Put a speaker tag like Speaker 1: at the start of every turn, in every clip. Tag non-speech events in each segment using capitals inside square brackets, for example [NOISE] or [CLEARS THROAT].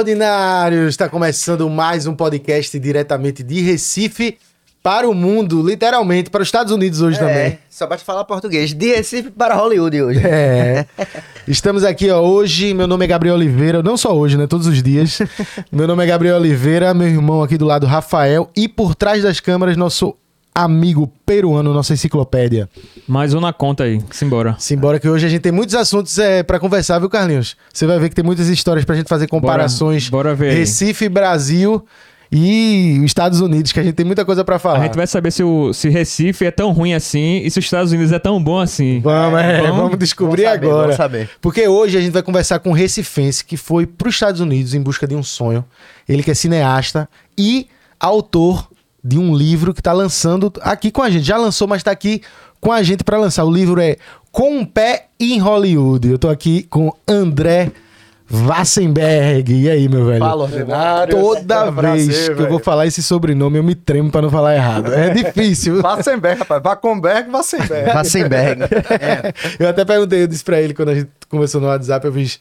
Speaker 1: Fala, ordinários! Está começando mais um podcast diretamente de Recife para o mundo, literalmente, para os Estados Unidos hoje também.
Speaker 2: É, só basta falar português. De Recife para Hollywood hoje.
Speaker 1: É. [LAUGHS] Estamos aqui, ó, hoje. Meu nome é Gabriel Oliveira, não só hoje, né? Todos os dias. [LAUGHS] meu nome é Gabriel Oliveira, meu irmão aqui do lado, Rafael, e por trás das câmeras, nosso amigo peruano, nossa enciclopédia.
Speaker 3: Mais um na conta aí, simbora.
Speaker 1: Simbora que hoje a gente tem muitos assuntos é, para conversar, viu, Carlinhos? Você vai ver que tem muitas histórias pra gente fazer comparações.
Speaker 3: bora ver aí.
Speaker 1: Recife, Brasil e Estados Unidos, que a gente tem muita coisa pra falar.
Speaker 3: A gente vai saber se, o, se Recife é tão ruim assim e se os Estados Unidos é tão bom assim.
Speaker 1: Vamos, é,
Speaker 3: Vamos-
Speaker 1: vamos descobrir
Speaker 2: vamos saber,
Speaker 1: agora.
Speaker 2: vamos saber.
Speaker 1: Porque hoje a gente vai conversar com um recifense que foi para os Estados Unidos em busca de um sonho. Ele que é cineasta e autor de um livro que está lançando aqui com a gente. Já lançou, mas está aqui com a gente para lançar. O livro é Com um Pé em Hollywood. Eu tô aqui com André Vassenberg. E aí, meu velho?
Speaker 4: Fala, ordinários.
Speaker 1: Toda
Speaker 4: É um
Speaker 1: vez
Speaker 4: prazer,
Speaker 1: que eu
Speaker 4: velho.
Speaker 1: vou falar esse sobrenome, eu me tremo para não falar errado. É difícil. [LAUGHS]
Speaker 4: Vassenberg, rapaz. Vaconberg, Vassenberg.
Speaker 2: Vassenberg.
Speaker 1: Eu até perguntei, eu disse pra ele quando a gente conversou no WhatsApp, eu fiz.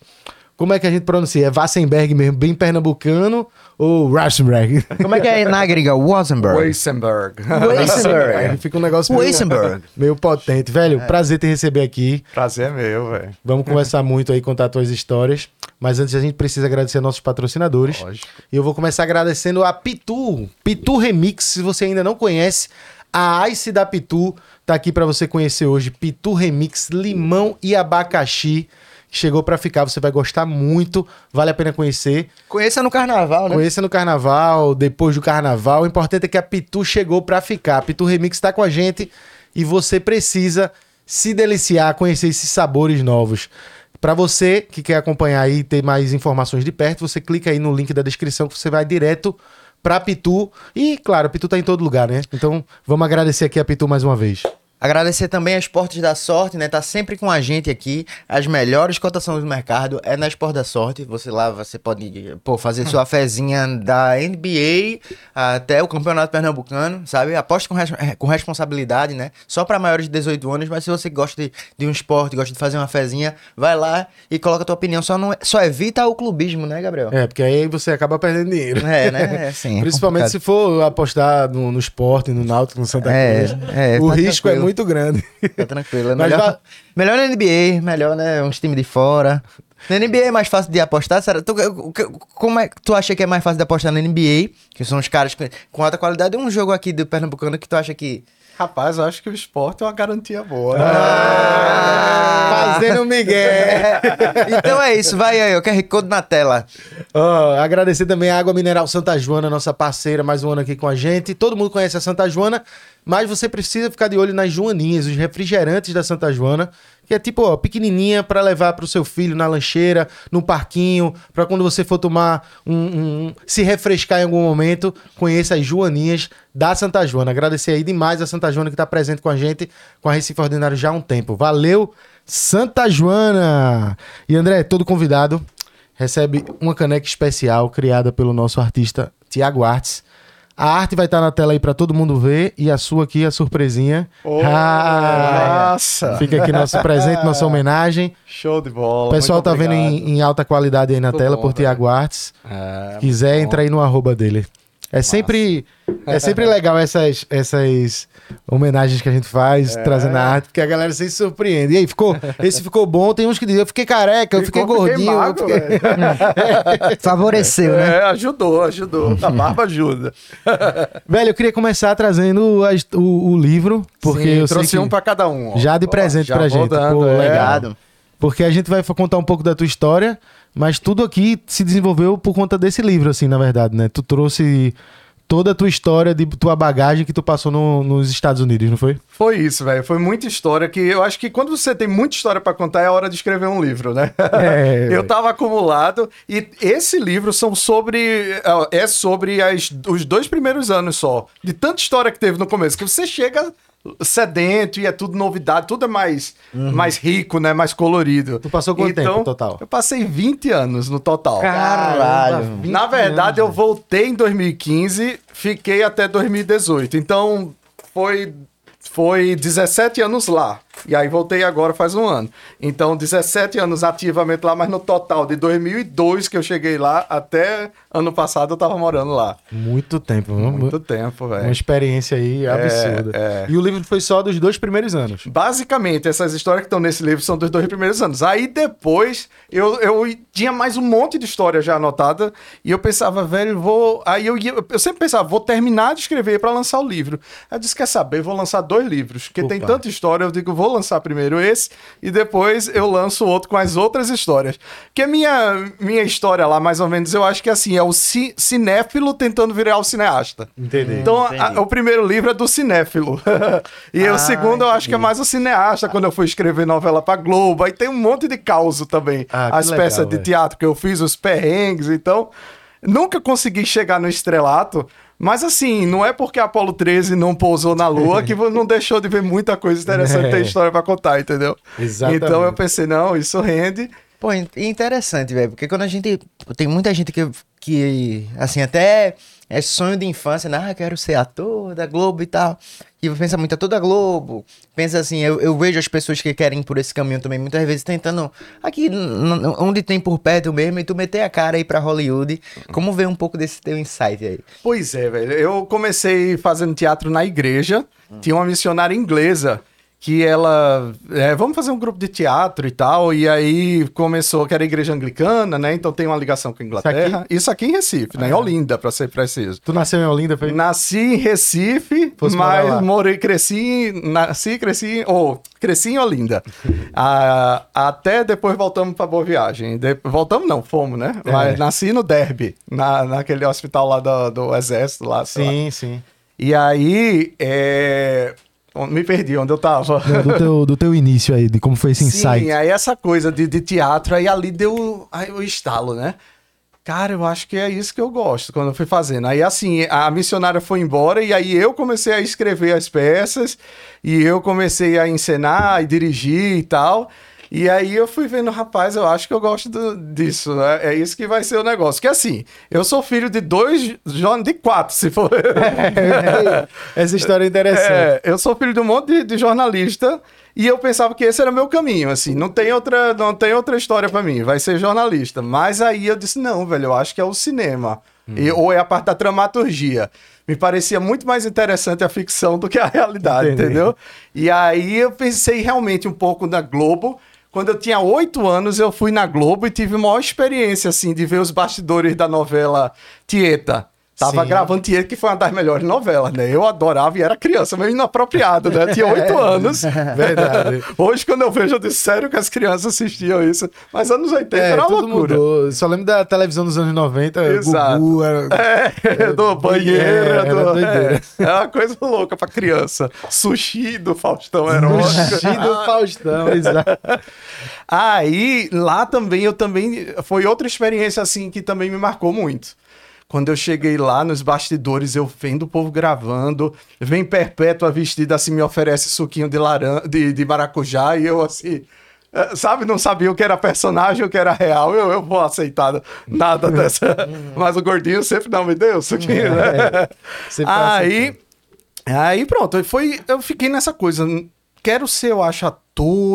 Speaker 1: Como é que a gente pronuncia? É Vassenberg mesmo, bem pernambucano ou Rasenberg? [LAUGHS]
Speaker 2: Como é que é na gringa? Wassenberg.
Speaker 4: Weissenberg.
Speaker 1: Aí
Speaker 2: Weissenberg.
Speaker 1: fica um negócio meio,
Speaker 2: Weissenberg. [LAUGHS]
Speaker 1: meio potente. Velho, prazer te receber aqui.
Speaker 4: Prazer é meu, velho.
Speaker 1: Vamos conversar [LAUGHS] muito aí, contar tuas histórias. Mas antes a gente precisa agradecer aos nossos patrocinadores.
Speaker 4: Lógico.
Speaker 1: E eu vou começar agradecendo a Pitu. Pitu Remix, se você ainda não conhece, a Ice da Pitu tá aqui para você conhecer hoje. Pitu Remix, limão e abacaxi. Chegou para ficar, você vai gostar muito, vale a pena conhecer.
Speaker 2: Conheça no carnaval, né?
Speaker 1: Conheça no carnaval, depois do carnaval. O importante é que a Pitu chegou para ficar. A Pitu Remix está com a gente e você precisa se deliciar, conhecer esses sabores novos. Para você que quer acompanhar e ter mais informações de perto, você clica aí no link da descrição que você vai direto para Pitu. E, claro, a Pitu tá em todo lugar, né? Então, vamos agradecer aqui a Pitu mais uma vez.
Speaker 2: Agradecer também a Esportes da Sorte, né? Tá sempre com a gente aqui. As melhores cotações do mercado é na Esporte da Sorte. Você lá, você pode pô, fazer sua [LAUGHS] fezinha da NBA até o Campeonato Pernambucano, sabe? Aposte com, res- com responsabilidade, né? Só para maiores de 18 anos, mas se você gosta de, de um esporte, gosta de fazer uma fezinha, vai lá e coloca a tua opinião. Só, não, só evita o clubismo, né, Gabriel?
Speaker 1: É, porque aí você acaba perdendo dinheiro.
Speaker 2: É, né? [LAUGHS] É, assim, é
Speaker 1: Principalmente
Speaker 2: complicado.
Speaker 1: se for apostar no, no esporte, no Náutico, no Santa
Speaker 2: É,
Speaker 1: Cruz.
Speaker 2: é,
Speaker 1: o
Speaker 2: tá
Speaker 1: risco é
Speaker 2: tranquilo.
Speaker 1: Muito grande.
Speaker 2: Tá tranquilo. É
Speaker 1: Mas
Speaker 2: melhor,
Speaker 1: va-
Speaker 2: melhor na NBA, melhor, né? Uns times de fora. Na NBA é mais fácil de apostar, será? Tu, como é que tu acha que é mais fácil de apostar na NBA? Que são os caras com, com alta qualidade. Um jogo aqui do Pernambucano que tu acha que.
Speaker 4: Rapaz, eu acho que o esporte é uma garantia boa. né?
Speaker 2: Ah!
Speaker 1: Fazendo Miguel. [LAUGHS]
Speaker 2: então é isso, vai aí, o QR Code na tela.
Speaker 1: Ó, agradecer também a Água Mineral Santa Joana, nossa parceira, mais um ano aqui com a gente. Todo mundo conhece a Santa Joana, mas você precisa ficar de olho nas joaninhas, os refrigerantes da Santa Joana, que é tipo, ó, pequenininha para levar pro seu filho na lancheira, no parquinho, para quando você for tomar um, um- se refrescar em algum momento, conheça as joaninhas da Santa Joana. Agradecer aí demais a Santa Joana que tá presente com a gente, com a Recife Ordinário já há um tempo. Valeu, Santa Joana! E André, todo convidado recebe uma caneca especial criada pelo nosso artista Tiago Artes. A arte vai estar na tela aí para todo mundo ver e a sua aqui, a surpresinha.
Speaker 4: Oh, [LAUGHS]
Speaker 1: Ah,
Speaker 4: nossa!
Speaker 1: Fica aqui nosso presente, nossa homenagem.
Speaker 4: Show de bola.
Speaker 1: O pessoal tá vendo
Speaker 4: obrigado.
Speaker 1: em, em alta qualidade aí na
Speaker 4: Muito
Speaker 1: tela
Speaker 4: bom,
Speaker 1: por Tiago Artes.
Speaker 4: É,
Speaker 1: Se quiser, entra aí no arroba dele. É sempre, é sempre [LAUGHS] legal essas, essas homenagens que a gente faz,
Speaker 4: É.
Speaker 1: trazendo a arte, porque a galera sempre se surpreende. E aí, ficou, [LAUGHS] esse ficou bom, tem uns que dizem, eu fiquei careca, eu fiquei
Speaker 4: Ficou-
Speaker 1: gordinho. eu
Speaker 4: magro,
Speaker 1: fiquei-. [LAUGHS]
Speaker 2: Favoreceu, né?
Speaker 4: É, ajudou, ajudou. A barba ajuda.
Speaker 1: Velho, eu queria começar trazendo as- o, o livro, porque
Speaker 4: Sim,
Speaker 1: eu sei
Speaker 4: trouxe
Speaker 1: que-
Speaker 4: um pra cada um. ó.
Speaker 1: Já de presente
Speaker 4: já
Speaker 1: pra gente.
Speaker 4: dando,
Speaker 1: Pô,
Speaker 4: é.
Speaker 1: legal.
Speaker 2: Obrigado.
Speaker 1: Porque a gente vai contar um pouco da tua história, mas tudo aqui se desenvolveu por conta desse livro, assim, na verdade, né? Tu trouxe toda a tua história, de tua bagagem que tu passou no- nos Estados Unidos, não foi?
Speaker 4: Foi isso, velho. Foi muita história que eu acho que quando você tem muita história pra contar é hora de escrever um livro, né?
Speaker 1: É, [LAUGHS]
Speaker 4: eu tava acumulado e esse livro são sobre é sobre as- os dois primeiros anos só. De tanta história que teve no começo que você chega sedento e é tudo novidade, tudo é mais mais rico, né, mais colorido.
Speaker 1: Tu passou quanto tempo total?
Speaker 4: Eu passei 20 anos no total.
Speaker 2: Caralho.
Speaker 1: 20
Speaker 4: Na verdade, eu
Speaker 1: anos,
Speaker 4: voltei em 2015, fiquei até 2018. Então, foi, foi 17 anos lá. E aí voltei agora faz um ano. Então, 17 anos ativamente lá, mas no total, de 2002 que eu cheguei lá, até ano passado eu tava morando lá.
Speaker 1: Muito tempo?
Speaker 4: Muito tempo,
Speaker 1: Uma
Speaker 4: velho.
Speaker 1: experiência aí absurda.
Speaker 4: é.
Speaker 1: E o livro foi só dos dois primeiros anos.
Speaker 4: Basicamente, essas histórias que estão nesse livro são dos dois primeiros anos. Aí depois, eu, eu tinha mais um monte de história já anotada, e eu pensava, velho, vou. Aí eu, ia- eu sempre pensava, vou terminar de escrever para lançar o livro. Aí eu disse, quer saber, vou lançar dois livros, porque tem
Speaker 1: Opa.
Speaker 4: tanta história, eu digo, vou lançar primeiro esse, e depois eu lanço outro com as outras histórias. Porque a minha, minha história lá, mais ou menos, eu acho que assim, é o ci- cinéfilo tentando virar o cineasta.
Speaker 1: Entendi.
Speaker 4: Então, a-
Speaker 2: entendi.
Speaker 4: o primeiro livro é do cinéfilo. [LAUGHS] e
Speaker 2: Ah,
Speaker 4: o segundo eu acho que é
Speaker 2: entendi.
Speaker 4: mais o cineasta, quando eu fui escrever novela pra Globo. Aí tem um monte de causa também.
Speaker 1: Ah, que
Speaker 4: As
Speaker 1: legal,
Speaker 4: peças de teatro que eu fiz, os perrengues. Então, nunca consegui chegar no estrelato. Mas assim, não é porque Apolo 13 não pousou na lua que não deixou de ver muita coisa interessante,
Speaker 1: É.
Speaker 4: tem história pra contar, entendeu?
Speaker 1: Exatamente.
Speaker 4: Então eu pensei, não, isso rende.
Speaker 2: Pô, in- interessante, velho, porque quando a gente. Tem muita gente que, que assim, até é sonho de infância, né? Ah, quero ser ator da Globo e tal. E pensa muito, ator da Globo. Pensa assim, eu, eu vejo as pessoas que querem por esse caminho também, muitas vezes tentando. Aqui, onde tem por perto mesmo, e tu meter a cara aí pra Hollywood. Como ver um pouco desse teu insight aí?
Speaker 4: Pois é, velho. Eu comecei fazendo teatro na igreja. Tinha uma missionária inglesa que ela. é, vamos fazer um grupo de teatro e tal. E aí começou, que era igreja anglicana, né? Então tem uma ligação com a Inglaterra. Isso aqui, em Recife, né? Em Olinda, pra ser preciso.
Speaker 1: Tu nasceu em Olinda, foi?
Speaker 4: Nasci em Recife,
Speaker 1: Fosse
Speaker 4: mas morei, cresci, nasci, cresci, ou cresci em Olinda. [LAUGHS] Ah, até depois voltamos para Boa Viagem. De- voltamos não, fomos, né?
Speaker 1: É.
Speaker 4: Mas nasci no Derby, na, naquele hospital lá do, do Exército lá. sei lá.
Speaker 1: Sim, sim.
Speaker 4: E aí, é... me perdi onde eu tava.
Speaker 1: Não, do, teu, do teu início aí, de como foi esse insight.
Speaker 4: Sim, aí essa coisa de, de teatro, aí ali deu aí o estalo, né? Cara, eu acho que é isso que eu gosto quando eu fui fazendo. Aí, assim, a missionária foi embora e aí eu comecei a escrever as peças e eu comecei a encenar e dirigir e tal. E aí eu fui vendo, rapaz, eu acho que eu gosto do- disso. É, é isso que vai ser o negócio. Que assim, eu sou filho de dois, jo- de quatro, se for. [LAUGHS]
Speaker 1: Essa história é interessante.
Speaker 4: É, eu sou filho de um monte de, de jornalista e eu pensava que esse era meu caminho, assim, não tem outra, não tem outra história pra mim, vai ser jornalista. Mas aí eu disse, não, velho, eu acho que é o cinema. E- ou é a parte da dramaturgia. Me parecia muito mais interessante a ficção do que a realidade,
Speaker 1: Entendi.
Speaker 4: entendeu? E aí eu pensei realmente um pouco na Globo. Quando eu tinha oito anos, eu fui na Globo e tive uma experiência, assim, de ver os bastidores da novela Tieta. Tava
Speaker 1: Sim.
Speaker 4: gravando Tieta, que foi uma das melhores novelas, né? Eu adorava e era criança, meio inapropriado, né? Tinha oito [LAUGHS] anos.
Speaker 1: Verdade.
Speaker 4: Hoje, quando eu vejo, eu disse, sério que as crianças assistiam isso. Mas anos 80
Speaker 1: É,
Speaker 4: era uma
Speaker 1: tudo
Speaker 4: loucura.
Speaker 1: mudou. Só lembro da televisão dos anos 90,
Speaker 4: Exato.
Speaker 1: Gugu, era... [LAUGHS]
Speaker 4: É, do banheiro,
Speaker 1: É, era
Speaker 4: do, é, é uma coisa louca pra criança. Sushi do Faustão Erótico.
Speaker 1: Sushi do Faustão, exato.
Speaker 4: Aí, lá também, eu também. Foi outra experiência assim que também me marcou muito. Quando eu cheguei lá nos bastidores, eu vendo o povo gravando, vem Perpétua vestida assim, me oferece suquinho de, laran de, de maracujá, e eu assim. eh, Sabe, não sabia o que era personagem, o que era real, eu, eu vou aceitar nada [LAUGHS] dessa. Mas o gordinho sempre não me deu suquinho, né? [LAUGHS]
Speaker 1: Sempre tá
Speaker 4: Aí, aí pronto, foi, eu fiquei nessa coisa. Quero ser, eu acho,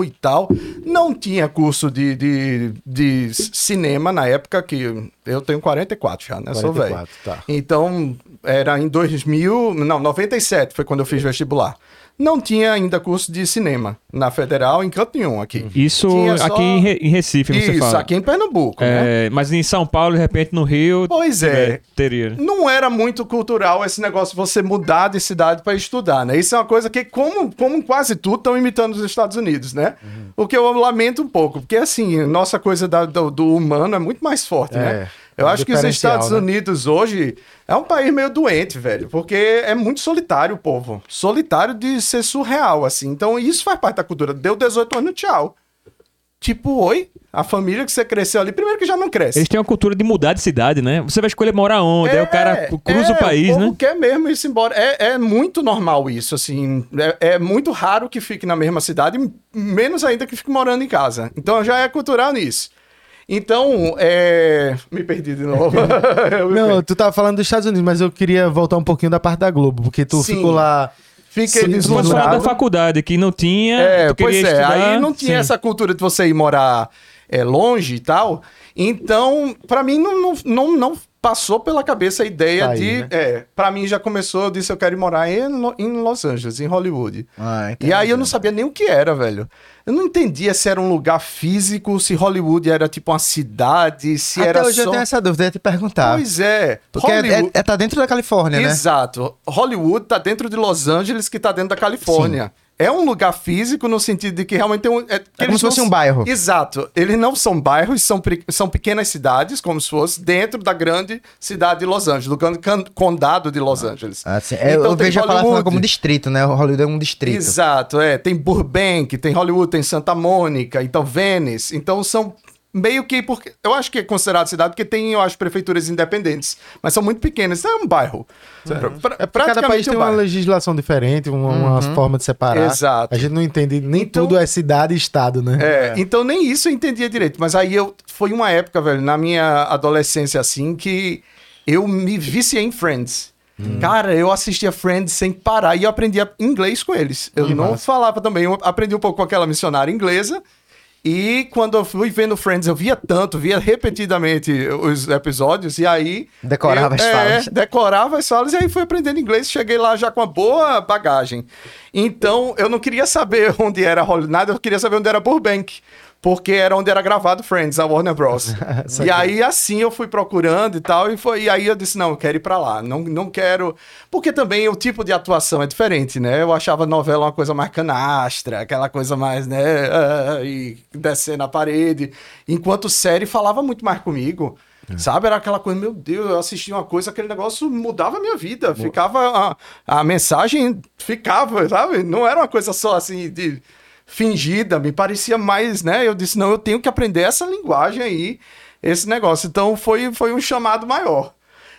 Speaker 4: e tal. Não tinha curso de, de, de cinema na época, que eu tenho 44 já, né? Sou velho.
Speaker 1: 44, tá.
Speaker 4: Então, era em 2000, não, 97 foi quando eu fiz vestibular. Não tinha ainda curso de cinema na Federal, em canto nenhum aqui.
Speaker 3: Isso
Speaker 4: Tinha só-
Speaker 3: aqui em, Re- em Recife, você
Speaker 4: Isso,
Speaker 3: fala.
Speaker 4: aqui em Pernambuco, né?
Speaker 3: É, mas em São Paulo, de repente, no Rio.
Speaker 4: Pois é.
Speaker 3: é, teria.
Speaker 4: não era muito cultural esse negócio de você mudar de cidade para estudar, né? Isso é uma coisa que, como, como quase tudo, estão imitando os Estados Unidos, né?
Speaker 1: Uhum.
Speaker 4: O que eu lamento um pouco, porque assim, nossa coisa da- do, do humano é muito mais forte,
Speaker 1: É,
Speaker 4: né? Eu
Speaker 1: é um
Speaker 4: acho que os Estados
Speaker 1: né?
Speaker 4: Unidos hoje é um país meio doente, velho, porque é muito solitário o povo. Solitário de ser surreal, assim. Então isso faz parte da cultura. Deu 18 anos, tchau. Tipo, oi? A família que você cresceu ali, primeiro que já não cresce.
Speaker 3: Eles têm uma cultura de mudar de cidade, né? Você vai escolher morar onde? aí o cara cruza
Speaker 4: é,
Speaker 3: o país,
Speaker 4: povo
Speaker 3: né?
Speaker 4: quer mesmo ir embora. É, é muito normal isso, assim. É, é muito raro que fique na mesma cidade, menos ainda que fique morando em casa. Então já é cultural nisso. Então, é... me perdi de novo. [LAUGHS]
Speaker 1: Não, tu tava falando dos Estados Unidos, mas eu queria voltar um pouquinho da parte da Globo, porque tu
Speaker 4: Sim.
Speaker 1: ficou lá
Speaker 4: Fiquei
Speaker 3: Se fosse falar da
Speaker 4: deslumbrado.
Speaker 3: faculdade, que não tinha,
Speaker 4: É, pois é,
Speaker 3: estudar,
Speaker 4: aí não tinha
Speaker 3: sim.
Speaker 4: essa cultura de você ir morar é, longe e tal. Então, pra mim, não, não, não, não passou pela cabeça a ideia
Speaker 1: Tá aí,
Speaker 4: de.
Speaker 1: né?
Speaker 4: É, pra mim já começou, eu disse, eu quero ir morar em, em Los Angeles, em Hollywood.
Speaker 2: Ah,
Speaker 4: E aí eu não sabia nem o que era, velho. Eu não entendia se era um lugar físico, se Hollywood era tipo uma cidade, se
Speaker 2: Até
Speaker 4: era
Speaker 2: hoje eu tenho essa dúvida, eu ia te perguntar.
Speaker 4: Pois é.
Speaker 2: Porque é,
Speaker 4: Hollywood-
Speaker 2: é- é- tá dentro da Califórnia, né?
Speaker 4: Exato. Hollywood tá dentro de Los Angeles, que tá dentro da Califórnia. É um lugar físico no sentido de que realmente tem um. É, que
Speaker 2: como se fosse
Speaker 4: não-
Speaker 2: um bairro.
Speaker 4: Exato. Eles não são bairros, são, são pequenas cidades, como se fosse dentro da grande cidade de Los Angeles, do can- condado de Los Angeles.
Speaker 2: Ah, sim. É,
Speaker 4: Então
Speaker 2: eu vejo a palavra
Speaker 4: Hollywood.
Speaker 2: como distrito, né? O Hollywood é um distrito.
Speaker 4: Exato, é. Tem Burbank, tem Hollywood, tem Santa Mônica, então Venice. Então são meio que. Porque, eu acho que é considerado cidade porque tem, eu acho, prefeituras independentes. Mas são muito pequenas. Isso é um bairro. Pra- pra-
Speaker 1: É cada país
Speaker 4: um
Speaker 1: tem uma legislação diferente, uma, uma forma de separar.
Speaker 4: Exato.
Speaker 1: A gente não entende, nem
Speaker 4: Então-
Speaker 1: tudo é cidade e estado, né?
Speaker 4: É, então nem isso eu entendia direito. Mas aí eu. Foi uma época, velho, na minha adolescência, assim, que eu me viciei em Friends. Cara, eu assistia Friends sem parar e eu aprendia inglês com eles. Eu
Speaker 1: Que
Speaker 4: não
Speaker 1: massa.
Speaker 4: falava também, eu aprendi um pouco com aquela missionária inglesa. E quando eu fui vendo Friends, eu via tanto, via repetidamente os episódios, e aí.
Speaker 2: Decorava
Speaker 4: eu-
Speaker 2: as
Speaker 4: é,
Speaker 2: falas.
Speaker 4: decorava as falas, e aí fui aprendendo inglês, cheguei lá já com uma boa bagagem. Então, eu não queria saber [LAUGHS] onde era Hollywood, nada, eu queria saber onde era Burbank. Porque era onde era gravado Friends, a Warner Bros. [LAUGHS] e aí, assim, eu fui procurando e tal, e, foi, e aí eu disse, não, eu quero ir pra lá, não, não quero... Porque também o tipo de atuação é diferente, né? Eu achava novela uma coisa mais canastra, aquela coisa mais, né, ah, e descer na parede, enquanto série falava muito mais comigo. Sabe? Era aquela coisa, meu Deus, eu assistia uma coisa, aquele negócio mudava a minha vida. Ficava. A, a mensagem ficava, sabe? Não era uma coisa só assim de fingida, me parecia mais, né? Eu disse, não, eu tenho que aprender essa linguagem aí, esse negócio. Então foi, foi um chamado maior.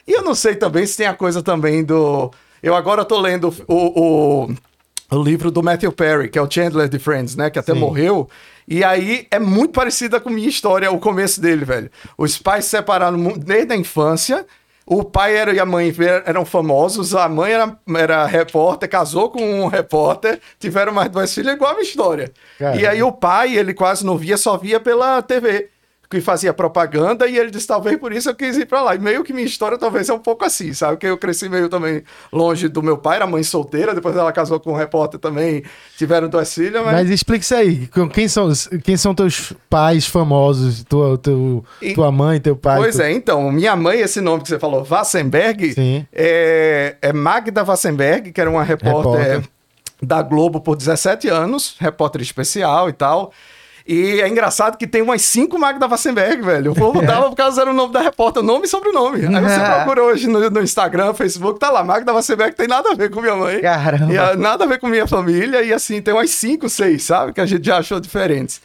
Speaker 4: E eu não sei também se tem a coisa também do. Eu agora tô lendo o, o, o livro do Matthew Perry, que é o Chandler de Friends, né? Que até
Speaker 1: Sim.
Speaker 4: morreu. E aí é muito parecida com a minha história, o começo dele, velho. Os pais se separaram desde a infância. O pai era, e a mãe eram famosos, a mãe era, era repórter, casou com um repórter, tiveram mais duas filhas, igual a minha história.
Speaker 1: Caramba.
Speaker 4: E aí o pai, ele quase não via, só via pela TV, que fazia propaganda, e ele disse, talvez por isso eu quis ir pra lá. E meio que minha história talvez é um pouco assim, sabe? Porque eu cresci meio também longe do meu pai, era mãe solteira, depois ela casou com um repórter também, tiveram duas filhas, mas...
Speaker 1: Mas explica isso aí. Quem são, quem são teus pais famosos? Tua, teu,
Speaker 4: E-
Speaker 1: tua mãe, teu pai?
Speaker 4: Pois
Speaker 1: tu-
Speaker 4: é, então, minha mãe, esse nome que você falou, Vassenberg,
Speaker 1: Sim.
Speaker 4: é, é Magda Vassenberg, que era uma repórter,
Speaker 1: Repórter.
Speaker 4: da Globo por 17 anos, repórter especial e tal. E é engraçado que tem umas cinco Magda Vassenberg, velho. O povo dava por causa era o nome da repórter, nome e sobrenome. Aí você
Speaker 2: É.
Speaker 4: procura hoje no, no Instagram, Facebook, tá lá, Magda Vassenberg tem nada a ver com minha mãe.
Speaker 2: Caramba.
Speaker 4: E ah, nada a ver com minha família, e assim, tem umas cinco, seis, sabe? Que a gente já achou diferentes.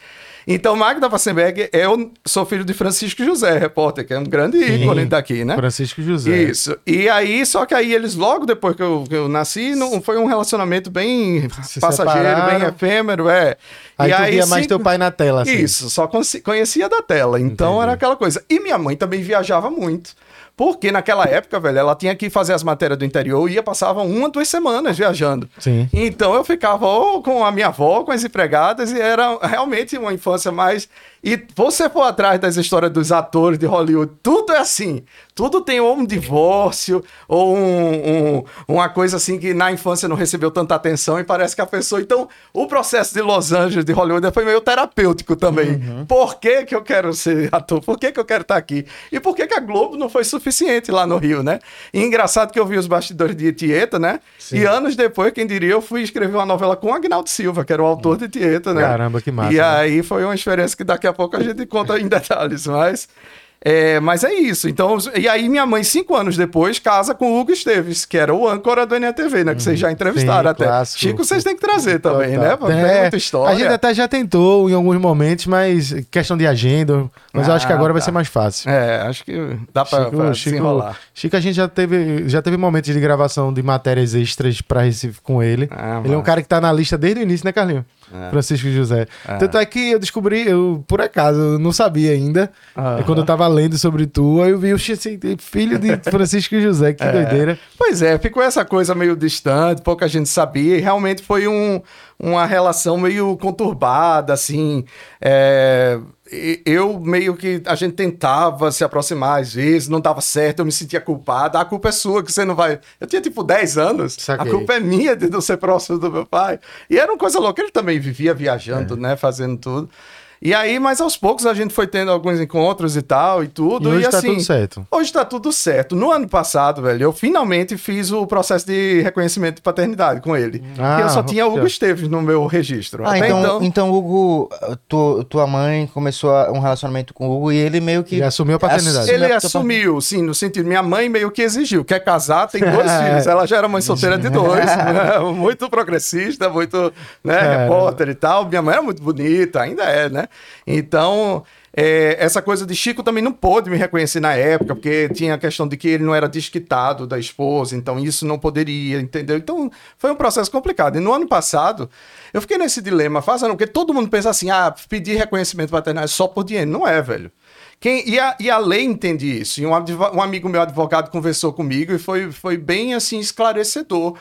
Speaker 4: Então, Magda Vassenberg, eu sou filho de Francisco José, repórter, que é um grande
Speaker 1: Sim.
Speaker 4: ícone daqui, né?
Speaker 1: Francisco José.
Speaker 4: Isso. E aí, só que aí eles, logo depois que eu, que eu nasci, não, foi um relacionamento bem
Speaker 1: Se
Speaker 4: passageiro,
Speaker 1: separaram.
Speaker 4: bem efêmero, é.
Speaker 1: Aí tu via mais teu pai na tela, assim.
Speaker 4: Isso, só conheci- conhecia da tela. Então
Speaker 1: Entendi.
Speaker 4: era aquela coisa. E minha mãe também viajava muito. Porque naquela época, velho, ela tinha que fazer as matérias do interior e ia, passava uma, duas semanas viajando.
Speaker 1: Sim.
Speaker 4: Então eu ficava ou com a minha avó, com as empregadas, e era realmente uma infância mais. E você for atrás das histórias dos atores de Hollywood, tudo é assim. Tudo tem ou um divórcio, ou um- um- uma coisa assim que na infância não recebeu tanta atenção e parece que a pessoa. Então, o processo de Los Angeles, de Hollywood, foi meio terapêutico também. Por que, que eu quero ser ator? Por que, que eu quero estar aqui? E por que, que a Globo não foi suficiente lá no Rio, né? E engraçado que eu vi os bastidores de Tieta, né? E anos depois, quem diria, eu fui escrever uma novela com o Agnaldo Silva, que era o autor de Tieta, né?
Speaker 1: Caramba, que massa,
Speaker 4: E
Speaker 1: né?
Speaker 4: aí foi uma experiência que daqui a pouco a gente conta em [LAUGHS] detalhes, mas. É, mas é isso. Então, e aí minha mãe, cinco anos depois, casa com o Hugo Esteves, que era o âncora do NTV, né? Que vocês já entrevistaram.
Speaker 1: Sim,
Speaker 4: até.
Speaker 1: clássico.
Speaker 4: Chico, vocês têm que trazer também,
Speaker 1: Total.
Speaker 4: né? Tem
Speaker 1: É,
Speaker 4: muita história.
Speaker 1: A gente até já tentou em alguns momentos, mas questão de agenda. Mas eu acho que
Speaker 4: Ah,
Speaker 1: agora vai
Speaker 4: tá.
Speaker 1: ser mais fácil.
Speaker 4: É, acho que dá pra, pra desenrolar.
Speaker 1: Chico, a gente já teve, já teve momentos de gravação de matérias extras pra Recife com ele.
Speaker 4: Ah,
Speaker 1: ele é um cara que tá na lista desde o início, né, Carlinho? Francisco José. Tanto é que eu descobri, eu, por acaso, eu não sabia ainda. É quando eu tava lendo sobre tu, aí eu vi o assim, filho de [LAUGHS] Francisco José, que doideira.
Speaker 4: Pois é, ficou essa coisa meio distante, pouca gente sabia, e realmente foi um, uma relação meio conturbada, assim. é, eu meio que a gente tentava se aproximar às vezes, não dava certo, eu me sentia culpado. A culpa é sua que você não vai. Eu tinha tipo 10 anos.
Speaker 1: Saquei.
Speaker 4: A culpa é minha de não ser próximo do meu pai. E era uma coisa louca, ele também vivia viajando,
Speaker 1: É.
Speaker 4: né, fazendo tudo. E aí, mas aos poucos a gente foi tendo alguns encontros e tal e tudo.
Speaker 1: E hoje tá
Speaker 4: assim,
Speaker 1: tudo certo.
Speaker 4: Hoje tá tudo certo. No ano passado, velho, eu finalmente fiz o processo de reconhecimento de paternidade com ele.
Speaker 1: Ah,
Speaker 4: Porque eu só tinha Hugo
Speaker 1: já.
Speaker 4: Esteves no meu registro.
Speaker 2: Ah,
Speaker 4: Até
Speaker 2: então, então, Hugo, tu- tua mãe começou um relacionamento com o Hugo e ele meio que.
Speaker 1: Ele assumiu a paternidade.
Speaker 4: Ele assumiu, sim, no sentido, minha mãe meio que exigiu, quer casar, tem dois [LAUGHS] filhos. Ela já era mãe solteira de dois, [LAUGHS] né? muito progressista, muito, né, repórter e tal. Minha mãe era muito bonita, ainda é, né? Então, é, essa coisa de Chico também não pôde me reconhecer na época, porque tinha a questão de que ele não era desquitado da esposa, então isso não poderia, entendeu? Então, foi um processo complicado. E no ano passado, eu fiquei nesse dilema, fazendo, porque todo mundo pensa assim, ah, pedir reconhecimento paternal é só por dinheiro. Não é, velho. Quem, e, a, e a lei entende isso. E um, um amigo meu advogado conversou comigo e foi, foi bem assim esclarecedor.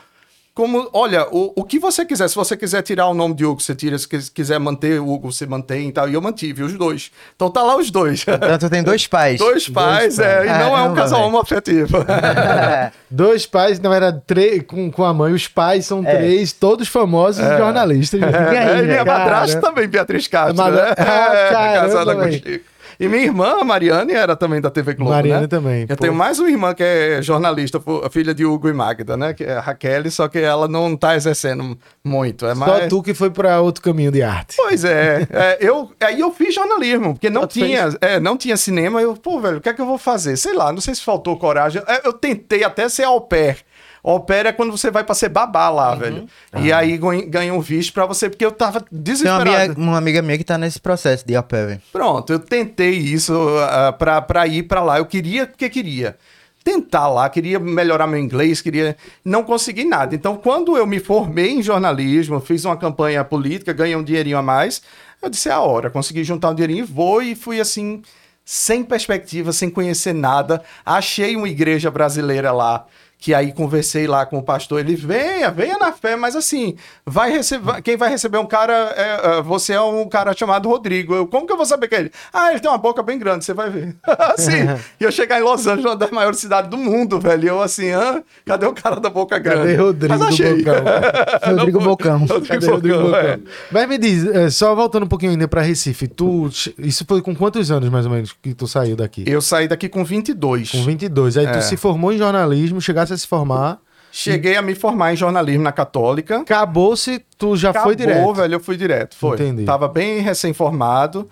Speaker 4: Como, olha, o, o que você quiser, se você quiser tirar o nome de Hugo, você tira, se quis- quiser manter o Hugo, você mantém e tal. E eu mantive os dois. Então tá lá os dois.
Speaker 2: Tanto tem dois [LAUGHS] pais.
Speaker 4: dois pais, é, e não é um
Speaker 2: Caramba,
Speaker 4: casal homoafetivo. [LAUGHS]
Speaker 1: Dois pais, na verdade, três, com, com a mãe, os pais são
Speaker 2: É.
Speaker 1: três, todos famosos jornalistas. E aí, [LAUGHS]
Speaker 4: É, e minha
Speaker 1: cara?
Speaker 4: madrasta também, Beatriz Castro,
Speaker 1: Madra-
Speaker 4: né?
Speaker 1: Ah,
Speaker 4: É, casada com o. Chico. E minha irmã, a Mariane, era também da TV Globo,
Speaker 1: Mariane
Speaker 4: né?
Speaker 1: também,
Speaker 4: Eu
Speaker 1: pô.
Speaker 4: tenho mais uma irmã que é jornalista, filha de Hugo e Magda, né? Que é a Raquel, só que ela não tá exercendo muito. É
Speaker 1: Só
Speaker 4: mais...
Speaker 1: tu que foi pra outro caminho de arte.
Speaker 4: Pois é, é, eu, aí eu fiz jornalismo, porque não tinha, é, não tinha cinema, eu, pô, velho, o que é que eu vou fazer? Sei lá, não sei se faltou coragem, É, eu tentei até ser au pair, pair é quando você vai pra ser babá lá, velho, e aí ganha- um visto pra você, porque eu tava
Speaker 2: Tem uma
Speaker 4: desesperado.
Speaker 2: amiga, uma amiga minha que tá nesse processo de au pair, velho.
Speaker 4: Pronto, eu tentei isso uh, pra, pra ir pra lá. Eu queria porque queria. Tentar lá, queria melhorar meu inglês, queria. Não consegui nada. Então, quando eu me formei em jornalismo, fiz uma campanha política, ganhei um dinheirinho a mais, eu disse: é a hora. Consegui juntar um dinheirinho e vou. E fui assim, sem perspectiva, sem conhecer nada. Achei uma igreja brasileira lá. Que aí conversei lá com o pastor, ele venha, venha na fé, mas assim, vai receber, quem vai receber um cara, é, é, você é um cara chamado Rodrigo. Eu, como que eu vou saber que é ele? Ah, ele tem uma boca bem grande, você vai ver. [LAUGHS] assim, e eu chegar em Los Angeles, uma das maiores cidades do mundo, velho, e eu assim, ah, cadê o cara da boca grande?
Speaker 1: Cadê Rodrigo
Speaker 4: Mas achei.
Speaker 1: Bocão? [LAUGHS]
Speaker 2: Rodrigo Bocão.
Speaker 1: Cadê Rodrigo
Speaker 4: Bocão,
Speaker 1: Bocão?
Speaker 4: é.
Speaker 1: Mas me diz, é, só voltando um pouquinho ainda pra Recife, tu, isso foi com quantos anos mais ou menos que tu saiu daqui?
Speaker 4: Eu saí daqui com 22.
Speaker 1: Com 22. Aí
Speaker 4: É.
Speaker 1: tu se formou em jornalismo, chegasse a se formar,
Speaker 4: Cheguei a me formar em jornalismo na Católica.
Speaker 1: acabou-se, tu já foi direto.
Speaker 4: velho, eu fui direto, foi.
Speaker 1: Entendi.
Speaker 4: Tava bem recém-formado.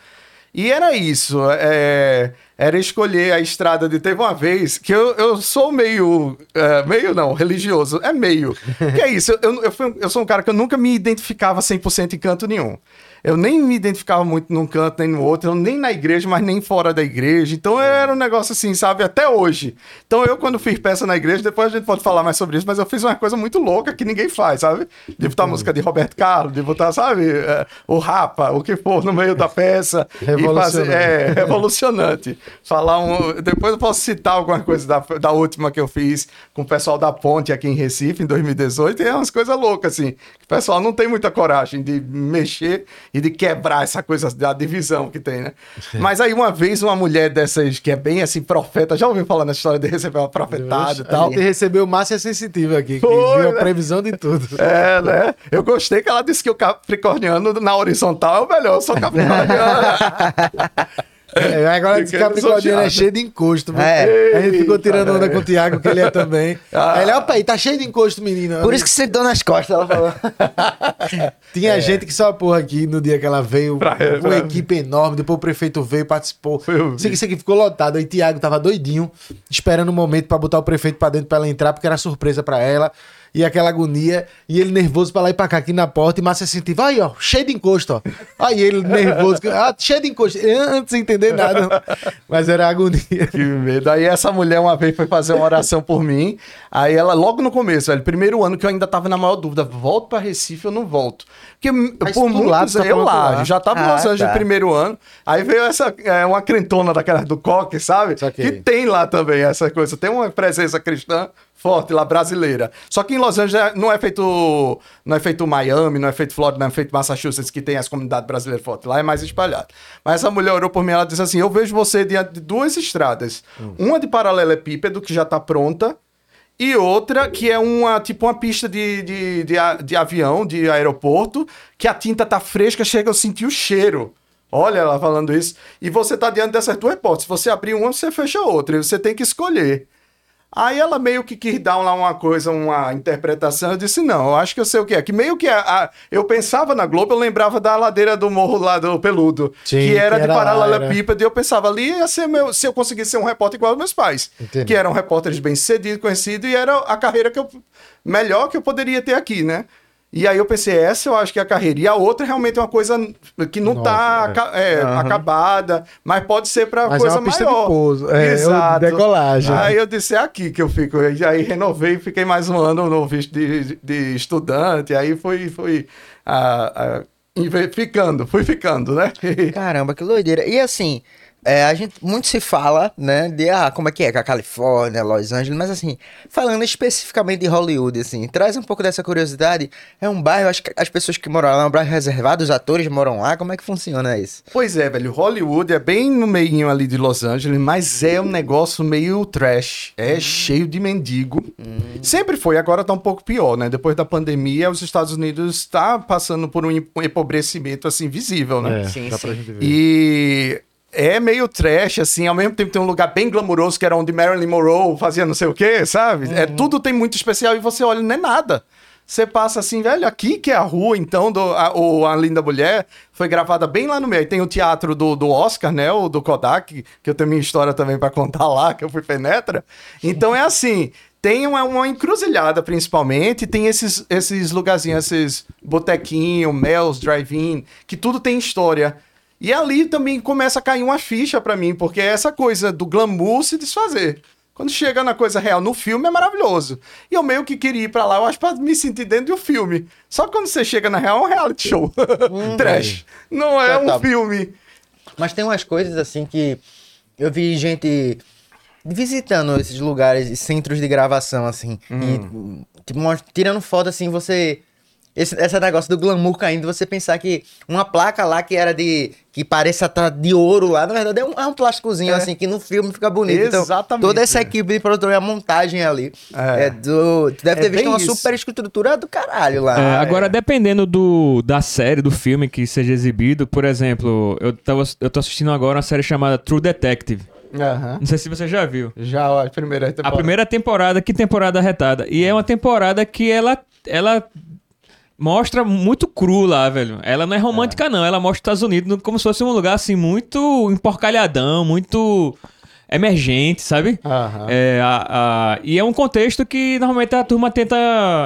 Speaker 4: E era isso, é, era escolher a estrada de... Teve uma vez que eu, eu sou meio... é, meio não, religioso, é meio. Que é isso, eu, eu, fui eu sou um cara que eu nunca me identificava 100% em canto nenhum. Eu nem me identificava muito num canto nem no outro, nem na igreja, mas nem fora da igreja. Então era um negócio assim, sabe, até hoje. Então eu, quando fiz peça na igreja, depois a gente pode falar mais sobre isso, mas eu fiz uma coisa muito louca que ninguém faz, sabe? De botar música de Roberto Carlos, de botar, sabe, é, o Rapa, o que for no meio da peça. e fazer,
Speaker 1: Revolucionante.
Speaker 4: é, revolucionante. Falar um. Depois eu posso citar alguma coisa da, da última que eu fiz com o pessoal da Ponte aqui em Recife, em 2018, e é umas coisas loucas, assim. Que o pessoal não tem muita coragem de mexer e de quebrar essa coisa da divisão que tem, né? Mas aí uma vez uma mulher dessas que é bem assim, profeta, já ouviu falar nessa história de receber uma profetada e
Speaker 1: A
Speaker 4: tal?
Speaker 1: gente recebeu Márcia Sensitiva aqui, que
Speaker 4: Foi,
Speaker 1: viu a
Speaker 4: né?
Speaker 1: previsão de tudo. [LAUGHS]
Speaker 4: É, né? Eu gostei que ela disse que o capricorniano na horizontal é o melhor. Eu sou capricorniano. [LAUGHS]
Speaker 1: É, agora esse
Speaker 4: Fiquei
Speaker 1: Capricorniano é
Speaker 4: lisonjeado.
Speaker 1: cheio de encosto.
Speaker 2: É.
Speaker 1: A gente ficou tirando onda com o Thiago, que ele é também.
Speaker 4: Ah.
Speaker 1: Aí ele, opa, aí tá cheio de encosto, menino.
Speaker 2: Por isso que você deu nas costas, ela falou. [LAUGHS]
Speaker 1: Tinha gente que só porra aqui no dia que ela veio,
Speaker 4: Pra-
Speaker 1: com uma
Speaker 4: pra-
Speaker 1: equipe enorme, depois o prefeito veio, participou.
Speaker 4: Eu vi.
Speaker 1: Isso aqui, isso aqui ficou lotado. Aí Thiago tava doidinho, esperando o momento pra botar o prefeito pra dentro pra ela entrar, porque era surpresa pra ela. E aquela agonia, e ele nervoso pra lá e pra cá, aqui na porta, e Márcia sentiva, aí, ó, cheio de encosto, ó. Aí ele nervoso, ah, cheio de encosto, antes de entender nada. [LAUGHS] Mas era agonia.
Speaker 4: Que medo. Aí essa mulher uma vez foi fazer uma oração por mim. Aí ela, logo no começo, velho, primeiro ano que eu ainda tava na maior dúvida, volto pra Recife ou não volto? Porque
Speaker 1: Mas
Speaker 4: por muitos
Speaker 1: lá, tu tá
Speaker 4: eu lá, já tava
Speaker 2: Ah,
Speaker 4: Angeles
Speaker 2: tá.
Speaker 4: primeiro ano. Aí veio essa, é, uma crentona daquela do coque, sabe? Que tem lá também essa coisa. Tem uma presença cristã forte lá, brasileira. Só que em Los Angeles não é feito não é feito Miami, não é feito Florida, não é feito Massachusetts, que tem as comunidades brasileiras fortes. Lá é mais espalhado. Mas essa mulher orou por mim, ela disse assim, eu vejo você diante de duas estradas. Uma de paralelepípedo, que já tá pronta, e outra que é uma tipo uma pista de, de, de, de avião, de aeroporto, que a tinta tá fresca, chega a sentir o cheiro. Olha ela falando isso. E você tá diante dessas duas portas. Se você abrir uma, você fecha a outra. E você tem que escolher. Aí ela meio que quis dar lá uma coisa, uma interpretação. Eu disse, não, eu acho que eu sei o que é. Que meio que a, a- eu pensava na Globo, eu lembrava da ladeira do morro lá do Peludo.
Speaker 1: Sim,
Speaker 4: que era
Speaker 1: que
Speaker 4: de
Speaker 1: era
Speaker 4: paralelepípedo. E eu pensava ali ia ser meu, se eu conseguisse ser um repórter igual aos meus pais.
Speaker 1: Entendi.
Speaker 4: Que eram repórteres bem sucedidos, conhecidos. E era a carreira que eu, melhor que eu poderia ter aqui, né? E aí eu pensei, essa eu acho que é a carreira. E a outra realmente é uma coisa que não
Speaker 1: Nova,
Speaker 4: tá
Speaker 1: é.
Speaker 4: aca- é, acabada, mas pode ser pra
Speaker 1: Mas é
Speaker 4: coisa
Speaker 1: uma pista de
Speaker 4: maior.
Speaker 1: pouso, é,
Speaker 4: Exato.
Speaker 1: decolagem.
Speaker 4: Aí eu disse, é aqui que eu fico. E aí renovei e fiquei mais um ano no visto de, de estudante. Aí fui, fui ah, ah, inve- ficando, fui ficando, né? [LAUGHS]
Speaker 2: Caramba, que doideira. E assim, é, a gente muito se fala, né, de ah, como é que é, com a Califórnia, Los Angeles, mas assim, falando especificamente de Hollywood, assim, traz um pouco dessa curiosidade. É um bairro, acho que as pessoas que moram lá, é um bairro reservado, os atores moram lá, como é que funciona isso?
Speaker 4: Pois é, velho. Hollywood é bem no meio ali de Los Angeles, mas é um negócio meio trash. É cheio de mendigo. Sempre foi, agora tá um pouco pior, né? Depois da pandemia, os Estados Unidos está passando por um em- um empobrecimento assim visível, né?
Speaker 1: É,
Speaker 2: Sim,
Speaker 1: dá
Speaker 2: sim.
Speaker 1: pra gente ver.
Speaker 4: E é meio trash, assim, ao mesmo tempo tem um lugar bem glamouroso, que era onde Marilyn Monroe fazia não sei o quê, sabe? É, tudo tem muito especial e você olha, não é nada. Você passa assim, velho, aqui que é a rua, então, do, a, o A Linda Mulher, foi gravada bem lá no meio. Tem o teatro do, do Oscar, né, o do Kodak, que eu tenho minha história também pra contar lá, que eu fui penetra. Então é assim, tem uma, uma encruzilhada, principalmente, tem esses, esses lugarzinhos, esses botequinhos, Mel's, Drive-In, que tudo tem história. E ali também começa a cair uma ficha pra mim, porque é essa coisa do glamour se desfazer. Quando chega na coisa real no filme é maravilhoso. E eu meio que queria ir pra lá, eu acho, pra me sentir dentro do filme. Só que quando você chega na real é um reality show. [LAUGHS] Trash. Não é um filme.
Speaker 2: Mas tem umas coisas assim que eu vi gente visitando esses lugares, centros de gravação, assim, e tipo, tirando foto assim, você. Esse, esse negócio do glamour caindo, você pensar que uma placa lá que era de. que pareça estar de ouro lá, na verdade é um, é um plásticozinho,
Speaker 4: É.
Speaker 2: assim, que no filme fica bonito. Então,
Speaker 4: Exatamente,
Speaker 2: toda essa
Speaker 4: é.
Speaker 2: equipe de produtor e a montagem ali.
Speaker 4: É.
Speaker 2: É. do. Tu deve
Speaker 4: É
Speaker 2: ter visto uma
Speaker 4: isso.
Speaker 2: super estrutura do caralho lá.
Speaker 3: É, agora, dependendo do, da série, do filme que seja exibido, por exemplo, eu, tava, eu tô assistindo agora uma série chamada True Detective.
Speaker 4: Aham.
Speaker 3: Não sei se você já viu.
Speaker 4: Já a primeira
Speaker 3: A
Speaker 4: temporada.
Speaker 3: primeira temporada, que temporada retada. E é uma temporada que ela, ela mostra muito cru lá, velho. Ela não é romântica, não. Ela mostra os Estados Unidos como se fosse um lugar, assim, muito emporcalhadão, muito emergente, sabe?
Speaker 4: Aham.
Speaker 3: É, a- a- e é um contexto que normalmente a turma tenta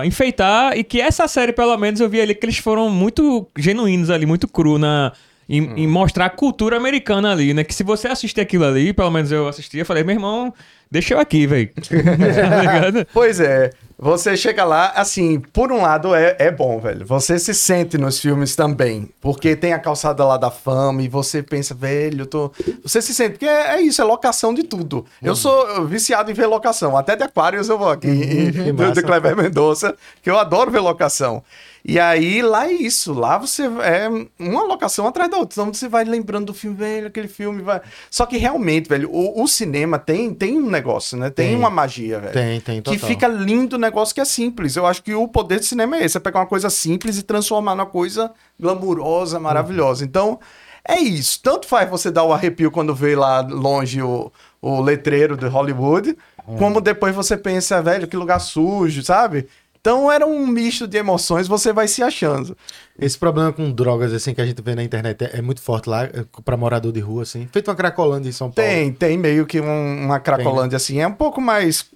Speaker 3: enfeitar e que essa série, pelo menos, eu vi ali que eles foram muito genuínos ali, muito cru na, em,
Speaker 4: Hum.
Speaker 3: em mostrar a cultura americana ali, né? Que se você assistir aquilo ali, pelo menos eu assisti, eu falei, meu irmão, deixa eu aqui, velho. [LAUGHS] tá?
Speaker 4: Pois é. Você chega lá, assim, por um lado é, é bom, velho. Você se sente nos filmes também. Porque tem a calçada lá da fama e você pensa, velho, eu tô. Você se sente, porque é, é isso, é locação de tudo. Eu sou viciado em ver locação. Até de Aquários eu vou aqui, do,
Speaker 1: massa.
Speaker 4: do Kleber Mendonça, que eu adoro ver locação. E aí, lá é isso. Lá você é uma locação atrás da outra. Então você vai lembrando do filme, velho, aquele filme vai. Só que realmente, velho, o, o cinema tem, tem um negócio, né? Tem,
Speaker 1: Tem.
Speaker 4: uma magia, velho.
Speaker 1: Tem, tem,
Speaker 4: Que
Speaker 1: total.
Speaker 4: fica lindo o negócio que é simples. Eu acho que o poder do cinema é esse: é pegar uma coisa simples e transformar numa coisa glamurosa, maravilhosa. Então, é isso. Tanto faz você dar o arrepio quando vê lá longe o, o letreiro de Hollywood, como depois você pensa, velho, que lugar sujo, sabe? Então era um misto de emoções, você vai se achando.
Speaker 1: Esse problema com drogas, assim, que a gente vê na internet é, é muito forte lá, é, pra morador de rua, assim. Feito uma Cracolândia em São Paulo.
Speaker 4: Tem, tem meio que um- uma cracolândia assim, é um pouco mais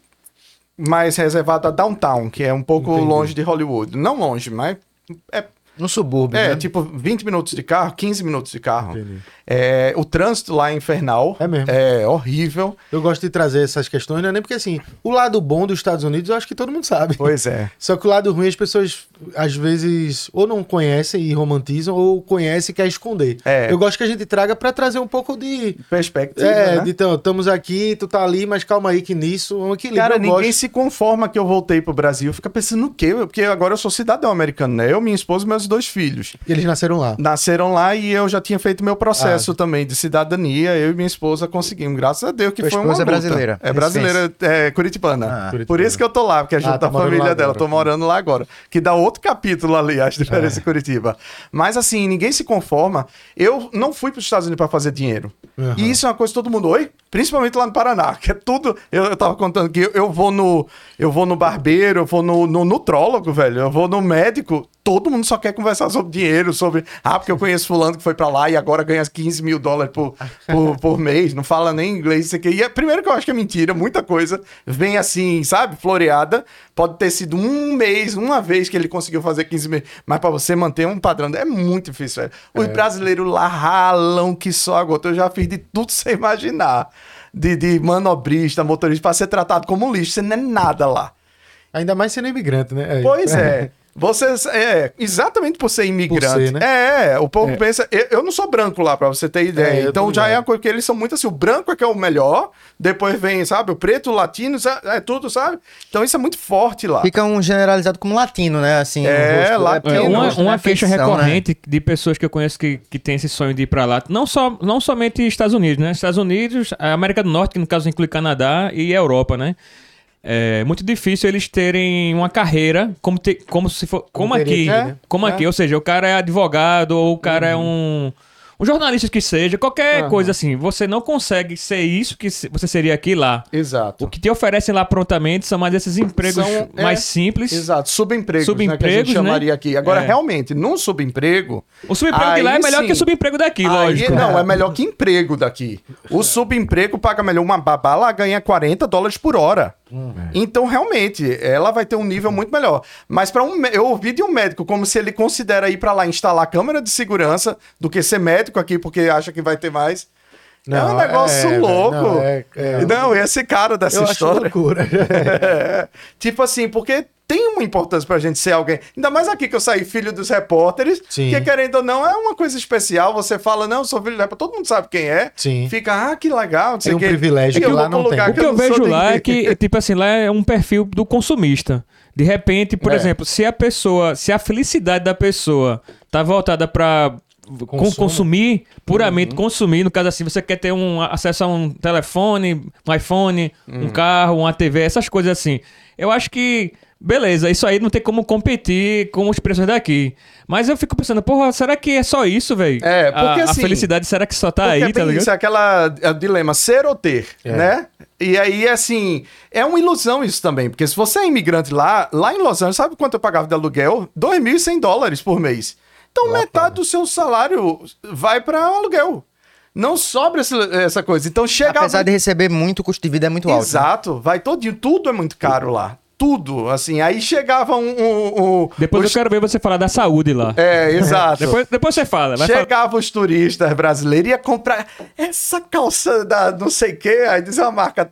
Speaker 4: mais reservado a downtown, que é um pouco
Speaker 1: Entendi.
Speaker 4: longe de Hollywood. Não longe, mas é
Speaker 2: No subúrbio,
Speaker 4: é,
Speaker 2: né?
Speaker 4: tipo 20 minutos de carro, 15 minutos de carro.
Speaker 1: Entendi.
Speaker 4: É, o trânsito lá é infernal.
Speaker 1: É mesmo.
Speaker 4: É horrível.
Speaker 1: Eu gosto de trazer essas questões, não é nem porque assim, o lado bom dos Estados Unidos eu acho que todo mundo sabe.
Speaker 4: Pois é. [LAUGHS]
Speaker 1: Só que o lado ruim as pessoas às vezes ou não conhecem e romantizam ou conhecem e quer esconder.
Speaker 4: É.
Speaker 1: Eu gosto que a gente traga pra trazer um pouco de
Speaker 4: Perspectiva,
Speaker 1: é,
Speaker 4: né?
Speaker 1: de então, estamos aqui, tu tá ali, mas calma aí que nisso, um equilíbrio.
Speaker 4: Cara, ninguém
Speaker 1: gosto.
Speaker 4: se conforma que eu voltei pro Brasil. Fica pensando no quê? Porque agora eu sou cidadão americano, né? Eu, minha esposa e meus dois filhos.
Speaker 1: Eles nasceram lá.
Speaker 4: Nasceram lá e eu já tinha feito meu processo
Speaker 1: Ah.
Speaker 4: Também de cidadania. Eu e minha esposa conseguimos, graças a Deus, que
Speaker 2: Tua
Speaker 4: foi uma
Speaker 2: esposa é brasileira.
Speaker 4: É brasileira, é curitibana.
Speaker 2: Ah.
Speaker 4: Por
Speaker 1: Curitibana.
Speaker 4: isso que eu tô lá, porque a gente
Speaker 1: Ah, tá morando
Speaker 4: família dela.
Speaker 1: agora.
Speaker 4: Tô morando lá agora. Que dá outro capítulo ali, as diferenças em Curitiba. Mas assim, ninguém se conforma. Eu não fui pros Estados Unidos pra fazer dinheiro.
Speaker 1: Aham.
Speaker 4: E isso é uma coisa que todo mundo, oi? Principalmente lá no Paraná, que é tudo. Eu, eu tava contando que eu, eu vou no. Eu vou no barbeiro, eu vou no, no nutrólogo, velho. Eu vou no médico. Todo mundo só quer conversar sobre dinheiro, sobre. Ah, porque eu conheço fulano que foi pra lá e agora ganha 15 mil dólares por, por, por mês. Não fala nem inglês, isso aqui. E é, primeiro que eu acho que é mentira, muita coisa vem assim, sabe, floreada. Pode ter sido um mês, uma vez que ele conseguiu fazer 15 mil. Mas pra você manter um padrão, é muito difícil, velho. Os brasileiros lá ralam que só a gota. Eu já fiz de tudo [LAUGHS] sem imaginar. De, de manobrista, motorista, pra ser tratado como um lixo. Você não é nada lá.
Speaker 1: Ainda mais sendo imigrante, né?
Speaker 4: Pois é. [LAUGHS] Você é exatamente por ser imigrante.
Speaker 1: Por ser, né?
Speaker 4: É, o povo
Speaker 1: É.
Speaker 4: pensa. Eu, eu não sou branco lá, pra você ter ideia.
Speaker 1: É,
Speaker 4: então já é uma coisa que eles são muito assim. O branco é que é o melhor. Depois vem, sabe, o preto, o latino, é tudo, sabe? Então isso é muito forte lá.
Speaker 2: Fica um generalizado como latino, né? Assim,
Speaker 4: É,
Speaker 2: rosto-
Speaker 4: latino.
Speaker 3: É,
Speaker 2: o
Speaker 3: uma uma
Speaker 2: é
Speaker 3: queixa
Speaker 2: né?
Speaker 3: recorrente de pessoas que eu conheço que, que tem esse sonho de ir pra lá, não, só, não somente Estados Unidos, né? Estados Unidos, a América do Norte, que no caso inclui Canadá e Europa, né? É muito difícil eles terem uma carreira como, te- como se for como aqui,
Speaker 1: né?
Speaker 3: como
Speaker 4: É.
Speaker 3: aqui, ou seja, o cara é advogado ou o cara é um um jornalista que seja, qualquer
Speaker 4: Aham.
Speaker 3: coisa assim, você não consegue ser isso que você seria aqui lá.
Speaker 4: Exato.
Speaker 3: O que te oferecem lá prontamente são mais esses empregos
Speaker 4: São- é,
Speaker 3: mais simples.
Speaker 4: Exato, subempregos, né, que a
Speaker 3: Subempregos,
Speaker 4: gente chamaria
Speaker 3: né?
Speaker 4: aqui. Agora,
Speaker 3: É.
Speaker 4: realmente, num subemprego,
Speaker 3: O subemprego de lá é melhor
Speaker 4: sim.
Speaker 3: que o subemprego daqui,
Speaker 4: Aí,
Speaker 3: lógico.
Speaker 4: não, é melhor que emprego daqui. O subemprego paga melhor. Uma babá lá ganha 40 dólares por hora. Então, realmente, ela vai ter um nível muito melhor. Mas para um, eu ouvi de um médico como se ele considera ir para lá instalar câmera de segurança do que ser médico aqui porque acha que vai ter mais. É um negócio
Speaker 1: é,
Speaker 4: louco.
Speaker 1: Não, é, é,
Speaker 4: Não, esse cara dessa
Speaker 1: eu acho
Speaker 4: história.
Speaker 1: loucura. [LAUGHS]
Speaker 4: É, tipo assim, porque tem uma importância pra gente ser alguém. Ainda mais aqui que eu saí filho dos repórteres,
Speaker 1: Sim.
Speaker 4: que querendo ou não, é uma coisa especial. Você fala, não, eu sou filho do repórter, todo mundo sabe quem é.
Speaker 1: Sim.
Speaker 4: Fica, ah, que legal. não sei
Speaker 1: Tem um
Speaker 4: quê.
Speaker 1: privilégio que
Speaker 4: eu
Speaker 1: lá não tem.
Speaker 3: O que eu
Speaker 4: não sou
Speaker 3: vejo lá é que, [LAUGHS] tipo assim, lá é um perfil do consumista. De repente, por
Speaker 1: É.
Speaker 3: exemplo, se a pessoa, se a felicidade da pessoa tá voltada pra
Speaker 1: Consumo.
Speaker 3: consumir, puramente
Speaker 4: Uhum.
Speaker 3: consumir, no caso assim, você quer ter um acesso a um telefone, um iPhone,
Speaker 4: Uhum.
Speaker 3: um carro, uma TV, essas coisas assim. Eu acho que Beleza, isso aí não tem como competir com os preços daqui. Mas eu fico pensando, porra, será que é só isso, velho?
Speaker 4: É, porque
Speaker 3: a,
Speaker 4: assim-
Speaker 3: a felicidade, será que só tá aí, tá ligado?
Speaker 4: isso, aquela é o dilema, ser ou ter,
Speaker 1: É.
Speaker 4: né? E aí, assim, é uma ilusão isso também, porque se você é imigrante lá, lá em Los Angeles, sabe quanto eu pagava de aluguel? 2.100 dólares por mês. Então, metade do seu salário vai para aluguel. Não sobra essa coisa. Então, chega...
Speaker 2: Apesar de receber muito, o custo de vida é muito alto. né?
Speaker 4: Exato, vai todinho. Tudo é muito caro lá. Tudo, assim. Aí chegava um... um- um-
Speaker 3: Depois
Speaker 4: os-
Speaker 3: eu quero ver você falar da saúde lá.
Speaker 4: É, exato. [LAUGHS]
Speaker 3: Depois, depois você fala. Vai falar.
Speaker 4: Chegava os turistas brasileiros e ia comprar essa calça da não sei o que, aí diz a marca,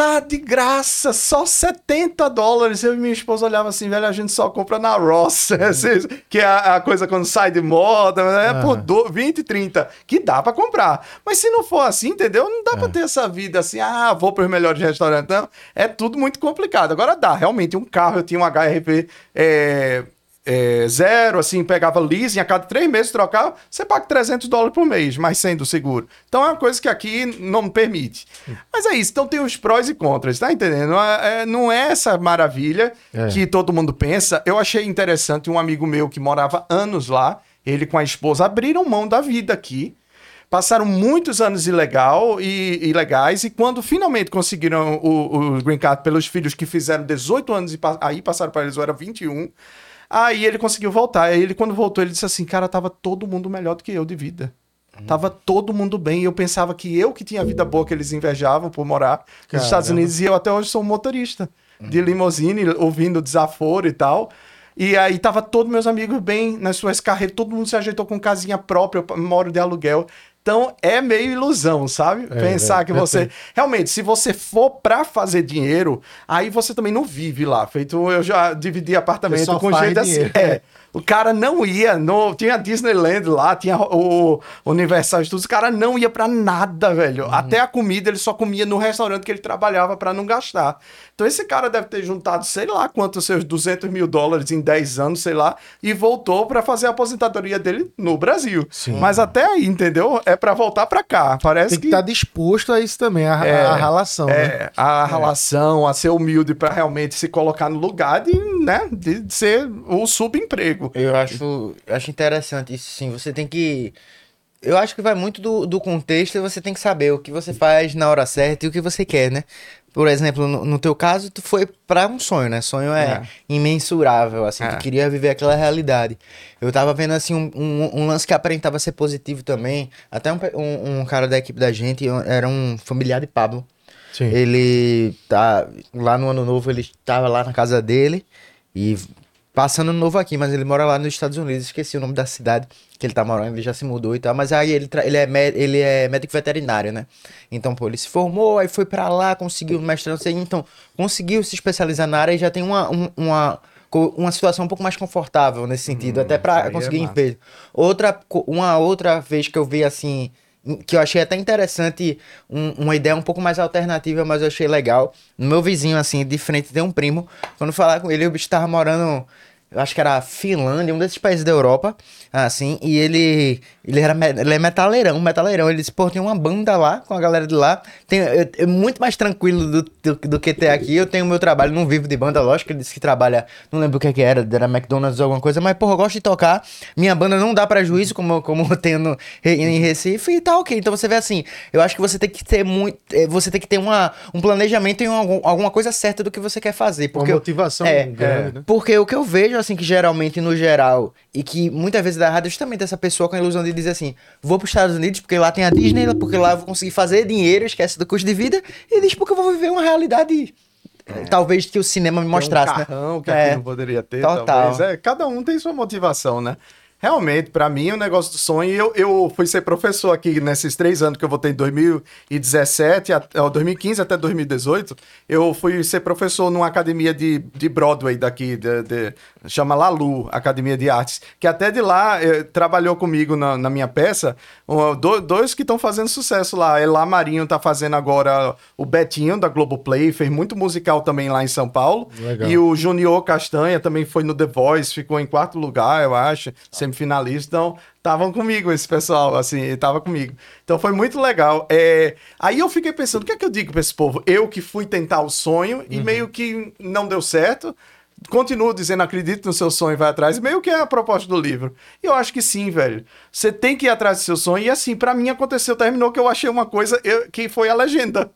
Speaker 4: tá de graça, só 70 dólares. Eu e minha esposa olhava assim, velho, a gente só compra na Ross, [LAUGHS] Esses- que é a, a coisa quando sai de moda, é por do, 20, 30, que dá pra comprar. Mas se não for assim, entendeu? Não dá pra ter essa vida assim, ah, vou pros melhores restaurantes, não. É tudo muito complicado. Agora dá, realmente, um carro, eu tinha um HRV... É, é, zero, assim, pegava leasing, a cada três meses trocava, você paga 300 dólares por mês, mais 100 do seguro. Então é uma coisa que aqui não permite. Mas é isso, então tem os prós e contras, tá entendendo? É, é, não é essa maravilha
Speaker 1: É.
Speaker 4: que todo mundo pensa. Eu achei interessante um amigo meu que morava anos lá, ele com a esposa abriram mão da vida aqui. Passaram muitos anos ilegal e ilegais e quando finalmente conseguiram o, o green card pelos filhos que fizeram 18 anos e aí passaram para eles, ou era 21, Aí ele conseguiu voltar. Aí ele, quando voltou, ele disse assim: Cara, tava todo mundo melhor do que eu de vida. Tava todo mundo bem. E eu pensava que eu que tinha a vida boa que eles invejavam por morar nos
Speaker 1: Caramba.
Speaker 4: Estados Unidos e eu até hoje sou um motorista. de limusine, ouvindo desaforo e tal. E aí tava todos meus amigos bem nas suas carreiras, todo mundo se ajeitou com casinha própria, eu moro de aluguel. Então é meio ilusão, sabe? Pensar
Speaker 1: é,
Speaker 4: que você. Realmente, se você for pra fazer dinheiro, aí você também não vive lá. Feito, eu já dividi apartamento com gente assim. É. O cara não ia, no, tinha Disneyland lá, tinha o Universal Studios, o cara não ia pra nada, velho.
Speaker 1: Uhum.
Speaker 4: Até a comida ele só comia no restaurante que ele trabalhava pra não gastar. Então esse cara deve ter juntado, sei lá quantos seus 200 mil dólares em 10 anos, sei lá, e voltou pra fazer a aposentadoria dele no Brasil.
Speaker 1: Sim.
Speaker 4: Mas até aí, entendeu? É pra voltar pra cá. Parece
Speaker 1: Tem que estar disposto a isso também, a,
Speaker 4: É,
Speaker 1: a relação. né?
Speaker 4: é, a relação, a ser humilde pra realmente se colocar no lugar de, né, de ser o subemprego.
Speaker 2: Eu acho, acho interessante isso, sim. Você tem que. Eu acho que vai muito do, do contexto e você tem que saber o que você faz na hora certa e o que você quer, né? Por exemplo, no, no teu caso, tu foi pra um sonho, né? Sonho é, imensurável, assim.
Speaker 4: É.
Speaker 2: Tu queria viver aquela realidade. Eu tava vendo, assim, um, um, um lance que aparentava ser positivo também. Até um, um, um cara da equipe da gente, era um familiar de Pablo.
Speaker 1: Sim.
Speaker 2: Ele tá lá no ano novo, ele estava lá na casa dele e passando novo aqui, mas ele mora lá nos Estados Unidos, esqueci o nome da cidade que ele tá morando, ele já se mudou e tal, mas aí ele, ele, é, ele é médico veterinário, né? Então, pô, ele se formou, aí foi pra lá, conseguiu mestrado, não sei, então conseguiu se especializar na área e já tem uma, um- uma, uma situação um pouco mais confortável nesse sentido, até
Speaker 4: aí
Speaker 2: pra
Speaker 4: é
Speaker 2: conseguir
Speaker 4: massa.
Speaker 2: emprego. Outra, uma outra vez que eu vi assim, que eu achei até interessante, um- uma ideia um pouco mais alternativa, mas eu achei legal. No meu vizinho, assim, de frente tem um primo. Quando eu falar com ele, o bicho tava morando. Eu acho que era Finlândia, um desses países da Europa, assim, e ele, ele, era, ele é metaleirão, metaleirão. Ele disse, pô, tem uma banda lá, com a galera de lá, tem, eu- é muito mais tranquilo do, do, do que ter aqui. Eu tenho meu trabalho, não vivo de banda, lógico, ele disse que trabalha, não lembro o que, que era, era McDonald's ou alguma coisa, mas, pô, eu gosto de tocar. Minha banda não dá prejuízo, como, eu- como eu tenho no- em Recife, e tá ok. Então você vê assim, eu acho que você tem que ter muito, eh, você tem que ter uma, um planejamento e algum- alguma coisa certa do que você quer fazer.
Speaker 1: Uma
Speaker 2: Porque eu-
Speaker 1: motivação
Speaker 2: é,
Speaker 1: grande, né?
Speaker 2: porque o que eu vejo, assim, que geralmente, no geral, e que muitas vezes dá errado, é justamente essa pessoa com a ilusão de dizer assim, vou para os Estados Unidos porque lá tem a Disney, porque lá eu vou conseguir fazer dinheiro, esquece do custo de vida, e diz porque eu vou viver uma realidade, eh, talvez, que o cinema me mostrasse,
Speaker 4: tem um
Speaker 2: né?
Speaker 4: carrão que
Speaker 2: É,
Speaker 4: aqui não poderia ter,
Speaker 2: total.
Speaker 4: talvez. É, cada um tem sua motivação, né? Realmente, pra mim, o negócio do sonho, eu, eu fui ser professor aqui nesses três anos que eu voltei em 2017, até, ó, 2015 até 2018, eu fui ser professor numa academia de, de Broadway daqui, de, de- chama Lalu, Academia de Artes, que até de lá eh, trabalhou comigo na, na minha peça, do- dois que estão fazendo sucesso lá, Elá Marinho tá fazendo agora o Betinho, da Globoplay, fez muito musical também lá em São Paulo,
Speaker 1: Legal.
Speaker 4: e o Junior Castanha também foi no The Voice, ficou em quarto lugar, eu acho, semifinalista. Então, estavam comigo esse pessoal, assim, tava comigo. Então foi muito legal. É, Aí eu fiquei pensando, o que é que eu digo pra esse povo? Eu que fui tentar o sonho e meio que não deu certo. Continuo dizendo, acredito no seu sonho vai atrás. Meio que é a proposta do livro. E eu acho que sim, velho. Você tem que ir atrás do seu sonho. E assim, pra mim aconteceu, terminou que eu achei uma coisa eu- que foi a legenda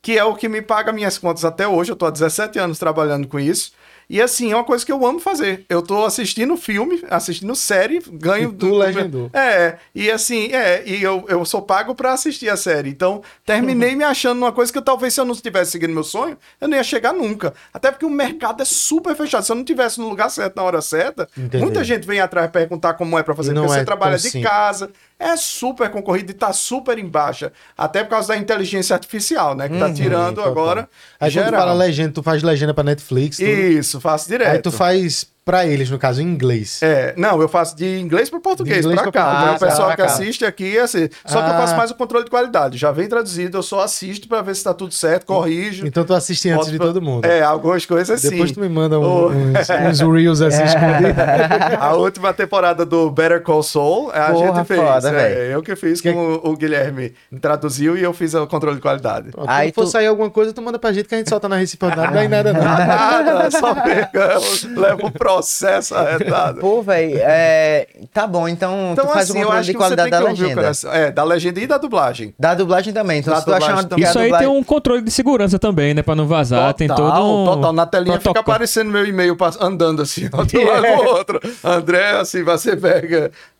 Speaker 4: que é o que me paga minhas contas até hoje. Eu tô há 17 anos trabalhando com isso. E assim, é uma coisa que eu amo fazer. Eu tô assistindo filme, assistindo série, ganho
Speaker 1: E tu legendou.
Speaker 4: É, e assim, é, e eu, eu sou pago pra assistir a série. Então, terminei [LAUGHS] me achando numa coisa que eu, talvez se eu não estivesse seguindo meu sonho, eu não ia chegar nunca. Até porque o mercado é super fechado. Se eu não estivesse no lugar certo na hora certa,
Speaker 1: Entendi.
Speaker 4: muita gente vem atrás perguntar como é pra fazer.
Speaker 1: Não
Speaker 4: Porque
Speaker 1: é
Speaker 4: você trabalha de
Speaker 1: simples.
Speaker 4: casa, é super concorrido e tá super em baixa. Até por causa da inteligência artificial, né? Que tá tirando
Speaker 1: Total.
Speaker 4: agora.
Speaker 1: Aí quando
Speaker 4: geral.
Speaker 1: fala legenda, tu faz legenda pra Netflix. tudo.
Speaker 4: Isso, faço direto.
Speaker 1: Aí tu faz pra eles, no caso, em inglês.
Speaker 4: É, não, eu faço de inglês para português, pra cá.
Speaker 1: português,
Speaker 4: o pessoal
Speaker 2: pra
Speaker 4: que assiste aqui, é assim. Só que eu
Speaker 1: Ah.
Speaker 4: faço mais o controle de qualidade. Já vem traduzido, eu só assisto para ver se tá tudo certo, corrijo.
Speaker 1: Então tu assiste antes de
Speaker 4: pra-
Speaker 1: todo mundo.
Speaker 4: É, algumas coisas assim.
Speaker 1: Depois tu me manda um-
Speaker 4: O-
Speaker 1: uns, [LAUGHS] uns reels assim escondidos.
Speaker 4: A última temporada do Better Call Saul, a
Speaker 2: Porra,
Speaker 4: gente fez.
Speaker 2: foda,
Speaker 4: é, eu que fiz
Speaker 1: Que-
Speaker 4: com o, o Guilherme. Traduziu e eu fiz o controle de qualidade.
Speaker 2: Aí
Speaker 1: Quando for
Speaker 2: tu-
Speaker 1: sair alguma coisa, tu manda pra gente que a gente solta na Recife. Não dá em nada, não.
Speaker 4: Nada, só pega, leva o processo arretado. [LAUGHS]
Speaker 2: Pô, velho, é... tá bom, então,
Speaker 4: Então,
Speaker 2: tu faz
Speaker 4: assim, eu
Speaker 2: controle
Speaker 4: acho
Speaker 2: de
Speaker 4: que você tem
Speaker 2: qualidade
Speaker 4: que
Speaker 2: da
Speaker 4: ouvir o
Speaker 2: legenda.
Speaker 4: É, da legenda e da dublagem.
Speaker 2: Da dublagem também, então
Speaker 4: Da
Speaker 2: se tu achar uma,
Speaker 3: Isso aí tem um controle de segurança também, né? Pra não vazar. tem todo um.
Speaker 4: Total, na telinha fica
Speaker 3: protocolo.
Speaker 4: aparecendo meu e-mail andando assim, [LAUGHS] ó, de um [LAUGHS] lado pro outro. André, assim, você pega Qual- se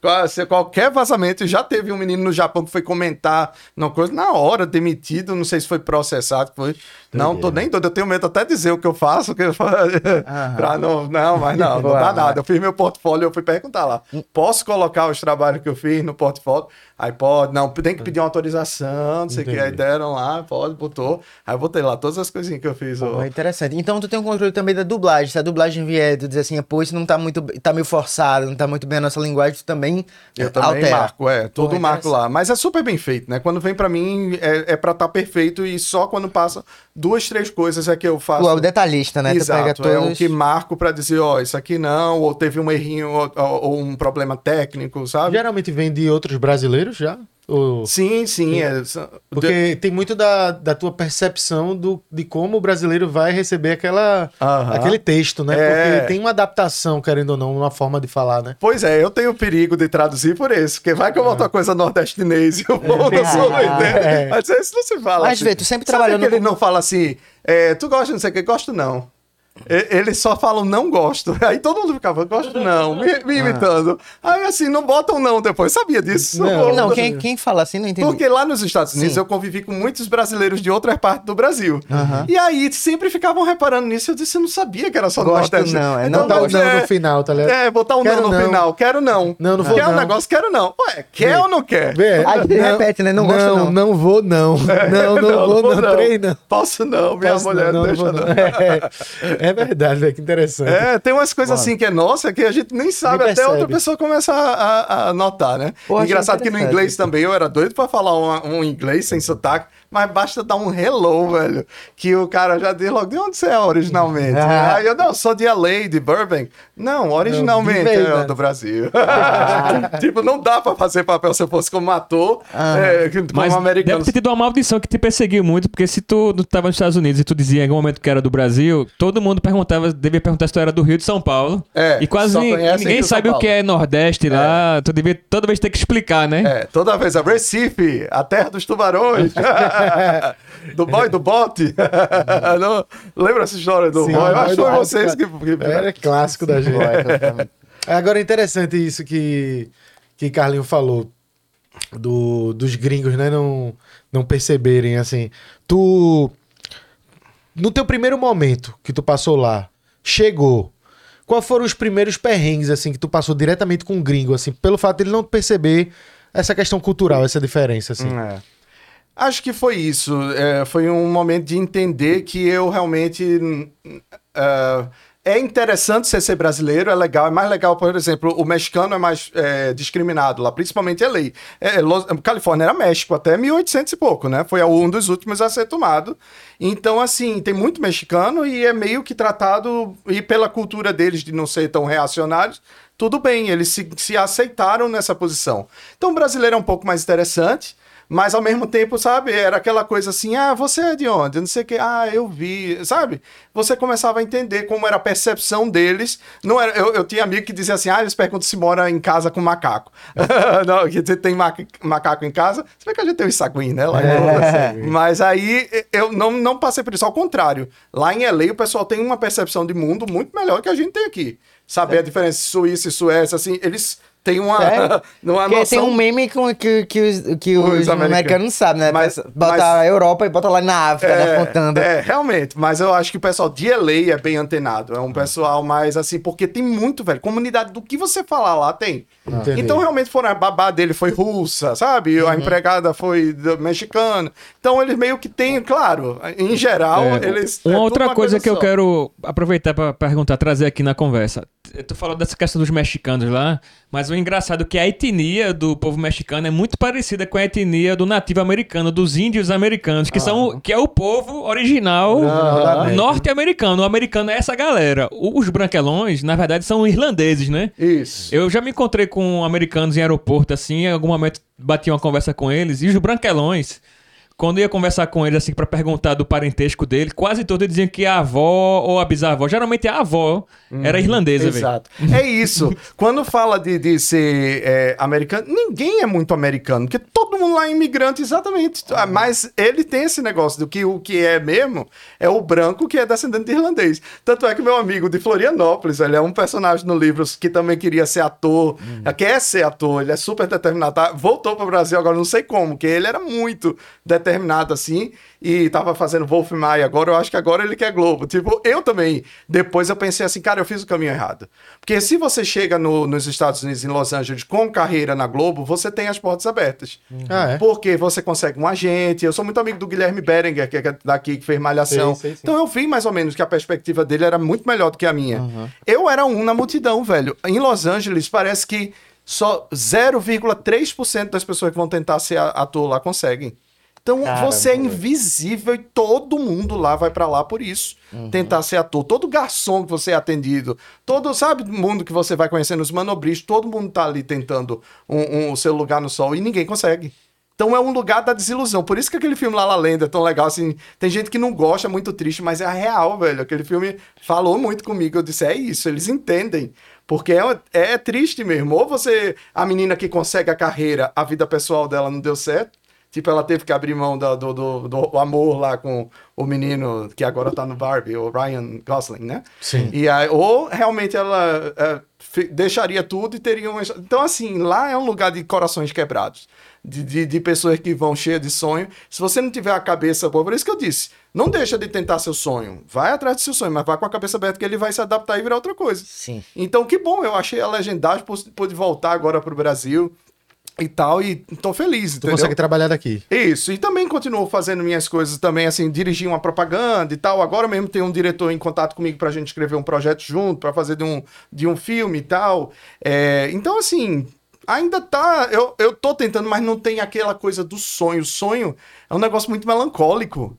Speaker 4: Qualquer vazamento, já teve um menino no Japão que foi comentar uma coisa, na hora, demitido, não sei se foi processado, foi. Não, tô nem doido, eu tenho medo até de dizer o que eu faço, que eu [LAUGHS] pra não, não, mas não, [LAUGHS] não dá nada. Eu fiz meu portfólio, eu fui perguntar lá, posso colocar os trabalhos que eu fiz no portfólio? Aí pode, não, tem que pedir uma autorização, não sei o que, aí deram lá, pode, botou. Aí eu botei lá todas as coisinhas que eu fiz. ó.
Speaker 2: Pô, interessante. Então tu tem um controle também da dublagem. Se a dublagem vier, tu dizer assim, pô, isso não tá muito, tá meio forçado, não tá muito bem a nossa linguagem, tu também
Speaker 4: Eu também
Speaker 2: altera.
Speaker 4: marco, é, tudo
Speaker 2: Porra,
Speaker 4: marco lá. Mas é super bem feito, né? Quando vem pra mim, é, é pra estar perfeito e só quando passa duas, três coisas é que eu faço.
Speaker 2: Tu é o detalhista, né?
Speaker 4: Exato,
Speaker 2: tu pega
Speaker 4: é o
Speaker 2: todos...
Speaker 4: que marco pra dizer, ó, isso aqui não, ou teve um errinho, ou, ou- ou um problema técnico, sabe?
Speaker 1: Geralmente vem de outros brasileiros já? Ou-
Speaker 4: Sim, sim. É,
Speaker 1: Porque tem muito da, da tua percepção do, de como o brasileiro vai receber aquela, aquele texto, né?
Speaker 4: É.
Speaker 1: Porque tem uma adaptação, querendo ou não, uma forma de falar, né?
Speaker 4: Pois é, eu tenho perigo de traduzir por isso, porque vai que eu boto uma coisa nordestinês e o povo do sul não
Speaker 2: Ah,
Speaker 4: entende.
Speaker 1: é.
Speaker 4: Mas isso não se fala.
Speaker 2: Mas
Speaker 4: assim.
Speaker 2: vê, tu sempre
Speaker 4: Sabe
Speaker 2: trabalhou
Speaker 4: que ele não fala assim, é, tu gosta não sei o que, gosto não. Eles só falam não gosto. [LAUGHS] Aí todo mundo ficava, gosto não, me,
Speaker 2: Ah.
Speaker 4: me imitando. Aí assim, não botam não depois. Sabia disso?
Speaker 1: Não,
Speaker 2: Não, quem, quem fala assim não entende.
Speaker 4: Porque lá nos Estados Unidos
Speaker 2: Sim.
Speaker 4: eu convivi com muitos brasileiros de outras partes do Brasil. E aí sempre ficavam reparando nisso. Eu disse, eu não sabia que era só
Speaker 2: Gosto
Speaker 4: Nordeste.
Speaker 2: não, é
Speaker 4: Então,
Speaker 2: não
Speaker 1: Botar o
Speaker 2: gosto.
Speaker 1: não
Speaker 4: é-
Speaker 1: no final, tá ligado?
Speaker 4: é, botar um
Speaker 1: Quero
Speaker 4: não no
Speaker 1: não.
Speaker 4: final. Quero não.
Speaker 1: Não, não vou
Speaker 4: Quer um
Speaker 1: não.
Speaker 4: negócio? Quero não. Ué, quer ou não quer?
Speaker 1: Vê, [LAUGHS]
Speaker 2: Aí repete, né? Não gosto, não.
Speaker 1: Não, vou não. [LAUGHS] Não, não, vou não. Três não.
Speaker 4: Posso não, minha
Speaker 1: Posso
Speaker 4: mulher não,
Speaker 1: não,
Speaker 4: deixa não.
Speaker 1: não. É, é verdade, velho, que interessante.
Speaker 4: É, tem umas coisas assim que é nossa que a gente nem sabe, até outra pessoa começa a, a- a notar, né?
Speaker 2: Pô,
Speaker 4: Engraçado que no inglês também eu era doido pra falar um inglês sem sotaque, mas basta dar um hello, velho, que o cara já diz logo, de onde você é originalmente?
Speaker 2: Ah.
Speaker 4: Aí eu, não, sou de LA, de Burbank. Não, originalmente é do Brasil. [LAUGHS] tipo, não dá pra fazer papel se eu fosse como ator, é, como
Speaker 3: Mas
Speaker 4: americano.
Speaker 3: deve ter tido uma maldição que te perseguiu muito, porque se tu não tava nos Estados Unidos e tu dizia em algum momento que era do Brasil, todo mundo perguntava, devia perguntar se tu era do Rio de São Paulo.
Speaker 4: É,
Speaker 3: e quase ninguém sabe o que é Nordeste lá. Tu devia toda vez ter que explicar, né?
Speaker 4: É, toda vez a Recife, a terra dos tubarões, [LAUGHS] do boy do bote. [LAUGHS] Não, lembra essa história do
Speaker 1: Sim,
Speaker 4: boy? Eu
Speaker 1: boy
Speaker 4: acho que foi vocês que. que-
Speaker 1: Era clássico da gente. Agora é interessante isso que, que Carlinho falou do, dos gringos, né? Não, não perceberem, assim. Tu. No teu primeiro momento que tu passou lá, chegou. Qual foram os primeiros perrengues, assim, que tu passou diretamente com o gringo, assim, pelo fato de ele não perceber essa questão cultural, essa diferença, assim?
Speaker 4: É. Acho que foi isso. É, foi um momento de entender que eu realmente. hum, é, é interessante você ser brasileiro, é legal. É mais legal, por exemplo, o mexicano é mais é, discriminado lá, principalmente a lei. É, Los- Califórnia era México até 1800 e pouco, né? Foi um dos últimos a ser tomado. Então, assim, tem muito mexicano e é meio que tratado, e pela cultura deles de não ser tão reacionários, tudo bem, eles se, se aceitaram nessa posição. Então, o brasileiro é um pouco mais interessante. Mas ao mesmo tempo, sabe, era aquela coisa assim: ah, você é de onde? Não sei o que, ah, eu vi, sabe? Você começava a entender como era a percepção deles. Não era, eu, eu tinha amigo que dizia assim: ah, eles perguntam se mora em casa com macaco. [LAUGHS] não, que você tem ma- macaco em casa. Você vê que a gente tem o saguinho, né? Lá
Speaker 1: É.
Speaker 4: Lula. Mas aí eu não, não passei por isso, ao contrário. Lá em LA o pessoal tem uma percepção de mundo muito melhor que a gente tem aqui. Saber a diferença Suíça e Suécia, assim, eles têm uma,
Speaker 2: Sério? [LAUGHS]
Speaker 4: uma
Speaker 2: tem um meme com, que, que os, que
Speaker 4: Os
Speaker 2: os,
Speaker 4: americanos.
Speaker 2: americanos não sabem, né?
Speaker 4: Mas-
Speaker 2: bota
Speaker 4: mas-
Speaker 2: a Europa e bota lá na África, né? Apontando.
Speaker 4: É, realmente. Mas eu acho que o pessoal de LA é bem antenado. É um pessoal mais assim, porque tem muito, velho. Comunidade do que você falar lá tem.
Speaker 1: Entendi.
Speaker 4: Então, realmente, foram, a babá dele foi russa, sabe?
Speaker 2: Uhum.
Speaker 4: A empregada foi mexicana. Então, eles meio que têm, claro, em geral,
Speaker 3: É,
Speaker 4: eles.
Speaker 3: Uma
Speaker 4: é
Speaker 3: outra
Speaker 4: tudo
Speaker 3: coisa, que eu quero aproveitar para perguntar, trazer aqui na conversa. Tu falou dessa questão dos mexicanos lá, mas o engraçado é que a etnia do povo mexicano é muito parecida com a etnia do nativo americano, dos índios americanos, que são que é o povo original
Speaker 1: Aham.
Speaker 3: norte-americano. O americano é essa galera. Os branquelões, na verdade, são irlandeses, né?
Speaker 4: Isso.
Speaker 3: Eu já me encontrei com americanos em aeroporto, assim, em algum momento bati uma conversa com eles, e os branquelões, quando eu ia conversar com ele, assim, pra perguntar do parentesco dele, quase todos diziam que a avó ou a bisavó, geralmente a avó, era irlandesa.
Speaker 4: Exato. É isso. Quando fala de, de ser é, americano, ninguém é muito americano, porque todo mundo lá é imigrante, exatamente. Ah, Mas ele tem esse negócio do que o que é mesmo é o branco que é descendente de irlandês. Tanto é que meu amigo de Florianópolis, ele é um personagem no livro que também queria ser ator, quer ser ator, ele é super determinado. tá? Voltou para o Brasil agora, não sei como, porque ele era muito determinado assim e tava fazendo Wolf Maia agora, eu acho que agora ele quer Globo. Tipo, eu também, depois eu pensei assim, cara, eu fiz o caminho errado. Porque se você chega no- nos Estados Unidos, em Los Angeles, com carreira na Globo, você tem as portas abertas.
Speaker 1: Ah, é?
Speaker 4: Porque você consegue um agente. Eu sou muito amigo do Guilherme Berenguer, que é daqui, que fez Malhação.
Speaker 1: Sim.
Speaker 4: Então eu vi mais ou menos que a perspectiva dele era muito melhor do que a minha. Eu era um na multidão, velho. Em Los Angeles, parece que só 0,3% das pessoas que vão tentar ser ator lá conseguem. Então
Speaker 2: Caramba,
Speaker 4: você é invisível e todo mundo lá vai pra lá por isso. Tentar ser ator. Todo garçom que você é atendido, todo, sabe, mundo que você vai conhecendo, os manobristas, todo mundo tá ali tentando um, um- o seu lugar no sol e ninguém consegue. Então é um lugar da desilusão. Por isso que aquele filme La La Land é tão legal, assim. Tem gente que não gosta, é muito triste, mas é a real, velho. Aquele filme falou muito comigo. Eu disse, é isso, eles entendem. Porque é, é triste mesmo. Ou você, a menina que consegue a carreira, a vida pessoal dela não deu certo. Tipo, ela teve que abrir mão da- do, do, do amor lá com o menino que agora tá no Barbie, o Ryan Gosling, né?
Speaker 1: Sim.
Speaker 4: E aí, ou realmente ela é, deixaria tudo e teria uma. Então, assim, lá é um lugar de corações quebrados. De, de, de pessoas que vão cheias de sonho. Se você não tiver a cabeça boa, por isso que eu disse, não deixa de tentar seu sonho. Vai atrás do seu sonho, mas vai com a cabeça aberta que ele vai se adaptar e virar outra coisa.
Speaker 2: Sim.
Speaker 4: Então, que bom, eu achei a legendagem, pude voltar agora pro Brasil e tal, e tô feliz,
Speaker 1: Tu
Speaker 4: entendeu?
Speaker 1: consegue trabalhar daqui.
Speaker 4: Isso, e também continuo fazendo minhas coisas também, assim, dirigir uma propaganda e tal. Agora mesmo tem um diretor em contato comigo pra gente escrever um projeto junto, pra fazer de um, de um filme e tal. É, então, assim, ainda tá. Eu, eu tô tentando, mas não tem aquela coisa do sonho. O sonho é um negócio muito melancólico.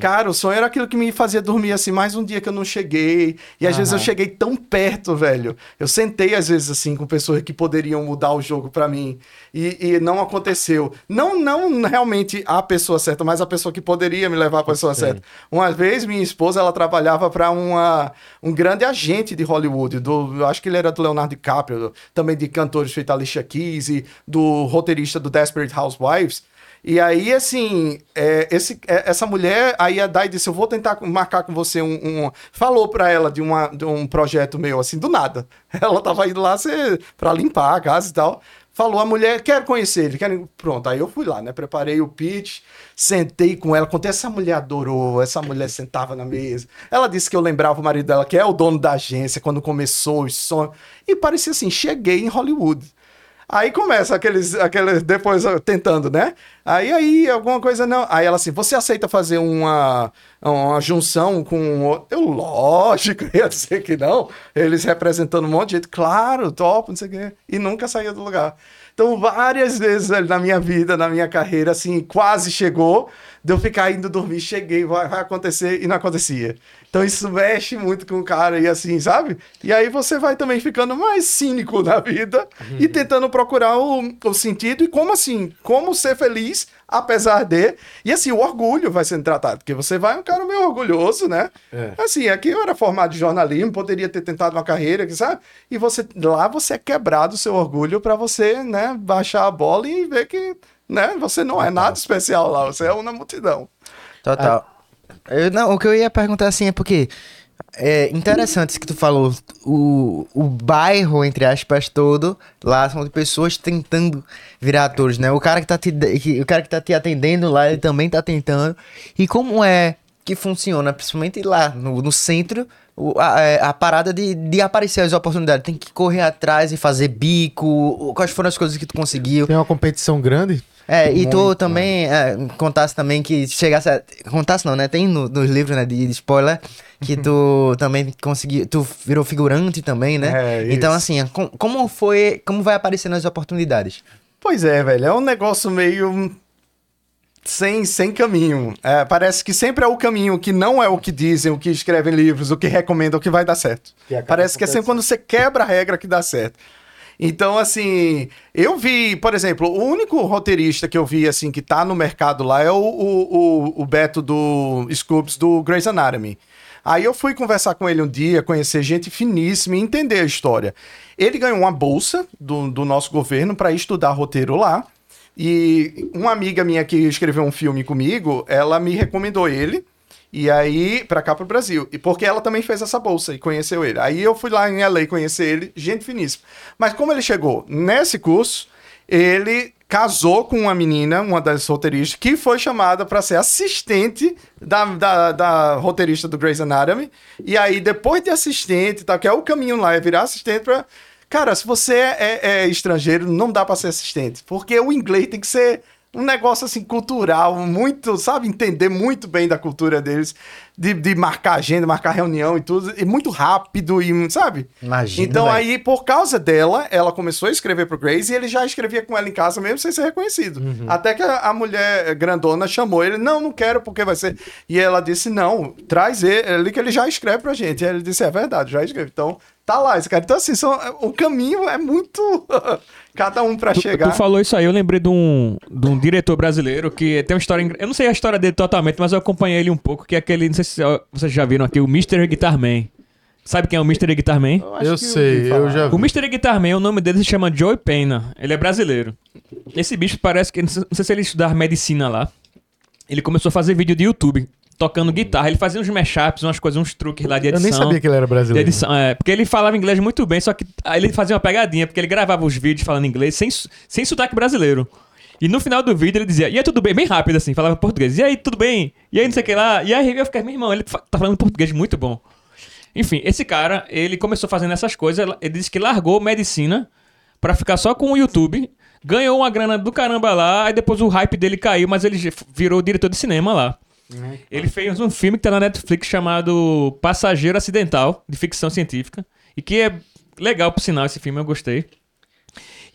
Speaker 4: Cara, o sonho era aquilo que me fazia dormir assim, mais um dia que eu não cheguei. E às vezes eu cheguei tão perto, velho. Eu sentei, às vezes, assim, com pessoas que poderiam mudar o jogo pra mim. E, e não aconteceu. Não, não realmente a pessoa certa, mas a pessoa que poderia me levar à pessoa certa. Uma vez, minha esposa, ela trabalhava pra uma, um grande agente de Hollywood. Do, eu acho que ele era do Leonardo DiCaprio, também de cantores feito Alicia Keys e do roteirista do Desperate Housewives. E aí, assim, é, esse, é, essa mulher, aí a Dai disse: Eu vou tentar marcar com você um. um- falou pra ela de, uma, de um projeto meu, assim, do nada. [LAUGHS] Ela tava indo lá ser, pra limpar a casa e tal. Falou a mulher, quero conhecer ele. Quero... Pronto, aí eu fui lá, né? Preparei o pitch, sentei com ela. Contei, essa mulher adorou, essa mulher sentava na mesa. Ela disse que eu lembrava o marido dela, que é o dono da agência, quando começou os sonhos. E parecia assim: cheguei em Hollywood. Aí começa aqueles, aqueles depois tentando, né? Aí, aí, alguma coisa não. Aí ela assim, você aceita fazer uma, uma junção com outro? Eu, lógico, [LAUGHS] ia dizer que não. Eles representando um monte de gente, claro, top, não sei o quê. E nunca saía do lugar. Então, várias vezes na minha vida, na minha carreira, assim, quase chegou, de eu ficar indo dormir, cheguei, vai, vai acontecer, e não acontecia. Então, isso mexe muito com o cara, e assim, sabe? E aí você vai também ficando mais cínico na vida e tentando procurar o, o sentido e como assim, como ser feliz apesar de. E assim, o orgulho vai sendo tratado, porque você vai um cara meio orgulhoso, né?
Speaker 1: É.
Speaker 4: Assim, aqui eu era formado de jornalismo, poderia ter tentado uma carreira, sabe? E você lá você é quebrado o seu orgulho pra você, né, baixar a bola e ver que, né, você não é nada especial lá, você é uma multidão.
Speaker 2: Total. Eu, não, o que eu ia perguntar assim é porque é interessante isso que tu falou. O, o bairro, entre aspas, todo, lá são de pessoas tentando virar atores, né? O cara que tá te, que- o cara que tá te atendendo lá, ele também tá tentando. E como é que funciona, principalmente lá no, no centro, o- a, é, a parada de, de aparecer as oportunidades? Tem que correr atrás e fazer bico. Quais foram as coisas que tu conseguiu?
Speaker 1: Tem uma competição grande?
Speaker 2: É, e tu também é, contasse também que chegasse a, Contasse não, né? Tem no- nos livros, né, de, de spoiler, que tu [LAUGHS] também conseguiu... Tu virou figurante também, né?
Speaker 4: É,
Speaker 2: então, assim, com- como foi... Como vai aparecendo as oportunidades?
Speaker 4: Pois é, velho, é um negócio meio sem, sem caminho. É, parece que sempre é o caminho que não é o que dizem, o que escrevem livros, o que recomendam, o que vai dar certo. Parece que é sempre quando você quebra a regra que dá certo. Então, assim, eu vi, por exemplo, o único roteirista que eu vi, assim, que tá no mercado lá é o, o, o, Beto do Scoops do Grey's Anatomy. Aí eu fui conversar com ele um dia, conhecer gente finíssima e entender a história. Ele ganhou uma bolsa do, do nosso governo para estudar roteiro lá. E uma amiga minha que escreveu um filme comigo, ela me recomendou ele. E aí, pra cá pro Brasil. E porque ela também fez essa bolsa e conheceu ele. Aí eu fui lá em LA conhecer ele, gente finíssima. Mas como ele chegou nesse curso, ele casou com uma menina, uma das roteiristas, que foi chamada para ser assistente da, da, da, roteirista do Grey's Anatomy. E aí, depois de assistente, tá, que é o caminho lá, é virar assistente pra. Cara, se você é, é, estrangeiro, não dá para ser assistente. Porque o inglês tem que ser um negócio assim cultural, muito, sabe, entender muito bem da cultura deles, de, de marcar agenda, marcar reunião e tudo, e muito rápido e, sabe?
Speaker 2: Imagina,
Speaker 4: Então
Speaker 2: véio.
Speaker 4: aí, por causa dela, ela começou a escrever pro Grace e ele já escrevia com ela em casa mesmo sem ser reconhecido. Até que a, a mulher grandona chamou ele, não, não quero porque vai ser... E ela disse, não, traz ele, ele que ele já escreve pra gente. E ele disse, é verdade, já escreve. Então, tá lá esse cara. Então assim, são, o caminho é muito... [LAUGHS] Cada um pra
Speaker 3: Tu,
Speaker 4: chegar.
Speaker 3: tu falou isso aí, eu lembrei de um, de um diretor brasileiro que tem uma história. Eu não sei a história dele totalmente, mas eu acompanhei ele um pouco, que é aquele. Não sei se vocês já viram aqui, o Mr. Guitarman. Sabe quem é o Mr. Guitarman?
Speaker 4: acho
Speaker 1: Eu
Speaker 4: que
Speaker 1: sei, eu já
Speaker 3: O Mr. Guitarman, o nome dele se chama Joey Pena. Ele é brasileiro. Esse bicho parece que. Não sei não sei se ele estudar medicina lá. Ele começou a fazer vídeo de YouTube, tocando guitarra. Ele fazia uns mashups, umas coisas, uns truques lá de
Speaker 1: Eu
Speaker 3: edição.
Speaker 1: nem sabia que ele era
Speaker 3: De
Speaker 1: brasileiro.
Speaker 3: edição, é, porque ele falava inglês muito bem, só que aí ele fazia uma pegadinha, porque ele gravava os vídeos falando inglês sem, sem sotaque brasileiro. E no final do vídeo ele dizia, e aí tudo bem, bem rápido assim, falava português, e aí tudo bem, e aí não sei o que lá, e aí eu ficava, meu irmão, ele tá falando português muito bom. Enfim, esse cara, ele começou fazendo essas coisas, ele disse que largou medicina pra ficar só com o YouTube, ganhou uma grana do caramba lá, aí depois o hype dele caiu, mas ele virou diretor de cinema lá. Ele fez um filme que tá na Netflix chamado Passageiro Acidental, de ficção científica. E que é legal, por sinal, esse filme eu gostei.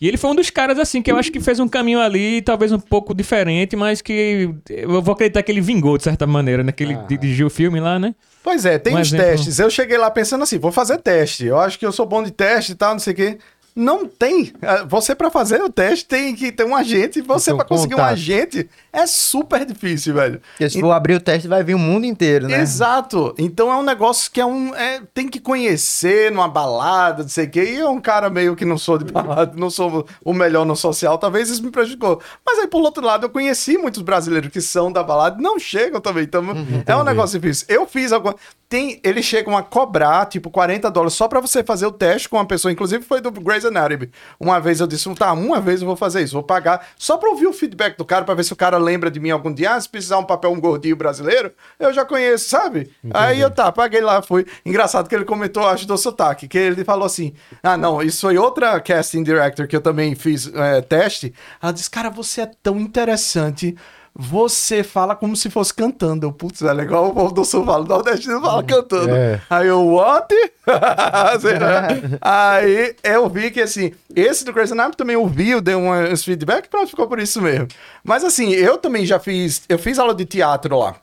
Speaker 3: E ele foi um dos caras, assim, que eu acho que fez um caminho ali, talvez um pouco diferente, mas que eu vou acreditar que ele vingou, de certa maneira, né? Que ele dirigiu o filme lá, né?
Speaker 4: Pois é, tem
Speaker 3: Um
Speaker 4: os
Speaker 3: exemplo.
Speaker 4: testes. Eu cheguei lá pensando assim, vou fazer teste. Eu acho que eu sou bom de teste e tal, não sei o quê. Não tem. Ah, Você, pra fazer o teste, tem que ter um agente. E você, pra conseguir um agente, é super difícil, velho.
Speaker 2: Porque se for abrir o teste, vai vir o mundo inteiro, né?
Speaker 4: Exato. Então é um negócio que é um. é- tem que conhecer numa balada, não sei o quê. E é um cara meio que não sou de balada, não sou o melhor no social, talvez isso me prejudicou. Mas aí, por outro lado, eu conheci muitos brasileiros que são da balada e não chegam também. Então é um negócio difícil. Eu fiz alguma. Tem, eles chegam a cobrar, tipo, 40 dólares só pra você fazer o teste com uma pessoa. Inclusive foi do Grey's Anatomy. Uma vez eu disse, tá, uma vez eu vou fazer isso, vou pagar só pra ouvir o feedback do cara, pra ver se o cara lembra de mim algum dia. Ah, se precisar um papel, um gordinho brasileiro, eu já conheço, sabe? Aí eu tá, paguei lá, fui. Engraçado que ele comentou, acho, do sotaque, que ele falou assim: ah, não, isso foi outra casting director que eu também fiz é, teste. Ela disse, cara, você é tão interessante. Você fala como se fosse cantando. Eu, Putz, é legal o povo do Sul fala, o Nordestino fala cantando.
Speaker 1: É.
Speaker 4: Aí eu, what? [LAUGHS] [LAUGHS] Aí eu vi que, assim, esse do Grey's Anatomy também eu vi, eu dei um, uns feedback, pronto, ficou por isso mesmo. Mas assim, eu também já fiz, eu fiz aula de teatro lá.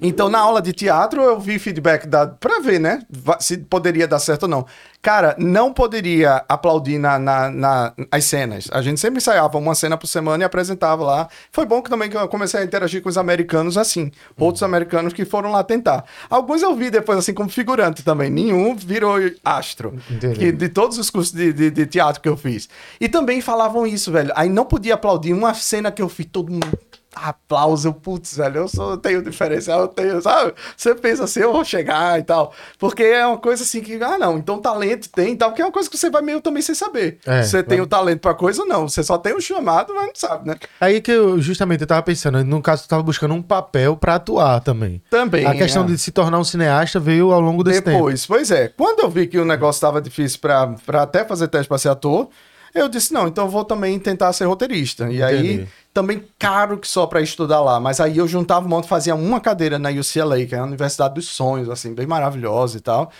Speaker 4: Então, na aula de teatro, eu vi feedback da, pra ver, né? Se poderia dar certo ou não. Cara, não poderia aplaudir na, na, na- as cenas. A gente sempre ensaiava uma cena por semana e apresentava lá. Foi bom que também que eu comecei a interagir com os americanos assim. Outros americanos que foram lá tentar. Alguns eu vi depois, assim, como figurante também. Nenhum virou astro. Que, de todos os cursos de, de, de teatro que eu fiz. E também falavam isso, velho. Aí não podia aplaudir uma cena que eu fiz, todo mundo. Aplauso, putz, velho, eu sou, tenho diferencial, eu tenho, sabe? Você pensa assim, eu vou chegar e tal. Porque é uma coisa assim que, ah, não, então talento tem e tal, que é uma coisa que você vai meio também sem saber.
Speaker 1: É,
Speaker 4: você tem o talento pra coisa ou não. Você só tem o chamado, mas não sabe, né?
Speaker 1: Aí que eu, justamente, eu tava pensando, no caso, tu tava buscando um papel pra atuar também.
Speaker 4: Também.
Speaker 1: A questão
Speaker 4: é.
Speaker 1: de se tornar um cineasta veio ao longo desse tempo.
Speaker 4: Depois, pois é. Quando eu vi que o negócio estava difícil pra pra até fazer teste pra ser ator, eu disse, não, então eu vou também tentar ser roteirista. E aí,
Speaker 1: Entendi.
Speaker 4: Também caro que só pra estudar lá. Mas aí eu juntava um monte, fazia uma cadeira na UCLA, que é a Universidade dos Sonhos, assim, bem maravilhosa e tal.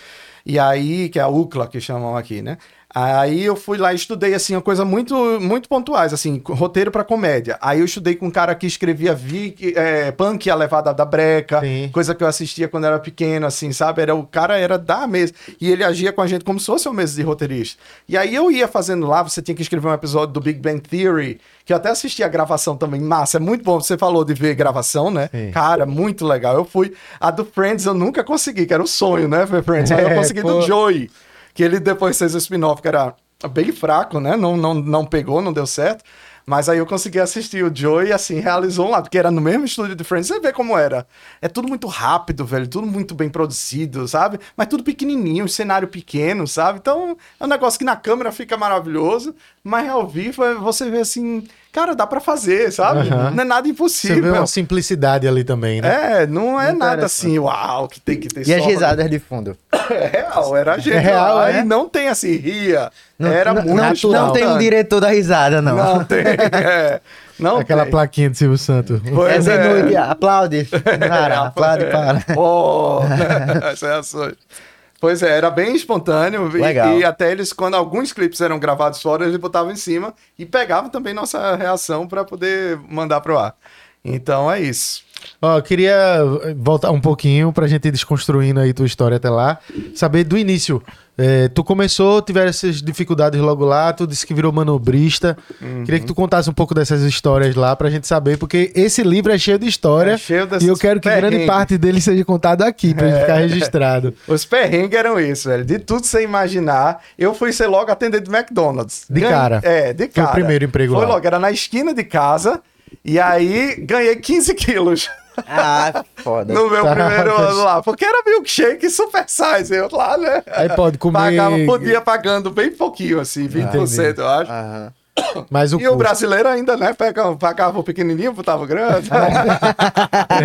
Speaker 4: E aí, que é a UCLA que chamam aqui, né? Aí eu fui lá e estudei, assim, uma coisa muito, muito pontuais, assim, roteiro pra comédia. Aí eu estudei com um cara que escrevia Vic, é, Punk, a levada da breca,
Speaker 1: Sim.
Speaker 4: coisa que eu assistia quando era pequeno, assim, sabe? Era, o cara era da mesa. E ele agia com a gente como se fosse uma mesa de roteirista. E aí eu ia fazendo lá, você tinha que escrever um episódio do Big Bang Theory, que eu até assisti a gravação também. Massa, é muito bom. Você falou de ver gravação, né?
Speaker 1: Sim.
Speaker 4: Cara, muito legal. Eu fui. A do Friends eu nunca consegui, que era o sonho, né? Ver Friends. Aí eu [LAUGHS]
Speaker 1: É,
Speaker 4: consegui
Speaker 1: pô.
Speaker 4: do Joey, que ele depois fez o spin-off, que era bem fraco, né? Não, não, não pegou, não deu certo. Mas aí eu consegui assistir o Joey e assim, realizou um lado, porque era no mesmo estúdio de Friends. Você vê como era. É tudo muito rápido, velho. Tudo muito bem produzido, sabe? Mas tudo pequenininho, cenário pequeno, sabe? Então é um negócio que na câmera fica maravilhoso, mas ao vivo é- você vê assim, cara, dá pra fazer, sabe? Não é nada
Speaker 1: Você vê
Speaker 4: impossível.
Speaker 1: uma simplicidade ali também, né?
Speaker 4: É, não é nada
Speaker 2: Interessante.
Speaker 4: assim, uau, que tem que ter
Speaker 2: E as risadas de fundo.
Speaker 4: É real, era a gente
Speaker 1: É real,
Speaker 4: lá,
Speaker 1: é?
Speaker 4: não tem assim, ria.
Speaker 2: Não,
Speaker 4: era
Speaker 2: não,
Speaker 4: muito
Speaker 2: não,
Speaker 1: natural.
Speaker 2: não tem um diretor da risada, não.
Speaker 4: Não tem, [LAUGHS] é. Não
Speaker 1: Aquela
Speaker 4: tem.
Speaker 1: plaquinha de Silvio Santos.
Speaker 2: É
Speaker 4: Pois
Speaker 2: de noite, aplaude. [LAUGHS] Para, aplaude, para.
Speaker 4: Oh, as reações. Pois é, era bem espontâneo. e-
Speaker 2: Legal.
Speaker 4: E, até eles, quando alguns clipes eram gravados fora, eles botavam em cima e pegavam também nossa reação para poder mandar pro ar. Então é isso.
Speaker 1: Ó, eu queria voltar um pouquinho pra gente ir desconstruindo aí tua história até lá. Saber do início. É, tu começou, tiveram essas dificuldades logo lá, tu disse que virou manobrista.
Speaker 4: Uhum.
Speaker 1: Queria que tu contasse um pouco dessas histórias lá pra gente saber, porque esse livro é cheio de história.
Speaker 4: É cheio
Speaker 1: e eu quero que grande parte dele seja contado aqui, pra gente ficar registrado.
Speaker 4: Os perrengues eram isso, velho. De tudo você imaginar, eu fui ser logo atendente do McDonald's.
Speaker 1: De cara.
Speaker 4: É, de
Speaker 1: Foi
Speaker 4: cara.
Speaker 1: o primeiro emprego
Speaker 4: Foi
Speaker 1: lá.
Speaker 4: logo, era na esquina de casa. E aí ganhei 15 quilos
Speaker 2: Ah, foda.
Speaker 4: no meu
Speaker 1: Tá,
Speaker 4: primeiro ano lá. Porque era milkshake super size. Eu lá, né?
Speaker 1: Aí pode comer.
Speaker 4: Pagava, podia pagando bem pouquinho, assim, 20%, eu acho.
Speaker 2: Aham.
Speaker 1: Mas o
Speaker 4: E o brasileiro ainda, né? Pegava, pagava o pequenininho, botava o grande. [LAUGHS]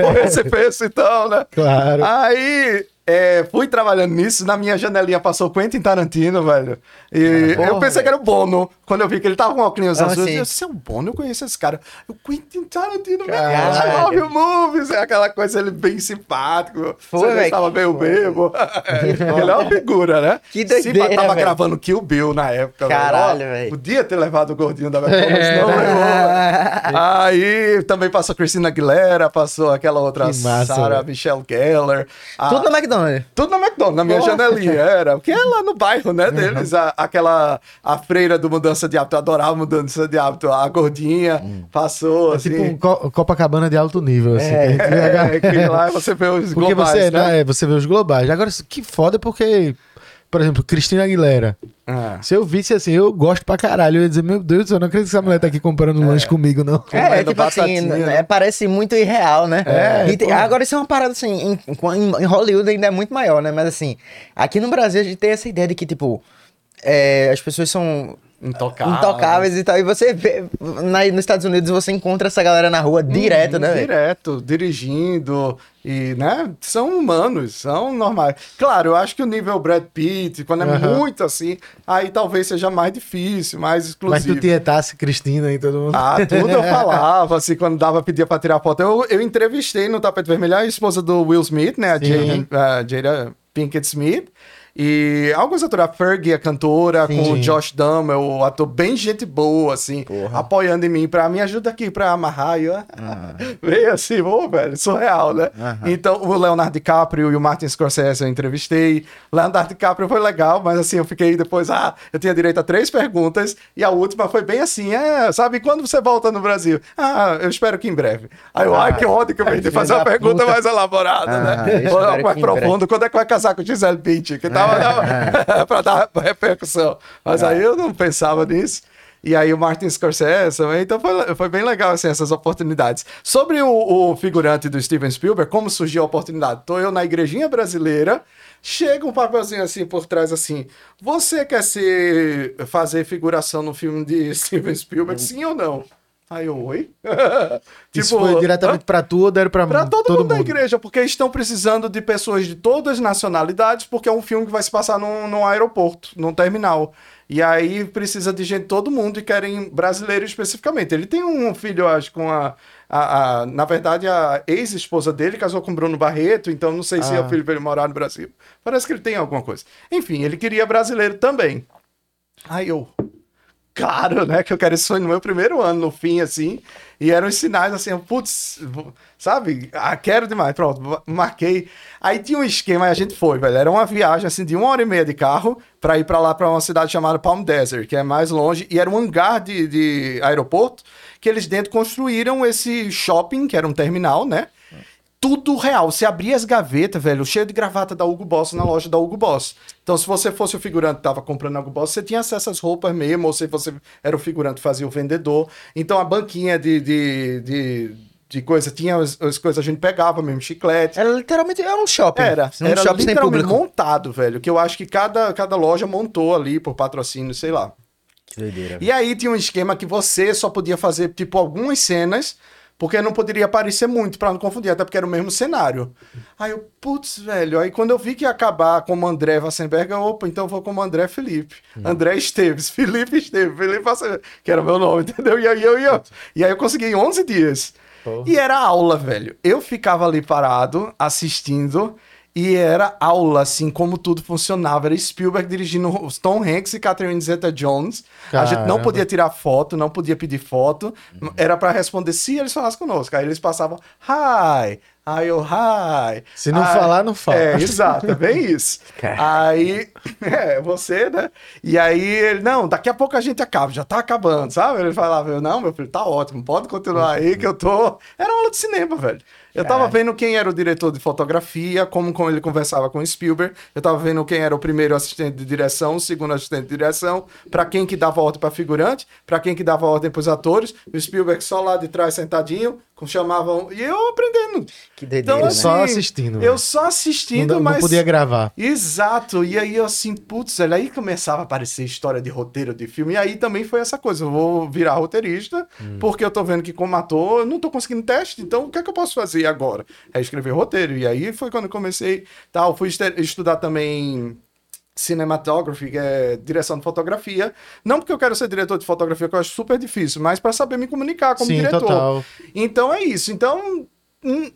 Speaker 4: Por esse preço, então, né?
Speaker 1: Claro.
Speaker 4: Aí, é, fui trabalhando nisso, na minha janelinha passou Quentin Tarantino, velho. E
Speaker 2: Porra,
Speaker 4: eu pensei que era o Bono, quando eu vi que ele tava com óculos
Speaker 2: Ah,
Speaker 4: azuis. Eu disse, é o Bono, eu conheço esse cara. O Quentin Tarantino, velho.
Speaker 2: Caralho.
Speaker 4: Love you movies. É aquela coisa, ele bem simpático.
Speaker 2: Foi, velho,
Speaker 4: tava meio
Speaker 2: foda.
Speaker 4: bebo. [LAUGHS] [LAUGHS] ele é uma figura, né?
Speaker 2: Que doideira,
Speaker 4: tava
Speaker 2: velho.
Speaker 4: gravando Kill Bill na época.
Speaker 2: Caralho, velho.
Speaker 4: Podia ter levado o gordinho da McDonald's, [LAUGHS]
Speaker 1: É,
Speaker 4: não
Speaker 1: né?
Speaker 4: levou. Aí também passou Christina Aguilera, passou aquela outra Sarah. Michelle Gellar. A-
Speaker 2: Tudo no McDonald's.
Speaker 4: tudo na McDonald's, na minha janelinha, era. Porque é lá no bairro,
Speaker 1: Uhum.
Speaker 4: né, deles. A, aquela, a freira do Mudança de Hábito, eu adorava Mudança de Hábito. A gordinha passou,
Speaker 1: É
Speaker 4: assim.
Speaker 1: tipo um Co- Copacabana de alto nível, assim. que vê a-
Speaker 4: É, que lá você vê os
Speaker 1: Porque
Speaker 4: globais,
Speaker 1: você,
Speaker 4: né?
Speaker 1: né, é, você vê os globais. Agora, que foda porque, por exemplo, Cristina Aguilera.
Speaker 4: É.
Speaker 1: Se eu visse assim, eu gosto pra caralho. Eu ia dizer, meu Deus do céu, eu não acredito que essa mulher tá aqui comprando um lanche comigo, não.
Speaker 2: É,
Speaker 4: Comendo
Speaker 2: tipo assim,
Speaker 4: batatinha,
Speaker 2: n-
Speaker 4: né?
Speaker 2: é, parece muito irreal, né?
Speaker 1: É,
Speaker 2: E agora isso é uma parada assim, em, em- em Hollywood ainda é muito maior, né? Mas assim, aqui no Brasil a gente tem essa ideia de que, tipo, é, as pessoas são
Speaker 4: Intocável.
Speaker 2: intocáveis e tal. E você vê, na, nos Estados Unidos você encontra essa galera na rua direto,
Speaker 4: Uhum,
Speaker 2: né?
Speaker 4: Direto, dirigindo e, né, são humanos, são normais. Claro, eu acho que o nível Brad Pitt, quando é
Speaker 1: Aham.
Speaker 4: muito assim, aí talvez seja mais difícil, mais
Speaker 1: Mas
Speaker 4: exclusivo.
Speaker 1: tu tietasse Cristina e todo mundo.
Speaker 4: Ah, tudo eu [LAUGHS] falava, assim, quando dava, pedia pra tirar foto. Eu, eu entrevistei no Tapete Vermelho a esposa do Will Smith, né, a. Jada, a Jada Pinkett Smith. E alguns atores, a Fergie, a cantora,
Speaker 1: Sim.
Speaker 4: com o Josh Duhamel, o ator bem gente boa, assim,
Speaker 2: Porra.
Speaker 4: apoiando em mim, pra me ajuda aqui pra amarrar. E eu, [LAUGHS] veio assim, ô, velho, surreal, né? Então, o Leonardo DiCaprio e o Martin Scorsese eu entrevistei. Leonardo DiCaprio foi legal, mas assim, eu fiquei depois, ah, eu tinha direito a três perguntas, e a última foi bem assim, é, sabe, quando você volta no Brasil? Ah, eu espero que em breve. Aí eu, ai, que ódio que eu vim de fazer uma pergunta
Speaker 2: puta.
Speaker 4: mais elaborada,
Speaker 2: Ah,
Speaker 4: né?
Speaker 2: espero
Speaker 4: Ou mais profundo, quando é que vai casar com Gisele Bündchen? Que tava tava- [LAUGHS] pra dar repercussão. Mas aí eu não pensava nisso. E aí o Martin Scorsese também, então foi, foi bem legal, assim, essas oportunidades. Sobre o, o figurante do Steven Spielberg, como surgiu a oportunidade? Tô eu na igrejinha brasileira, chega um papelzinho assim por trás, assim, você quer ser, fazer figuração no filme de [LAUGHS] Steven Spielberg, sim ou não? Aí eu, oi? [LAUGHS]
Speaker 1: Isso foi diretamente pra tu ou deram pra,
Speaker 4: Para todo, mundo, da igreja, porque estão precisando de pessoas de todas as nacionalidades, porque é um filme que vai se passar num, num aeroporto, num terminal. E aí precisa de gente todo mundo e querem brasileiro especificamente. Ele tem um filho, acho, com a. a- a- na verdade, a ex-esposa dele casou com Bruno Barreto, então não sei se é
Speaker 1: Ah.
Speaker 4: o filho para ele morar no Brasil. Parece que ele tem alguma coisa. Enfim, ele queria brasileiro também. Aí eu, claro, né? Que eu quero sonho no meu primeiro ano, no fim, assim. E eram os sinais assim, putz, sabe? Ah, quero demais. Pronto, marquei. Aí tinha um esquema e a gente foi, velho. Era uma viagem, assim, de uma hora e meia de carro pra ir pra lá, pra uma cidade chamada Palm Desert, que é mais longe. E era um hangar de, de aeroporto que eles dentro construíram esse shopping, que era um terminal, né? Tudo real. Você abria as gavetas, velho, cheio de gravata da Hugo Boss na loja da Hugo Boss. Então, se você fosse o figurante que tava comprando na Hugo Boss, você tinha acesso às roupas mesmo, ou se você era o figurante fazia o vendedor. Então, a banquinha de, de, de, de coisa, tinha as, as coisas, a gente pegava mesmo, chiclete.
Speaker 2: Era literalmente era um shopping.
Speaker 4: Era,
Speaker 2: um
Speaker 4: era
Speaker 2: shopping
Speaker 4: literalmente montado, velho, que eu acho que cada, cada loja montou ali por patrocínio, sei lá.
Speaker 2: Que doideira.
Speaker 4: E aí tinha um esquema que você só podia fazer, tipo, algumas cenas, porque não poderia aparecer muito, pra não confundir, até porque era o mesmo cenário. Aí eu, putz, velho, aí quando eu vi que ia acabar como André Vassenberg, eu, opa, então eu vou como André Felipe. André Esteves, [LAUGHS] Felipe Esteves, Felipe Vassenberg, que era o meu nome, [LAUGHS] entendeu? E aí eu, eu, e aí eu consegui em 11 dias. E era aula, velho. Eu ficava ali parado, assistindo, e era aula, assim, como tudo funcionava. Era Spielberg dirigindo Tom Hanks e Catherine Zeta-Jones. A gente não podia tirar foto, não podia pedir foto. Era pra responder se eles falassem conosco. Aí eles passavam, hi. Aí eu, hi.
Speaker 1: Se não
Speaker 4: Aí-
Speaker 1: falar, não fala.
Speaker 4: É, exato, é bem isso. [LAUGHS] aí, [LAUGHS] é, você, né? E aí ele, não, daqui a pouco a gente acaba, já tá acabando, sabe? Ele falava, eu, não, meu filho, tá ótimo, pode continuar aí que eu tô... Era uma aula de cinema, velho. Eu tava vendo quem era o diretor de fotografia, como, como ele conversava com o Spielberg. Eu tava vendo quem era o primeiro assistente de direção, o segundo assistente de direção, pra quem que dava ordem pra figurante, pra quem que dava ordem pros atores. O Spielberg só lá de trás sentadinho, com- chamavam... E eu aprendendo.
Speaker 2: Que doideira,
Speaker 4: Então,
Speaker 2: né?
Speaker 1: Só assistindo,
Speaker 4: Eu
Speaker 1: velho.
Speaker 4: só
Speaker 1: Não,
Speaker 4: assistindo,
Speaker 1: não
Speaker 4: mas...
Speaker 1: podia gravar.
Speaker 4: Exato, e aí eu assim, putz, velho, aí começava a aparecer história de roteiro de filme, e aí também foi essa coisa, eu vou virar roteirista, porque eu tô vendo que como ator, eu não tô conseguindo teste, então o que é que eu posso fazer agora? É escrever roteiro, e aí foi quando eu comecei, tal, fui estudar também cinematography, que é direção de fotografia, não porque eu quero ser diretor de fotografia, que eu acho super difícil, mas para saber me comunicar como
Speaker 1: Sim,
Speaker 4: diretor.
Speaker 1: total.
Speaker 4: Então é isso. Então,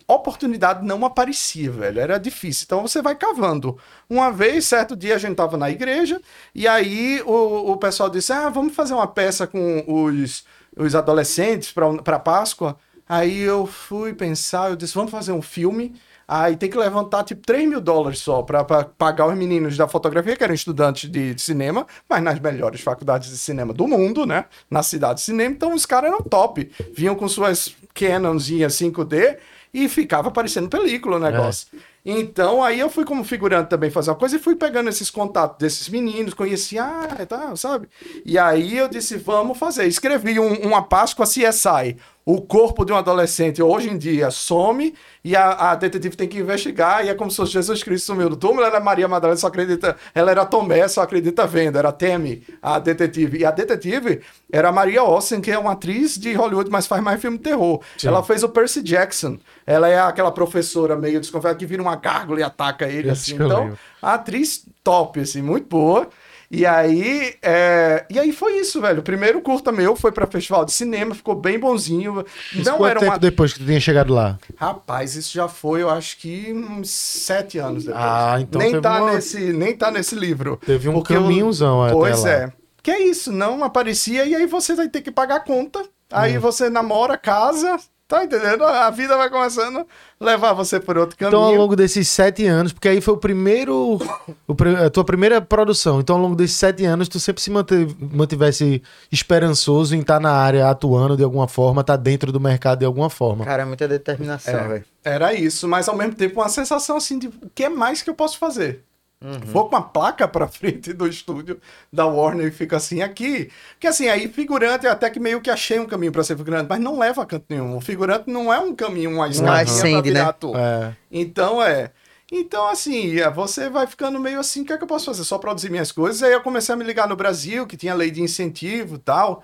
Speaker 4: oportunidade não aparecia, velho. Era difícil. Então você vai cavando. Uma vez, certo dia, a gente tava na igreja, e aí o, o pessoal disse: Ah, vamos fazer uma peça com os, os adolescentes para Páscoa. Aí eu fui pensar, eu disse: vamos fazer um filme. Aí tem que levantar tipo 3 mil dólares só para pagar os meninos da fotografia, que eram estudantes de, de cinema, mas nas melhores faculdades de cinema do mundo, né? Na cidade de cinema. Então os caras eram top. Vinham com suas Canonzinhas 5D e ficava parecendo película o negócio. Então, aí eu fui como figurante também fazer uma coisa e fui pegando esses contatos desses meninos, conheci, ah, tá, sabe? E aí eu disse, vamos fazer. Escrevi um- uma Páscoa CSI. O corpo de um adolescente hoje em dia some e a, a detetive tem que investigar e é como se fosse Jesus Cristo sumiu do túmulo. Ela é Maria Madalena, só acredita. Ela era Tomé, só acredita vendo. Era Temi, a detetive. E a detetive era a Maria Olsen, que é uma atriz de Hollywood, mas faz mais filme de terror. Ela fez o Percy Jackson. Ela é aquela professora meio desconfiada que vira uma gárgula e ataca ele. Assim. Então, a atriz top, assim, muito boa. E aí, é, e aí foi isso, velho. O primeiro curta meu foi pra festival de cinema, ficou bem bonzinho.
Speaker 1: Isso
Speaker 4: Não
Speaker 1: quanto
Speaker 4: era
Speaker 1: tempo
Speaker 4: uma.
Speaker 1: depois que tu tinha chegado lá?
Speaker 4: Rapaz, isso já foi, eu acho que uns sete anos depois.
Speaker 1: Ah, então
Speaker 4: nem tá
Speaker 1: uma-
Speaker 4: nesse, nem tá nesse livro.
Speaker 1: Teve um
Speaker 4: Porque eu-
Speaker 1: caminhozão até
Speaker 4: Pois
Speaker 1: lá.
Speaker 4: é. Que é isso, não aparecia e aí você vai ter que pagar a conta.
Speaker 1: Hum.
Speaker 4: Aí você namora, casa, tá entendendo? A vida vai começando a levar você por outro caminho.
Speaker 1: Então, ao longo desses sete anos, porque aí foi o primeiro. o a tua primeira produção. Então, ao longo desses sete anos, tu sempre se manteve, mantivesse esperançoso em estar na área atuando de alguma forma, estar dentro do mercado de alguma forma.
Speaker 2: Cara, é muita determinação,
Speaker 4: É,
Speaker 2: velho.
Speaker 4: era isso, mas ao mesmo tempo uma sensação assim de o que é mais que eu posso fazer?
Speaker 1: Uhum.
Speaker 4: Vou com uma placa pra frente do estúdio da Warner e fico assim aqui. Que assim, aí figurante, eu até que meio que achei um caminho pra ser figurante, mas não leva a canto nenhum. O figurante não é um caminho, uma escadinha pra virar
Speaker 2: né?
Speaker 4: ator.
Speaker 1: É.
Speaker 4: Então é. Então, assim, é, você vai ficando meio assim, o que é que eu posso fazer? Só produzir minhas coisas. Aí eu comecei a me ligar no Brasil, que tinha lei de incentivo e tal.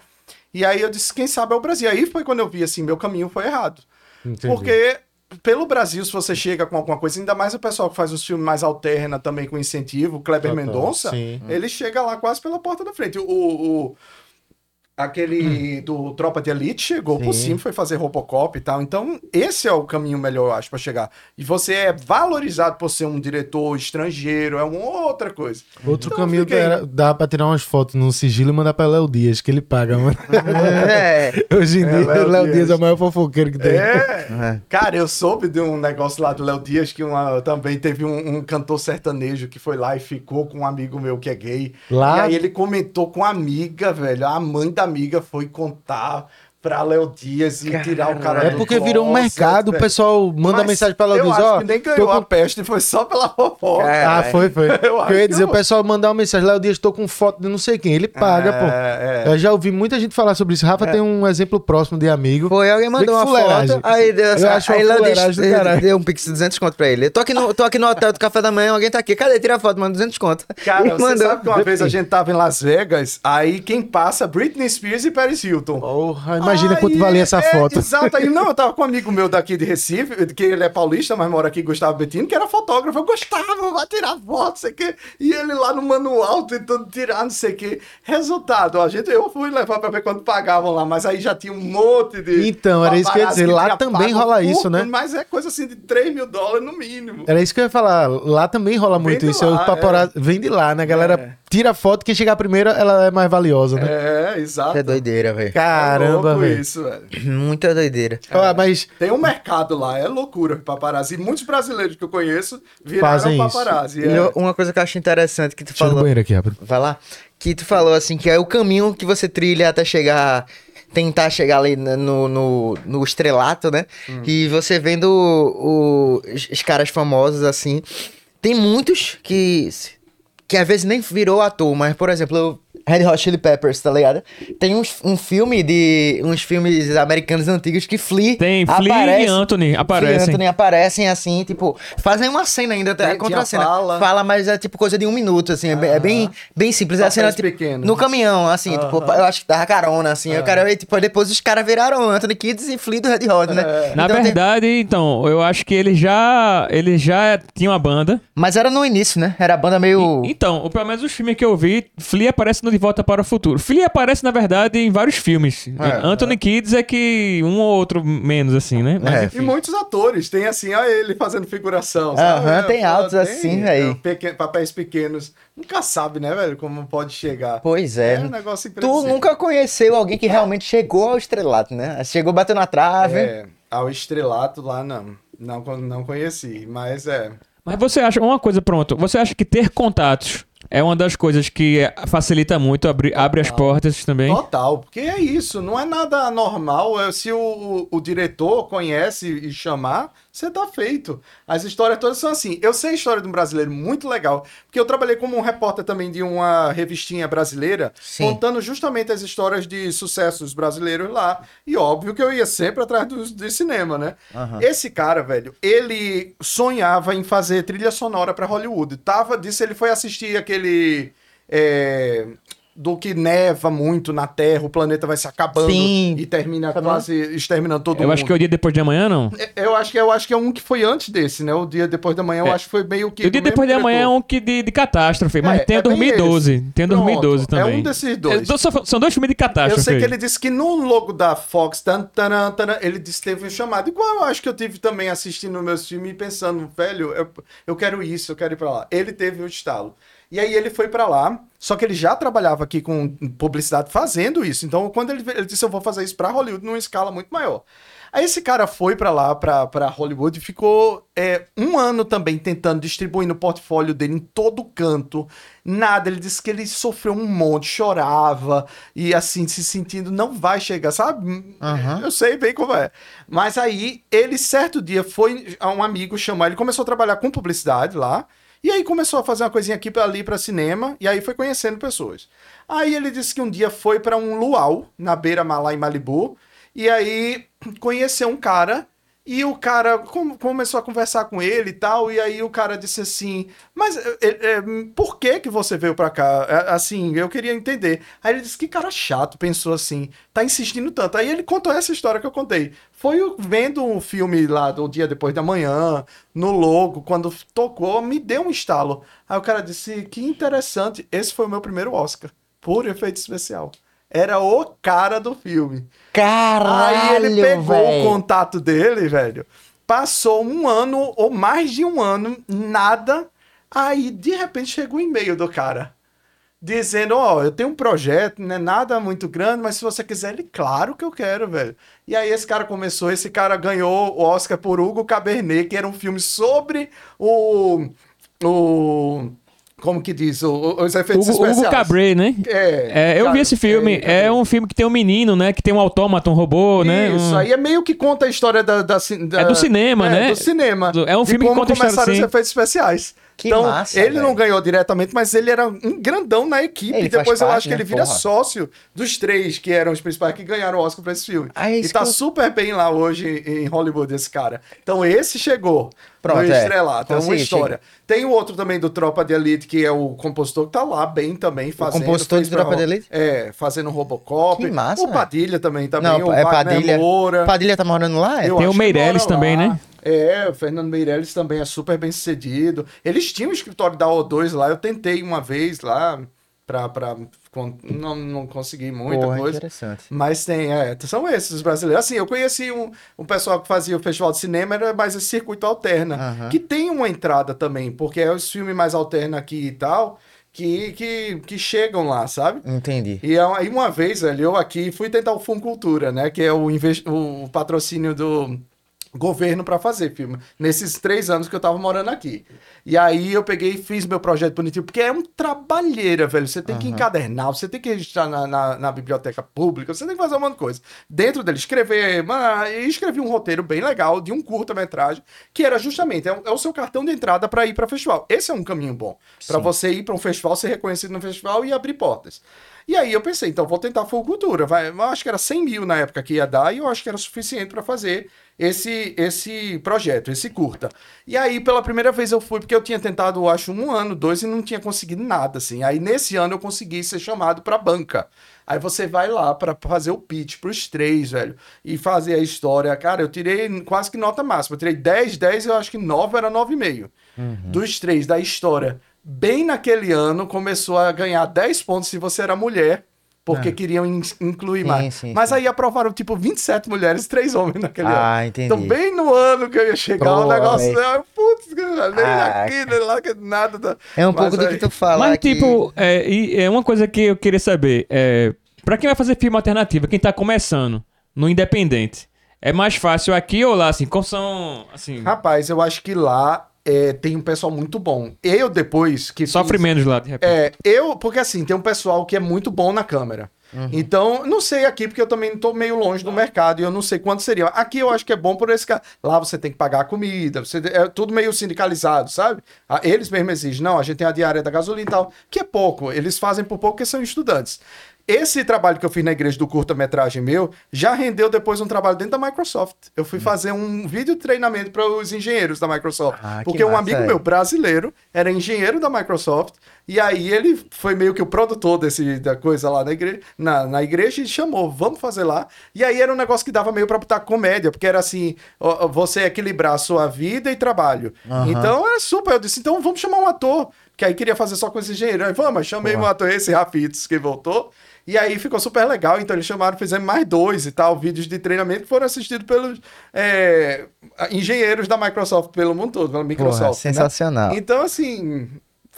Speaker 4: E aí eu disse, quem sabe é o Brasil. Aí foi quando eu vi assim, meu caminho foi errado.
Speaker 1: Entendi.
Speaker 4: Porque pelo Brasil, se você chega com alguma coisa, ainda mais o pessoal que faz os filmes mais alterna também com incentivo, o Kleber Mendonça,
Speaker 1: sim.
Speaker 4: ele chega lá quase pela porta da frente. O, o- aquele do Tropa de Elite chegou por
Speaker 2: Sim.
Speaker 4: cima, foi fazer Robocop e tal. Então, esse é o caminho melhor, eu acho, pra chegar. E você é valorizado por ser um diretor estrangeiro, é uma outra coisa.
Speaker 1: Outro
Speaker 4: Então,
Speaker 1: caminho
Speaker 4: aí.
Speaker 1: era, dá pra tirar umas fotos no sigilo e mandar pra Léo Dias, que ele paga, mano.
Speaker 2: É. [LAUGHS]
Speaker 1: Hoje em dia,
Speaker 4: Léo
Speaker 1: Léo
Speaker 4: Dias.
Speaker 1: Dias é o maior fofoqueiro que tem.
Speaker 4: É.
Speaker 2: É.
Speaker 4: Cara, eu soube de um negócio lá do Léo Dias que uma- também teve um, um cantor sertanejo que foi lá e ficou com um amigo meu que é gay.
Speaker 1: Lá-
Speaker 4: E aí ele comentou com a amiga, velho. A mãe da amiga foi contar pra Léo Dias e tirar o cara
Speaker 1: É porque virou um mercado, o pessoal manda
Speaker 4: Mas
Speaker 1: mensagem pra Léo
Speaker 4: Eu
Speaker 1: Dias, ó.
Speaker 4: que nem
Speaker 1: tô
Speaker 4: ganhou
Speaker 1: com-
Speaker 4: a peste, foi só pela fofoca.
Speaker 2: É.
Speaker 1: Ah, foi, foi. [LAUGHS]
Speaker 4: Eu acho
Speaker 1: eu ia
Speaker 4: que
Speaker 1: dizer,
Speaker 4: eu-
Speaker 1: o pessoal mandar uma mensagem, Léo Dias, tô com foto de não sei quem. Ele paga, pô.
Speaker 4: É, é.
Speaker 1: Eu já ouvi muita gente falar sobre isso. Rafa tem um exemplo próximo de amigo.
Speaker 2: Foi, alguém mandou
Speaker 1: que
Speaker 2: uma
Speaker 1: fuleiragem.
Speaker 2: foto, aí deu
Speaker 1: Eu acho uma
Speaker 2: aí
Speaker 1: fuleiragem do
Speaker 2: deu, um pix de 200 conto pra ele. Eu tô aqui, no, tô aqui no hotel do café da manhã, alguém tá aqui, cadê? Tira a foto, manda 200 conto.
Speaker 4: Cara,
Speaker 2: E
Speaker 4: você
Speaker 2: mandou.
Speaker 4: sabe que uma vez a gente tava em Las Vegas, aí quem passa, Britney Spears e Paris Hilton.
Speaker 1: Porra, imagina
Speaker 4: Aí,
Speaker 1: quanto valia essa
Speaker 4: é,
Speaker 1: foto.
Speaker 4: Exato, aí não, eu tava com um amigo meu daqui de Recife, que ele é paulista, mas mora aqui, Gustavo Bettino, que era fotógrafo. Eu gostava, vai tirar foto, não sei o quê. E ele lá no manual tentando tirar, não sei o quê. Resultado, a gente, eu fui levar pra ver quanto pagavam lá, mas aí já tinha um monte de.
Speaker 1: Então, era isso que eu ia dizer, lá também rola
Speaker 4: por-
Speaker 1: isso, né?
Speaker 4: Mas é coisa assim de 3 mil dólares no mínimo.
Speaker 1: Era isso que eu ia falar. Lá também rola muito
Speaker 4: de
Speaker 1: isso.
Speaker 4: lá,
Speaker 1: Os paparazzi vem de lá, né? A galera
Speaker 4: É.
Speaker 1: tira foto, quem chegar primeiro, ela é mais valiosa, né?
Speaker 4: É, exato.
Speaker 2: É doideira, velho.
Speaker 1: Caramba,
Speaker 4: é
Speaker 1: velho.
Speaker 4: isso, velho. [CLEARS THROAT]
Speaker 2: Muita doideira.
Speaker 1: Ó, mas
Speaker 4: Tem um mercado lá, é loucura, paparazzi. E muitos brasileiros que eu conheço viraram
Speaker 1: Fazem isso.
Speaker 4: paparazzi.
Speaker 2: E
Speaker 4: é.
Speaker 2: eu- uma coisa que eu acho interessante que tu
Speaker 1: deixa eu
Speaker 2: falou.
Speaker 1: banheiro aqui, rápido.
Speaker 2: Vai lá. Que tu falou assim, que é o caminho que você trilha até chegar. Tentar chegar ali no, no, no- estrelato, né?
Speaker 1: Hum.
Speaker 2: E você vendo o- os, os caras famosos assim. Tem muitos que. Que às vezes nem virou ator, mas, por exemplo, Red Hot Chili Peppers, tá ligado? Tem uns, um filme de. uns filmes americanos antigos que Flea.
Speaker 3: Tem Flea e Anthony
Speaker 2: Flea e
Speaker 3: aparecem.
Speaker 2: Anthony aparecem assim, tipo, fazem uma cena ainda, até
Speaker 4: Tem-
Speaker 2: contra a cena.
Speaker 4: fala.
Speaker 2: Fala, mas é tipo coisa de um minuto, assim, é bem- é bem, bem simples. É a cena, tipo,
Speaker 4: pequenos.
Speaker 2: no caminhão, assim, tipo, eu acho que dava carona, assim. Eu quero ver, tipo, depois os caras viraram Anthony Kids e Flea do Red Hot, né?
Speaker 3: Na
Speaker 2: Então tem-
Speaker 3: verdade, então, eu acho que ele já, ele já tinha uma banda.
Speaker 2: Mas era no início, né? Era a banda meio...
Speaker 3: Então, o- pelo menos os filmes que eu vi, Flea aparece no Volta para o Futuro. Flea aparece, na verdade, em vários filmes. Anthony Kids é que um ou outro menos, assim, né? Mas,
Speaker 2: É.
Speaker 4: E muitos atores, tem assim, ó, ele fazendo figuração.
Speaker 2: Aham,
Speaker 4: É,
Speaker 2: tem altos assim, véi.
Speaker 4: é, peque- papéis pequenos. Nunca sabe, né, velho, como pode chegar.
Speaker 2: Pois é.
Speaker 4: É um negócio
Speaker 2: Tu nunca conheceu alguém que realmente chegou ao estrelato, né? Chegou batendo na trave.
Speaker 4: É, ao estrelato lá, não. Não, não conheci, mas é.
Speaker 3: Mas você acha, uma coisa, pronto, você acha que ter contatos é uma das coisas que facilita muito, abre, abre as portas também?
Speaker 4: Total, porque é isso, não é nada normal. é, Se o, o, o diretor conhece e chamar, você tá feito. As histórias todas são assim. Eu sei a história de um brasileiro muito legal, porque eu trabalhei como um repórter também de uma revistinha brasileira,
Speaker 2: Sim.
Speaker 4: contando justamente as histórias de sucessos brasileiros lá. E óbvio que eu ia sempre atrás do, de cinema, né? Esse cara, velho, ele sonhava em fazer trilha sonora pra Hollywood. Tava disso, ele foi assistir aquele. é, do que neva muito na Terra, o planeta vai se acabando
Speaker 2: Sim.
Speaker 4: e termina
Speaker 2: Tá bom.
Speaker 4: quase exterminando todo
Speaker 3: Eu
Speaker 4: mundo.
Speaker 3: acho que é o dia depois de amanhã, não?
Speaker 4: É, Eu acho que eu acho que é um que foi antes desse, né? O dia depois da manhã, eu
Speaker 3: É.
Speaker 4: acho que foi meio que.
Speaker 3: o dia depois de amanhã é um que de, de catástrofe, mas
Speaker 4: É,
Speaker 3: tem
Speaker 4: é
Speaker 3: o
Speaker 4: bem
Speaker 3: 2012.
Speaker 4: esse.
Speaker 3: Tem o
Speaker 4: Pronto,
Speaker 3: 2012
Speaker 4: é um
Speaker 3: também.
Speaker 4: desses dois.
Speaker 3: É, são- dois filmes de catástrofe.
Speaker 4: Eu sei que ele disse que no logo da Fox, tan, taran, taran, ele disse que teve um chamado. Igual eu acho que eu tive também assistindo meus filmes e pensando, velho, eu, eu quero isso, eu quero ir pra lá. Ele teve um estalo. E aí ele foi pra lá, só que ele já trabalhava aqui com publicidade fazendo isso. Então, quando ele, ele disse, eu vou fazer isso pra Hollywood numa escala muito maior. Aí esse cara foi pra lá, pra, pra Hollywood, e ficou é, um ano também tentando distribuir no portfólio dele em todo canto. Nada, ele disse que ele sofreu um monte, chorava e assim, se sentindo, não vai chegar, sabe?
Speaker 2: Aham.
Speaker 4: Eu sei bem como é. Mas aí, ele certo dia foi a um amigo chamar, ele começou a trabalhar com publicidade lá. E aí começou a fazer uma coisinha aqui pra ali pra cinema, e aí foi conhecendo pessoas. Aí ele disse que um dia foi pra um luau na beira lá em Malibu, e aí conheceu um cara e o cara com- começou a conversar com ele e tal, e aí o cara disse assim: Mas é, é, por que que você veio pra cá? É, Assim, eu queria entender. Aí ele disse: Que cara chato, pensou assim, tá insistindo tanto. Aí ele contou essa história que eu contei. Foi vendo o filme lá do Dia Depois da Manhã, no logo, quando tocou, me deu um estalo. Aí o cara disse: Que interessante, esse foi o meu primeiro Oscar, por efeito especial. Era o cara do filme.
Speaker 2: Caralho,
Speaker 4: Aí ele pegou
Speaker 2: véi.
Speaker 4: o contato dele, velho. Passou um ano ou mais de um ano, nada. Aí, de repente, chegou um e-mail do cara. Dizendo, ó, eu tenho um projeto, não é nada muito grande, mas se você quiser, ele, claro que eu quero, velho. E aí esse cara começou, esse cara ganhou o Oscar por Hugo Cabernet, que era um filme sobre o... o como que diz? O- os efeitos
Speaker 3: Hugo,
Speaker 4: especiais.
Speaker 3: Hugo Cabret, né?
Speaker 4: É,
Speaker 3: É, eu vi
Speaker 4: cara,
Speaker 3: esse filme.
Speaker 4: é,
Speaker 3: É, um filme que tem um menino, né? Que tem um autômato, um robô, né?
Speaker 4: Isso,
Speaker 3: um-
Speaker 4: aí é meio que conta a história da, da, da-
Speaker 3: É do cinema,
Speaker 4: é,
Speaker 3: né?
Speaker 4: do cinema.
Speaker 3: É um filme que
Speaker 4: como
Speaker 3: conta a história,
Speaker 4: começaram os
Speaker 3: sim.
Speaker 4: efeitos especiais.
Speaker 2: Que
Speaker 4: então,
Speaker 2: massa,
Speaker 4: ele não
Speaker 2: velho.
Speaker 4: ganhou diretamente, mas ele era um grandão na equipe.
Speaker 2: Ele
Speaker 4: e depois eu
Speaker 2: parte,
Speaker 4: acho que
Speaker 2: né?
Speaker 4: ele vira
Speaker 2: Porra.
Speaker 4: sócio dos três que eram os principais que ganharam o Oscar pra esse filme.
Speaker 2: Ah, é
Speaker 4: e
Speaker 2: isso
Speaker 4: tá
Speaker 2: eu-
Speaker 4: super bem lá hoje em Hollywood, esse cara. Então, esse chegou.
Speaker 2: Pronto,
Speaker 4: no
Speaker 2: é.
Speaker 4: estrelato. É uma
Speaker 2: Consegui,
Speaker 4: história. Tem o outro também do Tropa de Elite, que é o compositor que tá lá bem também, fazendo.
Speaker 2: compositor
Speaker 4: fez
Speaker 2: de Tropa de Elite?
Speaker 4: É, fazendo Robocop.
Speaker 2: Que massa,
Speaker 4: O. Padilha também, também.
Speaker 2: Não,
Speaker 4: o
Speaker 2: é
Speaker 4: Wagner
Speaker 2: Padilha.
Speaker 4: Moura.
Speaker 2: Padilha tá morando lá? É?
Speaker 4: Eu
Speaker 3: Tem o Meirelles também,
Speaker 4: lá.
Speaker 3: né?
Speaker 4: É, o Fernando Meirelles também é super bem sucedido. Eles tinham um escritório da O2 lá, eu tentei uma vez lá, pra. Não, não consegui muita
Speaker 2: Porra,
Speaker 4: coisa.
Speaker 2: interessante.
Speaker 4: Mas tem, é, são esses os brasileiros. Assim, eu conheci um, um pessoal que fazia o festival de cinema, era mais esse circuito alterna, que tem uma entrada também, porque é os filmes mais alterna aqui e tal, que, que, que chegam lá, sabe?
Speaker 2: Entendi.
Speaker 4: E aí uma vez, velho, eu aqui fui tentar o Fundo Cultura, né? Que é o, o patrocínio do governo para fazer filme. Nesses três anos que eu tava morando aqui. E aí eu peguei e fiz meu projeto bonitinho, porque é um trabalheira, velho. Você tem que encadernar, você tem que registrar na, na, na biblioteca pública, você tem que fazer um monte de coisa. Dentro dele, escrever. Mano, e escrevi um roteiro bem legal de um curta-metragem, que era justamente é, o- é o seu cartão de entrada para ir para festival. Esse é um caminho bom. para você ir para um festival, ser reconhecido no festival e abrir portas. E aí eu pensei, então vou tentar Full Cultura. Vai, eu acho que era 100 mil na época que ia dar, e eu acho que era suficiente para fazer esse, esse projeto, esse curta. E aí, pela primeira vez eu fui, porque eu tinha tentado, eu acho, um ano, dois, e não tinha conseguido nada, assim. Aí nesse ano eu consegui ser chamado para banca. Aí você vai lá para fazer o pitch pros três, velho, e fazer a história. Cara, eu tirei quase que nota máxima. Eu tirei 10, 10, eu acho que 9 era 9,5. Dos três, da história. Bem naquele ano, começou a ganhar 10 pontos se você era mulher, porque queriam in- incluir
Speaker 2: Sim,
Speaker 4: mais.
Speaker 2: sim,
Speaker 4: Mas
Speaker 2: sim.
Speaker 4: aí aprovaram, tipo, 27 mulheres e 3 homens naquele
Speaker 2: Ah,
Speaker 4: ano.
Speaker 2: entendi.
Speaker 4: Então, bem no ano que eu ia chegar, o negócio... ah, Putz, nem
Speaker 2: Ah,
Speaker 4: aqui, nem lá, que nada... da-
Speaker 2: É um
Speaker 4: Mas
Speaker 2: pouco do que tu fala.
Speaker 3: Mas,
Speaker 2: que-
Speaker 3: tipo, é, e é uma coisa que eu queria saber. É, pra quem vai fazer filme alternativo, quem tá começando no Independente, é mais fácil aqui ou lá, assim? Como são, assim...
Speaker 4: Rapaz, eu acho que lá é, tem um pessoal muito bom. Eu, depois que
Speaker 3: Sofre
Speaker 4: fiz-
Speaker 3: menos lá, de repente.
Speaker 4: É, eu, porque assim, tem um pessoal que é muito bom na câmera. Então, não sei aqui, porque eu também tô meio longe do mercado e eu não sei quanto seria. Aqui eu acho que é bom por esse cara. Lá você tem que pagar a comida, você, é tudo meio sindicalizado, sabe? Ah, Eles mesmo exigem, não, a gente tem a diária da gasolina e tal, que é pouco. Eles fazem por pouco porque são estudantes. Esse trabalho que eu fiz na igreja do curta-metragem meu já rendeu depois um trabalho dentro da Microsoft. Eu fui fazer um vídeo de treinamento para os engenheiros da Microsoft.
Speaker 2: Ah, que
Speaker 4: porque um
Speaker 2: massa,
Speaker 4: amigo
Speaker 2: é.
Speaker 4: meu brasileiro era engenheiro da Microsoft e aí ele foi meio que o produtor desse, da coisa lá na igreja, na, na igreja e chamou, vamos fazer lá. E aí era um negócio que dava meio pra botar comédia, porque era assim, ó, você equilibrar a sua vida e trabalho.
Speaker 2: Aham.
Speaker 4: Então era super, eu disse, então vamos chamar um ator, que aí queria fazer só com esse engenheiro. Aí vamos, chamei um ator, esse Rafitos, que voltou. E aí ficou super legal, então eles chamaram, fizemos mais dois e tal, vídeos de treinamento que foram assistidos pelos é, engenheiros da Microsoft pelo mundo todo, pela Microsoft.
Speaker 2: Porra,
Speaker 4: né?
Speaker 2: sensacional.
Speaker 4: Então, assim,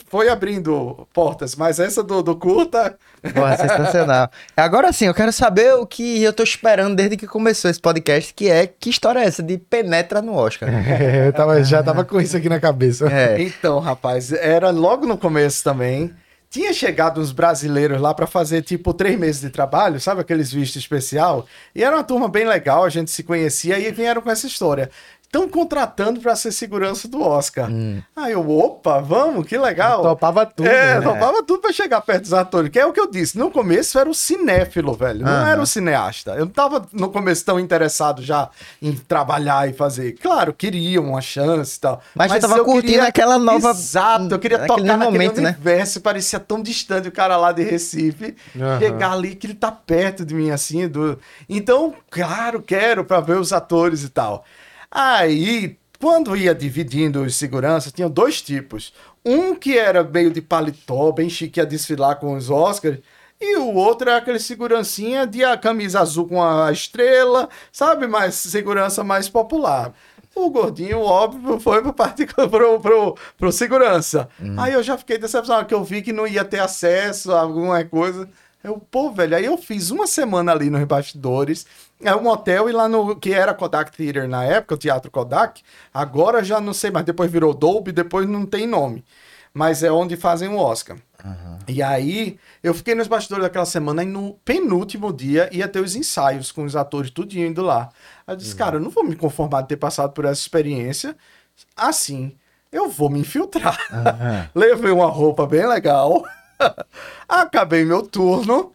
Speaker 4: foi abrindo portas, mas essa do, do curta. [LAUGHS]
Speaker 2: Porra, sensacional. Agora sim, eu quero saber o que eu tô esperando desde que começou esse podcast, que é que história é essa de penetra no Oscar?
Speaker 1: É, [LAUGHS] eu tava, já tava com isso aqui na cabeça.
Speaker 2: É.
Speaker 4: Então, rapaz, era logo no começo também. Tinha chegado uns brasileiros lá para fazer tipo três meses de trabalho, sabe aqueles vistos especial? E era uma turma bem legal, a gente se conhecia e vieram com essa história. Estão contratando para ser segurança do Oscar. Aí eu, opa, vamos, que legal.
Speaker 1: Topava tudo.
Speaker 4: É,
Speaker 1: né?
Speaker 4: topava tudo pra chegar perto dos atores. Que é o que eu disse. No começo eu era o cinéfilo, velho. Não era o cineasta. Eu não tava no começo tão interessado já em trabalhar e fazer. Claro, queria uma chance e tal.
Speaker 2: Mas você tava
Speaker 4: eu
Speaker 2: curtindo aquela nova-
Speaker 4: Exato, eu queria
Speaker 2: aquele
Speaker 4: tocar naquele
Speaker 2: momento, né?
Speaker 4: universo. Parecia tão distante o cara lá de Recife.
Speaker 1: Aham.
Speaker 4: Chegar ali, que ele tá perto de mim assim. Do... Então, claro, quero pra ver os atores e tal. Aí, quando ia dividindo os seguranças, tinha dois tipos. Um que era meio de paletó, bem chique, ia desfilar com os Oscars. E o outro é aquele segurancinha de a camisa azul com a estrela, sabe? Mais segurança mais popular. O gordinho, óbvio, foi pro, parte, [LAUGHS] pro, pro, pro segurança. Aí eu já fiquei decepcionado, que eu vi que não ia ter acesso a alguma coisa. Eu, pô, velho, aí eu fiz uma semana ali nos bastidores. É um hotel e lá no que era Kodak Theater na época, o Teatro Kodak. Agora já não sei, mas depois virou Dolby, depois não tem nome. Mas é onde fazem o Oscar. E aí, eu fiquei nos bastidores daquela semana e no penúltimo dia ia ter os ensaios com os atores tudinho indo lá. Aí eu disse, cara, eu não vou me conformar de ter passado por essa experiência assim. Eu vou me infiltrar. [LAUGHS] Levei uma roupa bem legal. [LAUGHS] Acabei meu turno.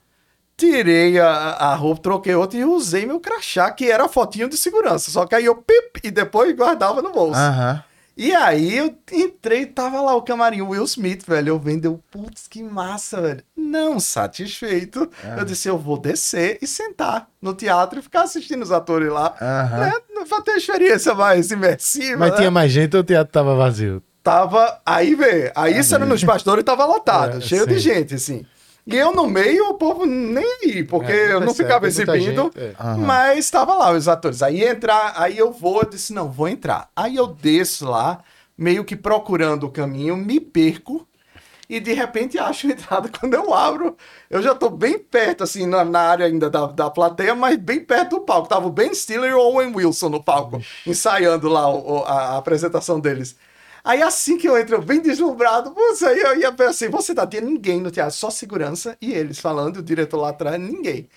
Speaker 4: Tirei a, a roupa, troquei outra e usei meu crachá, que era a fotinho de segurança. Só que aí eu pip e depois guardava no bolso.
Speaker 2: Aham.
Speaker 4: E aí eu entrei, tava lá o camarim, o Will Smith, velho. Eu vendo, eu, putz, que massa, velho. Não satisfeito, eu disse, eu vou descer e sentar no teatro e ficar assistindo os atores lá.
Speaker 2: Aham.
Speaker 4: Né? Pra ter experiência mais imersiva.
Speaker 1: Mas
Speaker 4: né?
Speaker 1: tinha mais gente ou o teatro tava vazio?
Speaker 4: Tava. Aí, vê, aí era nos bastidores tava lotado,
Speaker 1: É,
Speaker 4: cheio
Speaker 1: sim.
Speaker 4: de gente, assim. E eu no meio, o povo nem aí, porque
Speaker 1: É,
Speaker 4: eu não
Speaker 1: percebe,
Speaker 4: ficava exibindo,
Speaker 1: gente, é.
Speaker 4: Mas tava lá os atores. Aí entrar, aí eu vou, eu disse, não, vou entrar. Aí eu desço lá, meio que procurando o caminho, me perco. E de repente acho a entrada. [LAUGHS] Quando eu abro, eu já tô bem perto, assim, na, na área ainda da, da plateia, mas bem perto do palco. Tava o Ben Stiller e o Owen Wilson no palco, ensaiando lá o- a, a apresentação deles. Aí assim que eu entro, bem deslumbrado, putz, aí eu ia assim, você tá tinha ninguém no teatro, só segurança e eles falando, o diretor lá atrás, ninguém.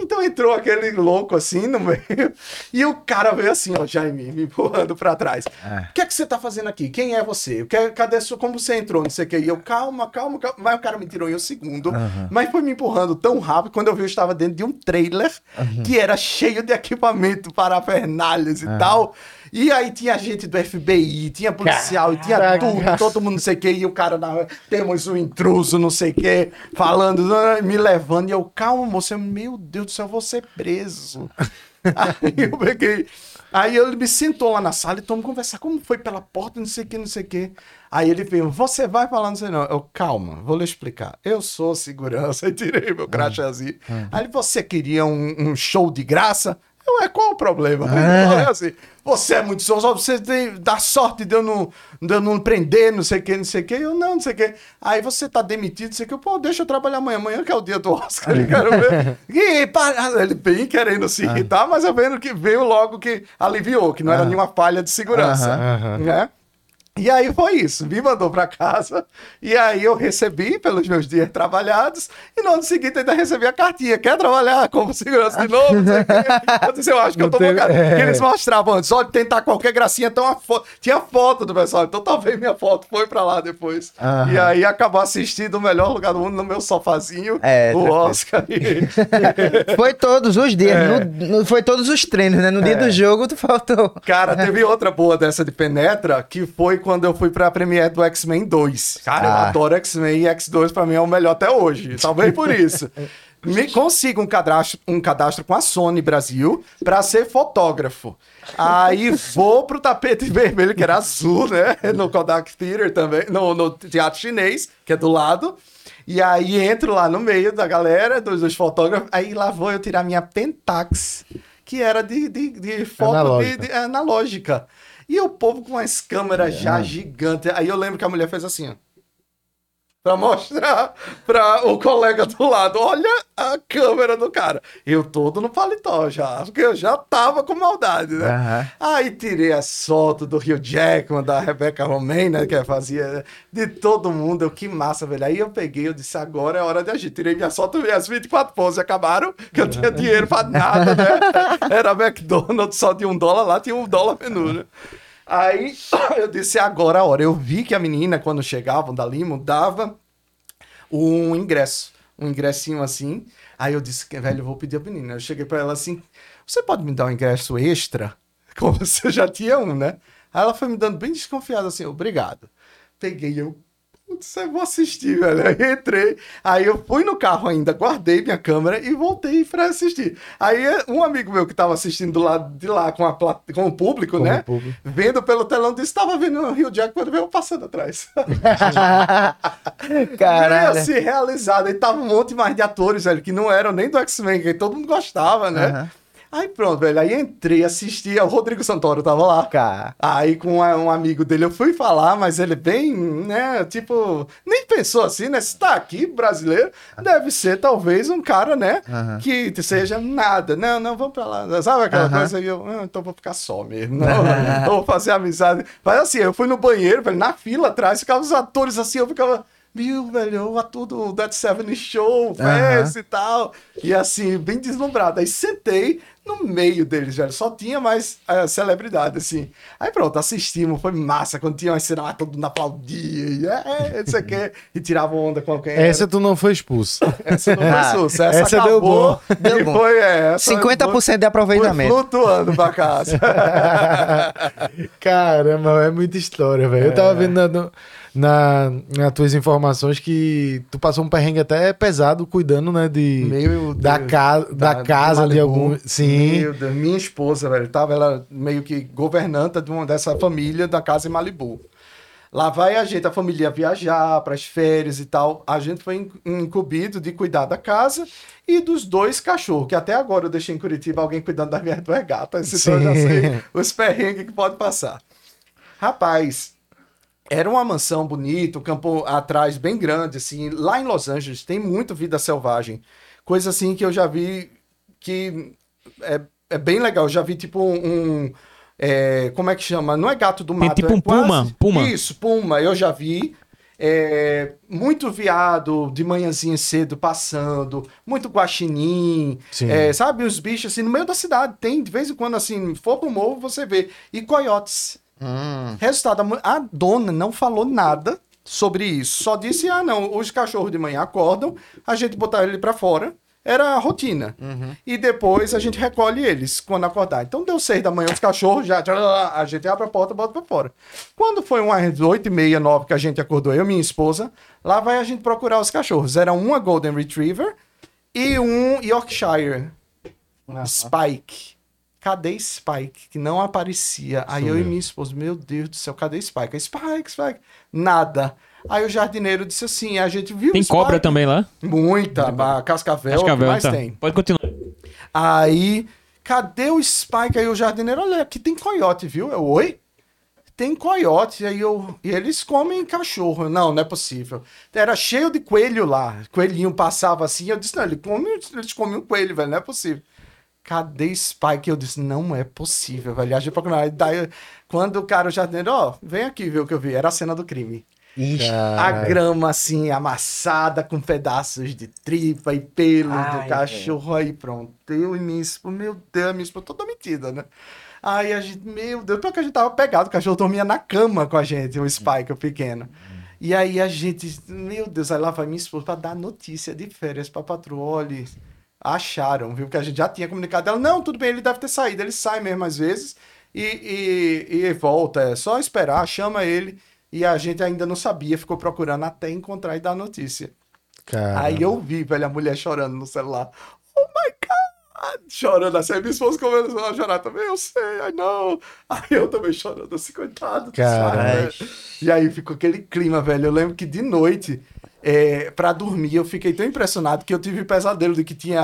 Speaker 4: Então entrou aquele louco assim no meio, [LAUGHS] e o cara veio assim, ó, Jaime, me empurrando pra trás. O que é que você tá fazendo aqui? Quem é você? O que- Cadê sua, como você entrou? Não sei o que. E eu, calma, calma, calma. Mas o cara me tirou em um segundo, mas foi me empurrando tão rápido, quando eu vi, eu estava dentro de um trailer que era cheio de equipamento, parafernalhas e tal. E aí tinha gente do FBI, tinha policial, e tinha
Speaker 1: Caraca.
Speaker 4: tudo, todo mundo não sei o que, e o cara, na, temos um intruso, não sei o que, falando, ah, me levando, e eu, calma, moço, eu, meu Deus do céu, eu vou ser preso. [LAUGHS] aí eu peguei, aí ele me sentou lá na sala e tomou conversar, como foi pela porta, não sei o que, não sei o que. Aí ele veio, você vai falar, não sei não. Eu, calma, vou lhe explicar. Eu sou segurança, [LAUGHS] e tirei meu crachazinho. Aí ele, você queria um, um show de graça? Eu, é, qual o problema? [LAUGHS] Eu falei assim, você é muito só você tem, dá sorte de eu não, de eu não prender, não sei o que, não sei o que. Eu, não, não sei o que. Aí você tá demitido, não sei o que. Pô, deixa eu trabalhar amanhã. Amanhã que é o dia do Oscar, eu quero ver. [LAUGHS] E, para, ele bem querendo se irritar, mas eu vendo que veio logo que aliviou, que não era nenhuma falha de segurança, né? E aí foi isso, me mandou pra casa, e aí eu recebi pelos meus dias trabalhados, e no ano seguinte ainda recebi a cartinha, quer trabalhar como segurança de novo? Não. Eu disse, eu acho que eu tô
Speaker 1: Não teve-
Speaker 4: bocado.
Speaker 1: é.
Speaker 4: Eles mostravam antes, olha, tentar qualquer gracinha, então fo- tinha foto do pessoal, então talvez minha foto foi pra lá depois.
Speaker 2: Aham.
Speaker 4: E aí acabou assistindo o melhor lugar do mundo no meu sofazinho,
Speaker 2: É,
Speaker 4: o. Oscar. E- [LAUGHS] [LAUGHS]
Speaker 2: Foi todos os dias.
Speaker 4: É.
Speaker 2: no- no- foi todos os treinos, né? No dia do jogo, tu faltou.
Speaker 4: Cara, teve outra boa dessa de Penetra, que foi quando eu fui pra premiere do X-Men 2. Cara, eu
Speaker 2: Ah.
Speaker 4: adoro X-Men e X2 pra mim é o melhor até hoje. Talvez por isso. [LAUGHS] Me consigo um cadastro, um cadastro com a Sony Brasil pra ser fotógrafo. Aí vou pro tapete vermelho, que era azul, né? No Kodak Theater também, no, no Teatro Chinês, que é do lado. E aí entro lá no meio da galera, dos, dos fotógrafos. Aí lá vou eu tirar minha Pentax, que era de, de, de foto de-
Speaker 1: Analógica.
Speaker 4: de, é, analógica. E o povo com as câmeras já gigantes. Aí eu lembro que a mulher fez assim, ó. Pra mostrar pra o colega do lado. Olha a câmera do cara. Eu todo no paletó já. Porque eu já tava com maldade, né?
Speaker 2: Aham.
Speaker 4: Aí tirei as fotos do Rio Jackman, da Rebecca Romaine, né? Que fazia de todo mundo. Eu, que massa, velho. Aí eu peguei, eu disse, agora é hora de agir. Tirei minhas fotos, minhas 24 poses acabaram, que eu tinha dinheiro pra nada, né? Era McDonald's, só de um dólar lá, tinha um dólar menu, né? Aí [COUGHS] eu disse, agora a hora. Eu vi que a menina, quando chegavam dali, mudava um ingresso. Um ingressinho assim. Aí eu disse, velho, eu vou pedir a menina. Eu cheguei pra ela assim, você pode me dar um ingresso extra? [LAUGHS] Como você já tinha um, né? Aí ela foi me dando bem desconfiada assim, obrigado. Peguei eu, Putz, eu vou assistir, velho. Aí entrei, aí eu fui no carro ainda, guardei minha câmera e voltei pra assistir. Aí um amigo meu que tava assistindo do lado de lá com, a com o público, né?
Speaker 1: público.
Speaker 4: Vendo pelo telão, disse: tava vendo o Rio Jack quando veio passando atrás. [LAUGHS]
Speaker 2: Caralho.
Speaker 4: Meio assim, realizado. Aí tava um monte mais de atores, velho, que não eram nem do X-Men, que todo mundo gostava, né?
Speaker 2: Aham.
Speaker 4: Aí pronto, velho. Aí entrei, assisti, o Rodrigo Santoro tava lá.
Speaker 2: Cara.
Speaker 4: Aí com um amigo dele eu fui falar, mas ele bem, né, tipo, nem pensou assim, né? Se tá aqui, brasileiro, deve ser talvez um cara, né,
Speaker 2: Aham.
Speaker 4: que seja nada. Não, não, vamos pra lá. Sabe aquela
Speaker 2: Aham.
Speaker 4: coisa? E eu, ah, então vou ficar só mesmo. Não, não vou fazer amizade. Mas assim, eu fui no banheiro, velho, na fila atrás, ficavam os atores assim, eu ficava... Meu, velho, o ator do Dead Seven Show. Fez e tal. E assim, bem deslumbrado. Aí sentei no meio deles, velho. Só tinha mais eh, celebridade, assim. Aí pronto, assistimos, foi massa. Quando tinha uma cena lá, todo mundo aplaudia. E, é, não sei o quê. E tirava onda com alguém.
Speaker 1: Essa tu não foi expulso.
Speaker 4: essa não
Speaker 2: Ah,
Speaker 4: foi sucesso. Essa,
Speaker 1: essa deu bom.
Speaker 2: Deu bom.
Speaker 4: foi, é, essa
Speaker 2: 50% de
Speaker 4: foi
Speaker 2: aproveitamento.
Speaker 4: flutuando pra casa. [LAUGHS]
Speaker 1: Caramba, é muita história, velho. Eu tava vendo na, no- na, nas tuas informações que tu passou um perrengue até pesado cuidando, né, de,
Speaker 4: Meu
Speaker 1: da,
Speaker 4: Deus.
Speaker 1: ca, da, casa de
Speaker 4: Malibu.
Speaker 1: algum... Sim.
Speaker 4: Meu Deus, minha esposa, velho, tava ela meio que governanta de uma dessa família da casa em Malibu. Lá vai a gente, a família ia viajar para as férias e tal. A gente foi in- incumbido de cuidar da casa e dos dois cachorros, que até agora eu deixei em Curitiba alguém cuidando das minhas duas gatas. Então eu já sei os perrengues que pode passar. Rapaz, era uma mansão bonita, um campo atrás bem grande, assim. Lá em Los Angeles tem muito vida selvagem. Coisa assim que eu já vi que é, é bem legal. Eu já vi tipo um. é, como é que chama? Não é gato do mato.
Speaker 3: tipo
Speaker 4: é
Speaker 3: um puma, puma.
Speaker 4: Isso, puma. Eu já vi. É, muito viado de manhãzinha cedo passando, muito guaxinim, é, sabe, os bichos assim no meio da cidade. Tem, de vez em quando, assim, for pro morro, você vê. E coiotes.
Speaker 2: Hum.
Speaker 4: Resultado, a dona não falou nada sobre isso. Só disse: ah, não, os cachorros de manhã acordam, a gente botar ele pra fora. Era a rotina. E depois a gente recolhe eles quando acordar. Então deu seis da manhã, os cachorros já. A gente abre a porta e bota pra fora. Quando foi umas oito e meia, nove que a gente acordou, eu e minha esposa, lá vai a gente procurar os cachorros. Era uma Golden Retriever e um Yorkshire. Spike. Cadê Spike? Que não aparecia. Aí eu e minha esposa, meu Deus do céu, cadê Spike? Aí, Spike, Spike. Nada. Aí o jardineiro disse assim: a gente viu
Speaker 3: Tem
Speaker 4: Spike.
Speaker 3: cobra também lá?
Speaker 4: Muita, a cascavel, é o que
Speaker 3: Cascavel,
Speaker 4: mais
Speaker 3: tá.
Speaker 4: tem.
Speaker 3: Pode continuar.
Speaker 4: Aí, cadê o Spike? Aí o jardineiro, olha, aqui tem coiote, viu? Eu, oi? Tem coiote, aí eu. E eles comem cachorro. Não, não é possível. Era cheio de coelho lá. Coelhinho passava assim. Eu disse, não, ele come, eles comem um coelho, velho, não é possível. Cadê Spike? Eu disse, não é possível, velho. A gente daí, quando o cara, o jardineiro, ó, vem aqui ver o que eu vi. Era a cena do crime.
Speaker 2: Ixi.
Speaker 4: A grama assim, amassada com pedaços de tripa e pelo
Speaker 2: Ai,
Speaker 4: do cachorro. Aí pronto. Eu e minha esposa, meu Deus, minha esposa toda metida, né? Aí a gente, meu Deus, pior que a gente tava pegado, o cachorro dormia na cama com a gente, o Spike, o pequeno. E aí a gente, meu Deus, aí lá vai minha esposa pra dar notícia de férias pra patroa. Olha, acharam, viu? Que a gente já tinha comunicado. Ela, não, tudo bem, ele deve ter saído. Ele sai mesmo às vezes e, e, e volta. É só esperar, chama ele. E a gente ainda não sabia, ficou procurando até encontrar e dar notícia.
Speaker 1: Cara.
Speaker 4: Aí eu vi, velho, a mulher chorando no celular. Oh my God! Chorando assim. Aí minha esposa começou a chorar também. Eu sei, I know. Aí eu também chorando assim, coitado. do
Speaker 1: Cara.
Speaker 4: Velho. E aí ficou aquele clima, velho. Eu lembro que de noite, é, pra dormir, eu fiquei tão impressionado que eu tive pesadelo de que tinha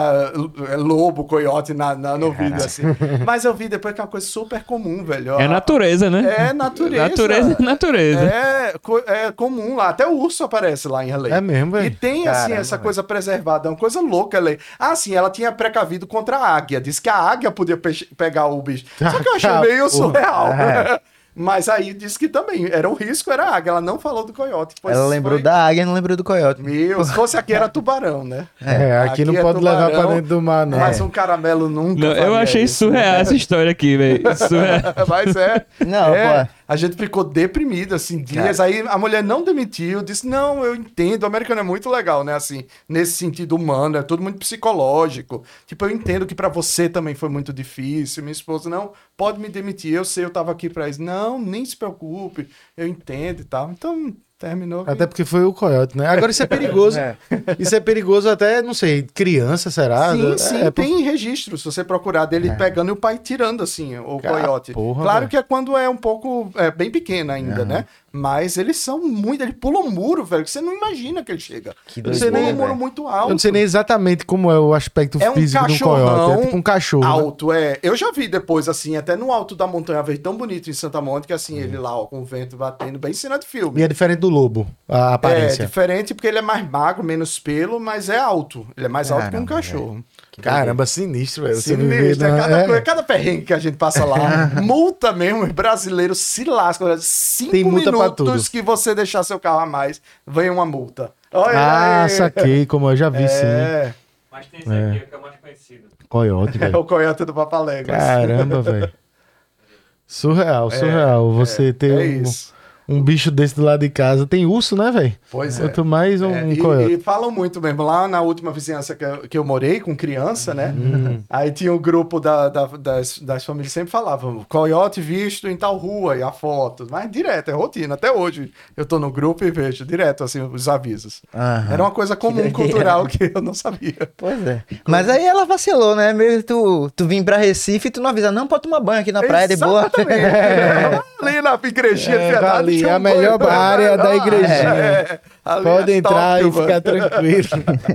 Speaker 4: é, lobo, coiote na, na, no vídeo, assim. Mas eu vi depois que é uma coisa super comum, velho.
Speaker 3: É natureza, né?
Speaker 4: É natureza.
Speaker 3: Natureza é natureza.
Speaker 4: É, é comum lá. Até o urso aparece lá em LA.
Speaker 1: É mesmo,
Speaker 4: E
Speaker 1: velho?
Speaker 4: tem, assim,
Speaker 2: Caramba,
Speaker 4: essa
Speaker 2: velho.
Speaker 4: coisa preservada. É uma coisa louca, LA. Ah, sim, ela tinha precavido contra a águia. Disse que a águia podia pe- pegar o bicho. Só que eu achei meio surreal.
Speaker 2: É.
Speaker 4: Mas aí disse que também era um risco, era a águia. Ela não falou do coiote. pois
Speaker 2: Ela lembrou
Speaker 4: foi-
Speaker 2: da águia, não lembrou do coiote.
Speaker 4: Meu, se fosse aqui era tubarão, né?
Speaker 1: É, aqui, não
Speaker 4: é
Speaker 1: pode levar
Speaker 4: tubarão,
Speaker 1: pra dentro do mar, não.
Speaker 4: Mas um caramelo nunca.
Speaker 3: Não, eu achei
Speaker 4: isso.
Speaker 3: surreal essa história aqui, velho. [LAUGHS] Surreal.
Speaker 4: Mas é.
Speaker 2: Não,
Speaker 4: é,
Speaker 2: pô.
Speaker 4: A gente ficou deprimido, assim, dias. Aí a mulher não demitiu, disse: Não, eu entendo, o americano é muito legal, né? Assim, nesse sentido humano, é tudo muito psicológico. Tipo, eu entendo que pra você também foi muito difícil. Minha esposa, não, pode me demitir, eu sei, eu tava aqui pra isso. Não, nem se preocupe, eu entendo e tal. Então, Terminou.
Speaker 1: Até porque foi o coiote, né? Agora isso é perigoso. [LAUGHS]
Speaker 2: É.
Speaker 1: Isso é perigoso até, não sei, criança, será?
Speaker 4: Sim, sim,
Speaker 1: É,
Speaker 4: tem registro, se você procurar dele pegando e o pai tirando assim o
Speaker 1: Cara,
Speaker 4: coiote.
Speaker 1: porra,
Speaker 4: claro
Speaker 1: velho.
Speaker 4: que é quando é um pouco é, bem pequeno ainda, né? Mas eles são muito, ele pula um muro, velho, que você não imagina que ele chega.
Speaker 2: Que
Speaker 4: ele
Speaker 1: doideira,
Speaker 4: pula um
Speaker 2: velho.
Speaker 4: muro muito alto.
Speaker 1: Eu não sei nem exatamente como é o aspecto
Speaker 4: É um
Speaker 1: físico um
Speaker 4: cachorrão
Speaker 1: coiote. É tipo um cachorro. né?
Speaker 4: alto, é. Eu já vi depois, assim, até no alto da Montanha Verde, tão bonito em Santa Mônica, assim, ele lá, ó, com o vento batendo, bem cena de filme.
Speaker 1: E é diferente do lobo, a
Speaker 4: É
Speaker 1: aparência.
Speaker 4: diferente porque ele é mais magro, menos pelo, mas é alto. Ele é mais alto que um cachorro.
Speaker 1: Caramba, sinistro, velho. Você não vê,
Speaker 4: Sinistro, é
Speaker 1: não.
Speaker 4: cada,
Speaker 1: É.
Speaker 4: coisa, cada perrengue que a gente passa lá. [LAUGHS] multa mesmo, os brasileiros se lascam. Cinco
Speaker 1: Tem multa pra
Speaker 4: minutos
Speaker 1: tudo.
Speaker 4: que você deixar seu carro a mais, vem uma multa. Olha
Speaker 1: Ah,
Speaker 4: aí.
Speaker 1: saquei, como eu já vi, sim.
Speaker 4: É,
Speaker 3: Mas tem esse aqui, que é o mais conhecido.
Speaker 1: Coiote, [LAUGHS]
Speaker 4: é
Speaker 1: velho.
Speaker 4: o coiote do Papaléguas.
Speaker 1: Caramba, velho. [LAUGHS] Surreal, surreal. Você ter
Speaker 4: é
Speaker 1: um,
Speaker 4: isso.
Speaker 1: Um bicho desse do lado de casa. Tem urso, né, velho?
Speaker 4: Pois é.
Speaker 1: Quanto mais um,
Speaker 4: É, e, e falam muito mesmo. Lá na última vizinhança que eu, que eu morei com criança, né?
Speaker 1: Uhum. [LAUGHS]
Speaker 4: Aí tinha um grupo da- da- das, das famílias sempre falavam coiote visto em tal rua e a foto. Mas direto, é rotina. Até hoje eu tô no grupo e vejo direto assim os avisos.
Speaker 2: Aham.
Speaker 4: Era uma coisa comum [LAUGHS]
Speaker 2: doideira.
Speaker 4: cultural que eu não sabia.
Speaker 2: Pois é. Mas aí ela vacilou, né? Meio que tu, tu vim pra Recife e tu não avisa, não, pode tomar banho aqui na praia de boa.
Speaker 4: Exatamente. [LAUGHS] Ali na igrejinha
Speaker 1: É,
Speaker 4: de verdade,
Speaker 1: ali,
Speaker 4: um
Speaker 1: a melhor
Speaker 4: banho.
Speaker 1: área da igrejinha.
Speaker 4: É, ali
Speaker 1: Pode
Speaker 4: é
Speaker 1: entrar
Speaker 4: top,
Speaker 1: e ficar
Speaker 4: mano.
Speaker 1: tranquilo.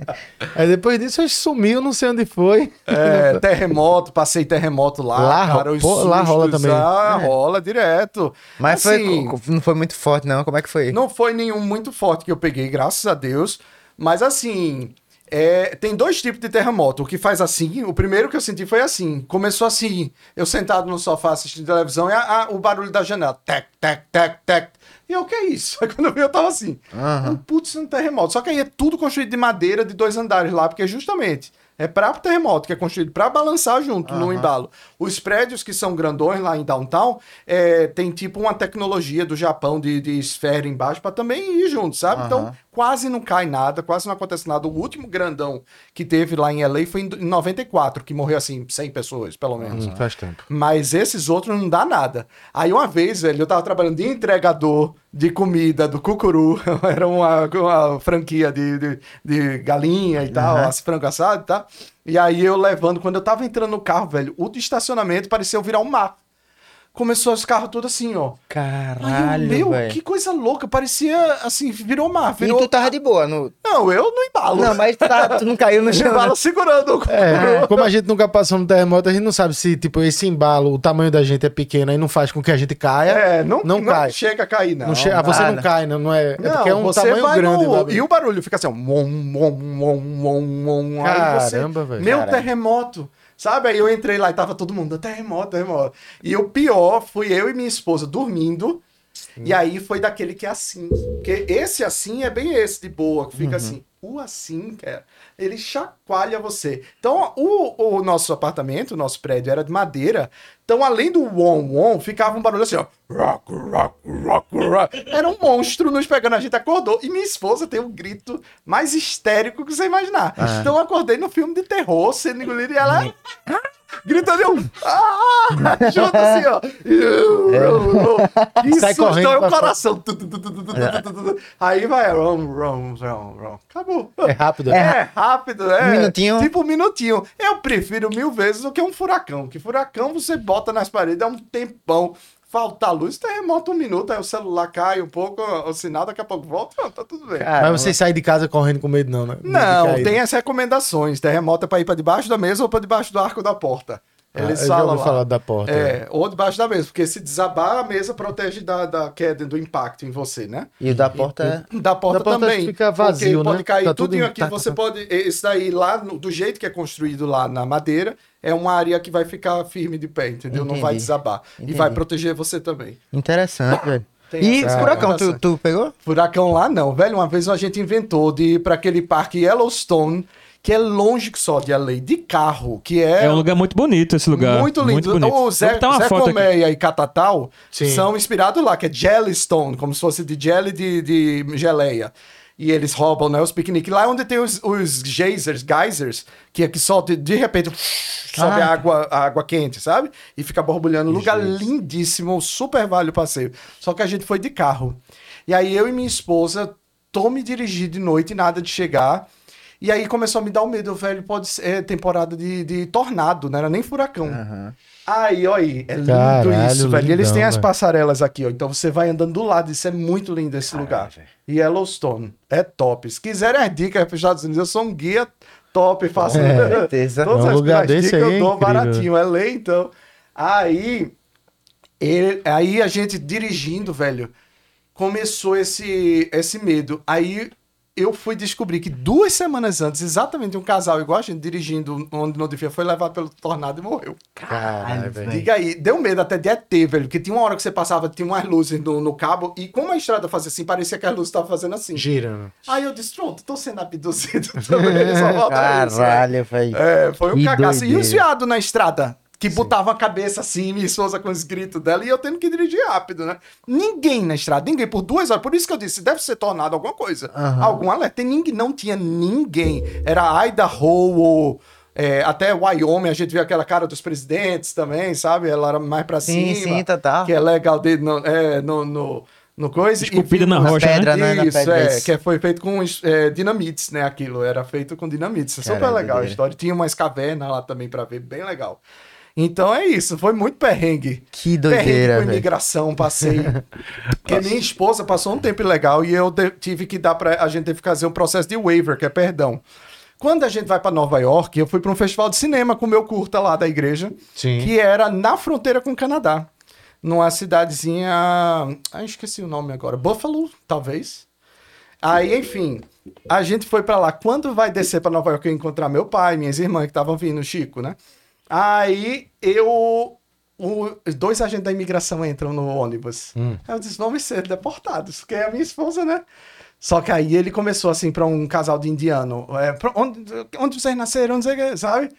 Speaker 1: [LAUGHS] Aí depois disso, ele sumiu, não sei onde foi.
Speaker 4: É, terremoto, passei terremoto lá,
Speaker 1: Lá
Speaker 4: cara. os
Speaker 1: pô, lá rola
Speaker 4: sustos,
Speaker 1: também.
Speaker 4: Ah, rola direto.
Speaker 2: Mas
Speaker 4: Assim,
Speaker 2: foi, não foi muito forte, não. Como é que foi?
Speaker 4: Não foi nenhum muito forte que eu peguei, graças a Deus. Mas assim, é, tem dois tipos de terremoto. O que faz assim, o primeiro que eu senti foi assim. Começou assim, eu sentado no sofá assistindo televisão e a- a- o barulho da janela. Tec, tec, tec, tec. E eu, o que é isso? Aí [LAUGHS] quando eu vi, eu tava assim. Um putz, um terremoto. Só que aí é tudo construído de madeira de dois andares lá, porque justamente é para terremoto, que é construído para balançar junto no embalo. Os prédios que são grandões lá em downtown, é, tem tipo uma tecnologia do Japão de, de esfera embaixo para também ir junto, sabe? Então quase não cai nada, quase não acontece nada. O último grandão que teve lá em LA foi em 94, que morreu assim 100 pessoas, pelo menos.
Speaker 1: Hum, faz tempo.
Speaker 4: Mas esses outros não dá nada. Aí uma vez, velho, eu tava trabalhando de entregador de comida do Cucuru, [LAUGHS] era uma, uma franquia de, de, de galinha e tal, as frango assado e tal. E aí eu levando, quando eu tava entrando no carro, velho, o estacionamento pareceu virar um mar. Começou os carros todos assim, ó. Aí eu,
Speaker 2: Caralho,
Speaker 4: meu,
Speaker 2: velho.
Speaker 4: que coisa louca, parecia assim, virou mar.
Speaker 2: E
Speaker 4: Virou...
Speaker 2: tu tava de boa. No...
Speaker 4: Não, eu no embalo.
Speaker 2: Não, mas tu, tá- tu não caiu no [LAUGHS] chão. né?
Speaker 4: embalo segurando o.
Speaker 1: É, [LAUGHS] como a gente nunca passou no terremoto, a gente não sabe se, tipo, esse embalo, o tamanho da gente é pequeno e não faz com que a gente caia.
Speaker 4: É, não,
Speaker 1: não, cai.
Speaker 4: chega a cair, não.
Speaker 1: Não che- ah, você não
Speaker 2: nada.
Speaker 1: cai, não, não é. É porque é um
Speaker 4: você
Speaker 1: tamanho
Speaker 4: vai
Speaker 1: grande.
Speaker 4: no-
Speaker 1: bagulho.
Speaker 4: E o barulho fica assim, ó. Wom. Aí você-
Speaker 1: Caramba, velho.
Speaker 4: Meu
Speaker 2: Caralho.
Speaker 4: terremoto. Sabe? Aí eu entrei lá e tava todo mundo, terremoto, terremoto. E o pior fui eu e minha esposa dormindo. E aí foi daquele que é assim. Porque esse assim é bem esse de boa, que fica assim. O assim, cara, ele chacoalha você. Então, o, o nosso apartamento, o nosso prédio era de madeira. Então, além do wom wom, ficava um barulho assim, ó. Rock, rock, rock, rock. Era um monstro nos pegando. A gente acordou. E minha esposa tem um grito mais histérico que você imaginar. Então, eu acordei no filme de terror, sendo engolido, e ela gritando eu. Ah! [LAUGHS] Junto assim, ó. É.
Speaker 1: Que
Speaker 4: susto, é o coração. Aí vai. Rom, rom, rom, rom. Acabou.
Speaker 1: É rápido. Né?
Speaker 4: É rápido, é.
Speaker 2: Minutinho.
Speaker 4: Tipo um minutinho. Eu prefiro mil vezes do que um furacão. Que furacão você bota nas paredes, é um tempão. Falta a luz, terremoto um minuto, aí o celular cai um pouco, o sinal, daqui a pouco volta, não, tá tudo bem.
Speaker 2: Caramba.
Speaker 1: Mas você sai de casa correndo com medo, não, né?
Speaker 4: Não, tem as recomendações. Terremoto é pra ir pra debaixo da mesa ou pra debaixo do arco da porta.
Speaker 1: Ah,
Speaker 4: Eles
Speaker 1: eu já
Speaker 4: falam lá.
Speaker 1: falar da porta.
Speaker 4: É, ou debaixo da mesa, porque se desabar, a mesa protege da, da queda, do impacto em você, né?
Speaker 2: E o da porta é.
Speaker 4: Da porta,
Speaker 1: Da porta
Speaker 4: também.
Speaker 1: fica vazio,
Speaker 4: porque pode
Speaker 1: né?
Speaker 4: cair
Speaker 1: Tá tudo em-
Speaker 4: aqui.
Speaker 1: tá-
Speaker 4: você
Speaker 1: tá-
Speaker 4: pode. Esse daí lá, no- do jeito que é construído lá na madeira, é uma área que vai ficar firme de pé, entendeu? Não vai
Speaker 2: Entendi.
Speaker 4: desabar.
Speaker 2: Entendi.
Speaker 4: E vai proteger você também.
Speaker 2: Interessante, velho.
Speaker 4: Tem
Speaker 2: E
Speaker 4: essa
Speaker 2: furacão, tu, tu pegou?
Speaker 4: Furacão lá não, velho. Uma vez a gente inventou de ir pra aquele parque Yellowstone, que é longe que só de LA, de carro, que é.
Speaker 3: É um lugar muito bonito esse lugar.
Speaker 4: Muito lindo.
Speaker 3: bonito.
Speaker 4: O
Speaker 3: Vou
Speaker 4: Zé, Zé
Speaker 3: aqui.
Speaker 4: Colmeia e Catatal
Speaker 1: Sim.
Speaker 4: são inspirados lá, que é Jellystone, como se fosse de jelly de, de geleia. E eles roubam, né, os piqueniques. Lá é onde tem os, os geysers, geysers, que é que solta, de repente, sobe
Speaker 2: Ah.
Speaker 4: a água, água quente, sabe? E fica borbulhando. Lugar lindíssimo, super vale o passeio. Só que a gente foi de carro. E aí eu e minha esposa tô me dirigindo de noite, nada de chegar. E aí começou a me dar o medo, velho, pode ser é, temporada de, de tornado, não era nem furacão.
Speaker 2: Aham.
Speaker 4: Aí, olha aí, é lindo
Speaker 1: Caralho,
Speaker 4: isso, velho. E eles têm as passarelas aqui, ó. Então você vai andando do lado, isso é muito lindo esse lugar.
Speaker 2: velho.
Speaker 4: E Yellowstone, é top. Se quiserem as dicas para os Estados Unidos, eu sou um guia top, faço
Speaker 1: É,
Speaker 2: certeza.
Speaker 4: todas
Speaker 1: Um
Speaker 4: as
Speaker 1: lugar
Speaker 4: dicas
Speaker 1: aí é
Speaker 4: eu dou
Speaker 1: incrível.
Speaker 4: baratinho, é lei, então. Aí, ele- aí a gente dirigindo, velho, começou esse, esse medo. Aí eu fui descobrir que duas semanas antes, exatamente um casal igual a gente dirigindo onde não devia, foi levado pelo tornado e morreu.
Speaker 1: Caralho, velho.
Speaker 4: Diga aí, deu medo até de ET, velho, porque tinha uma hora que você passava, tinha umas luzes no, no cabo, e como a estrada fazia assim, parecia que as luzes estavam fazendo assim.
Speaker 1: Girando.
Speaker 4: Aí eu disse, pronto, tô sendo abduzido [LAUGHS] também, só?
Speaker 2: Caralho, velho.
Speaker 4: É, foi um
Speaker 2: Que
Speaker 4: cagaço. E os viados na estrada? Que botavam a cabeça assim, minha esposa com os gritos dela, e eu tendo que dirigir rápido, né? Ninguém na estrada, ninguém, por duas horas. Por isso que eu disse, deve ser tornado alguma coisa.
Speaker 2: Aham.
Speaker 4: Algum alerta. Ninguém, não tinha ninguém. Era Idaho ou... é, até Wyoming, a gente viu aquela cara dos presidentes também, sabe? Ela era mais pra
Speaker 2: Sim,
Speaker 4: cima.
Speaker 2: sim, total.
Speaker 4: Que é legal de, no, é, no, no, no coisa.
Speaker 3: Esculpida na rocha, né?
Speaker 2: pedra, né? Na
Speaker 4: Isso,
Speaker 2: pedra,
Speaker 4: é,
Speaker 2: isso.
Speaker 4: que foi feito com é, dinamites, né? Aquilo era feito com dinamites. É super
Speaker 2: Caralho,
Speaker 4: legal a história. Tinha umas cavernas lá também pra ver, bem legal. Então é isso, foi muito perrengue.
Speaker 2: Que
Speaker 4: perrengue
Speaker 2: doideira,
Speaker 4: com
Speaker 2: velho.
Speaker 4: imigração, passei. [LAUGHS] Porque minha esposa passou um tempo legal e eu tive que dar pra. A gente teve que fazer um processo de waiver, que é perdão. Quando a gente vai pra Nova York, eu fui pra um festival de cinema com o meu curta lá da igreja,
Speaker 1: Sim.
Speaker 4: que era na fronteira com o Canadá. Numa cidadezinha. Ah, esqueci o nome agora. Buffalo, talvez. Aí, enfim, a gente foi pra lá. Quando vai descer pra Nova York, eu encontrar meu pai, minhas irmãs que estavam vindo, Chico, né? Aí eu. o- dois agentes da imigração entram no ônibus. Aí eu disse: vamos ser deportados, porque é a minha esposa, né? Só que aí ele começou assim pra um casal de indiano. É, onde, onde vocês nasceram, não sei o que, sabe?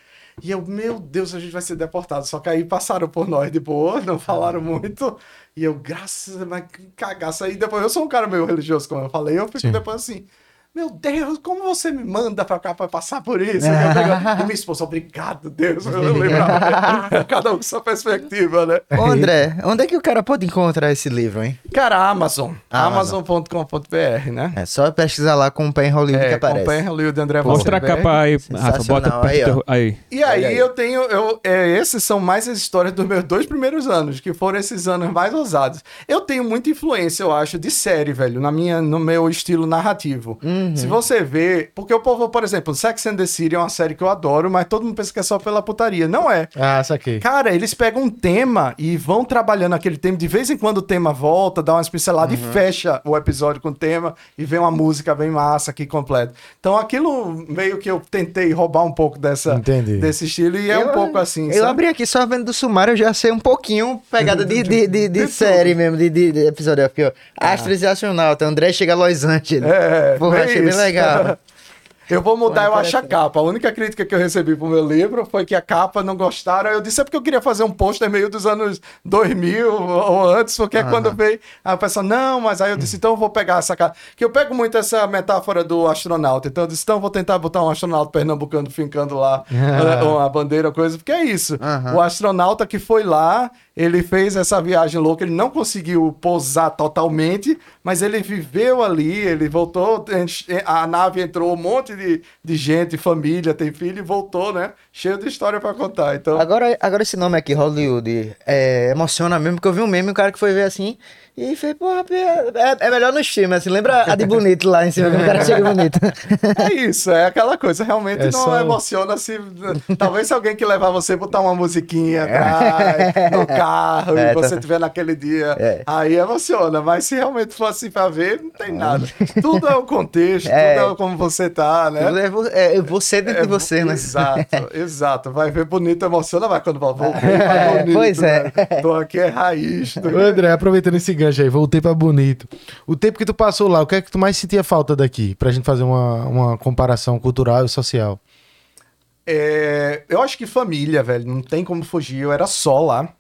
Speaker 4: E eu, meu Deus, a gente vai ser deportado. Só que aí passaram por nós de boa, não falaram muito. E eu, graças a mas que cagaço. Aí depois, eu sou um cara meio religioso, como eu falei. Eu fico
Speaker 1: Sim.
Speaker 4: depois assim, meu Deus, como você me manda pra cá pra passar por isso? E eu pego- [LAUGHS] e minha esposa, obrigado, Deus. Eu lembrava. [LAUGHS] Cada um com sua perspectiva, né?
Speaker 2: Ô, André, onde é que o cara pode encontrar esse livro, hein?
Speaker 4: Cara, Amazon.
Speaker 2: Amazon.
Speaker 4: Amazon.com.br, né?
Speaker 2: É só pesquisar lá com o Pen Hollywood que
Speaker 4: É,
Speaker 2: aparece.
Speaker 4: acompanha o livro de André
Speaker 3: Mostra a capa aí, Rafa.
Speaker 2: Sensacional.
Speaker 3: Bota
Speaker 2: Aí, ó.
Speaker 3: aí.
Speaker 4: E aí,
Speaker 2: aí.
Speaker 4: eu tenho. Eu, é, esses são mais as histórias dos meus dois primeiros anos, que foram esses anos mais ousados. Eu tenho muita influência, eu acho, de série, velho, na minha, no meu estilo narrativo.
Speaker 2: Uhum.
Speaker 4: Se você vê. Porque o povo, por exemplo, Sex and the City é uma série que eu adoro, mas todo mundo pensa que é só pela putaria. Não é.
Speaker 1: Ah, saquei.
Speaker 4: Cara, eles pegam um tema e vão trabalhando aquele tema. De vez em quando o tema volta, dá umas pinceladas
Speaker 1: Uhum.
Speaker 4: e fecha o episódio com o tema e vem uma música bem massa aqui completa. Então aquilo meio que eu tentei roubar um pouco dessa,
Speaker 1: Entendi.
Speaker 4: desse estilo e é um
Speaker 2: Eu-
Speaker 4: pouco assim.
Speaker 2: Eu
Speaker 4: sabe?
Speaker 2: abri aqui só vendo do sumário, eu já sei um pouquinho pegada de, de, de, de [LAUGHS] série mesmo, de, de, de episódio. Aqui, ó. Astros e astronauta, André chega a Los Angeles.
Speaker 4: É,
Speaker 2: Porra,
Speaker 4: bem
Speaker 2: achei bem
Speaker 4: isso.
Speaker 2: legal. [LAUGHS]
Speaker 4: Eu vou mudar, eu acho, a capa. A única crítica que eu recebi pro meu livro foi que a capa não gostaram. Eu disse é porque eu queria fazer um pôster meio dos anos 2000 ou antes, porque é quando veio. A pessoa, não, mas aí eu disse, então eu vou pegar essa capa. Que eu pego muito essa metáfora do astronauta. Então eu disse, então eu vou tentar botar um astronauta pernambucano fincando lá [LAUGHS] eh, uma bandeira, coisa, porque é isso. O astronauta que foi lá, ele fez essa viagem louca, ele não conseguiu pousar totalmente, mas ele viveu ali, ele voltou, a nave entrou um monte de, de gente, família, tem filho e voltou, né? Cheio de história pra contar. Então,
Speaker 2: Agora, agora esse nome aqui, Hollywood, é, emociona mesmo, porque eu vi um meme, um cara que foi ver assim, e fez, porra, é, é melhor nos filmes, assim, lembra a de bonito lá em cima, que o cara chega bonito.
Speaker 4: é isso, é aquela coisa, realmente
Speaker 1: É
Speaker 4: não
Speaker 1: só-
Speaker 4: emociona se. Talvez se alguém que levar você botar uma musiquinha atrás, no carro,
Speaker 2: É,
Speaker 4: e você
Speaker 2: tá.
Speaker 4: estiver naquele dia,
Speaker 2: É.
Speaker 4: aí emociona. Mas se realmente for assim pra ver, não tem nada. Tudo é o contexto, [LAUGHS]
Speaker 2: É.
Speaker 4: tudo é como você tá, né?
Speaker 2: É, vo- é você dentro de você, né?
Speaker 4: Exato, [LAUGHS] exato. Vai ver bonito, emociona, vai quando bonito.
Speaker 2: Pois é.
Speaker 4: né? Tô aqui é raiz. Tô...
Speaker 1: Ô, André, aproveitando esse gancho aí, voltei pra bonito. O tempo que tu passou lá, o que é que tu mais sentia falta daqui? Pra gente fazer uma, uma comparação cultural e social.
Speaker 4: É, eu acho que família, velho, não tem como fugir. Eu era só lá.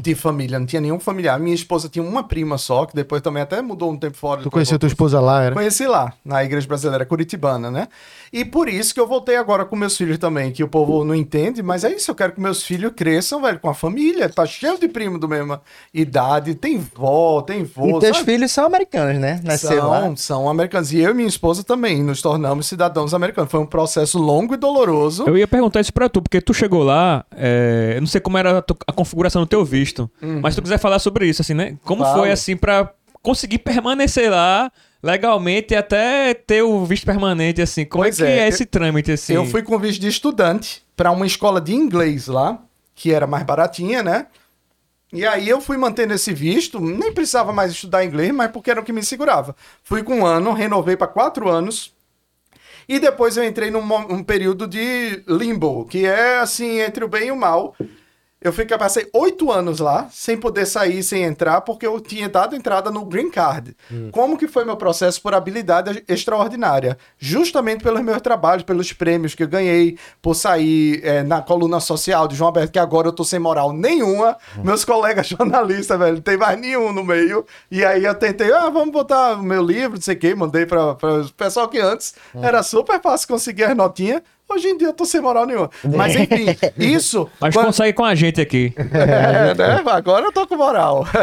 Speaker 4: De família, não tinha nenhum familiar. Minha esposa tinha uma prima só, que depois também até mudou um tempo fora.
Speaker 1: Tu conheceu tua esposa lá, era?
Speaker 4: Conheci lá, na Igreja Brasileira Curitibana, né? E por isso que eu voltei agora com meus filhos também, que o povo não entende, mas é isso, eu quero que meus filhos cresçam, velho, com a família. Tá cheio de primo da mesma idade, tem vó, tem vô,
Speaker 2: E teus
Speaker 4: sabe?
Speaker 2: filhos são americanos, né? Nasceu lá.
Speaker 4: São, são americanos. E eu e minha esposa também nos tornamos cidadãos americanos. Foi um processo longo e doloroso.
Speaker 3: Eu ia perguntar isso pra tu, porque tu chegou lá, é, eu não sei como era a, tu- a configuração do teu visto, mas se tu quiser falar sobre isso, assim, né? Como foi, assim, pra conseguir permanecer lá legalmente até ter o visto permanente, assim? Como
Speaker 4: Pois
Speaker 3: é que
Speaker 4: é,
Speaker 3: é,
Speaker 4: eu-
Speaker 3: esse trâmite, assim?
Speaker 4: Eu fui com visto de estudante para uma escola de inglês lá, que era mais baratinha, né? E aí eu fui mantendo esse visto, nem precisava mais estudar inglês, mas porque era o que me segurava. Fui com um ano, renovei para quatro anos. E depois eu entrei num um período de limbo, que é assim, entre o bem e o mal. Eu fiquei, passei oito anos lá, sem poder sair, sem entrar, porque eu tinha dado entrada no Green Card. Como que foi meu processo por habilidade extraordinária? Justamente pelos meus trabalhos, pelos prêmios que eu ganhei, por sair eh, na coluna social de João Alberto, que agora eu tô sem moral nenhuma. Meus [LAUGHS] colegas jornalistas, velho, não tem mais nenhum no meio. E aí eu tentei, ah, vamos botar o meu livro, não sei o quê, mandei para o pessoal que antes era super fácil conseguir as notinhas. Hoje em dia eu tô sem moral nenhuma. Mas enfim, [LAUGHS] isso...
Speaker 3: Mas
Speaker 4: quando-
Speaker 3: consegue com a gente aqui.
Speaker 4: é, né? Agora eu tô com moral. [LAUGHS]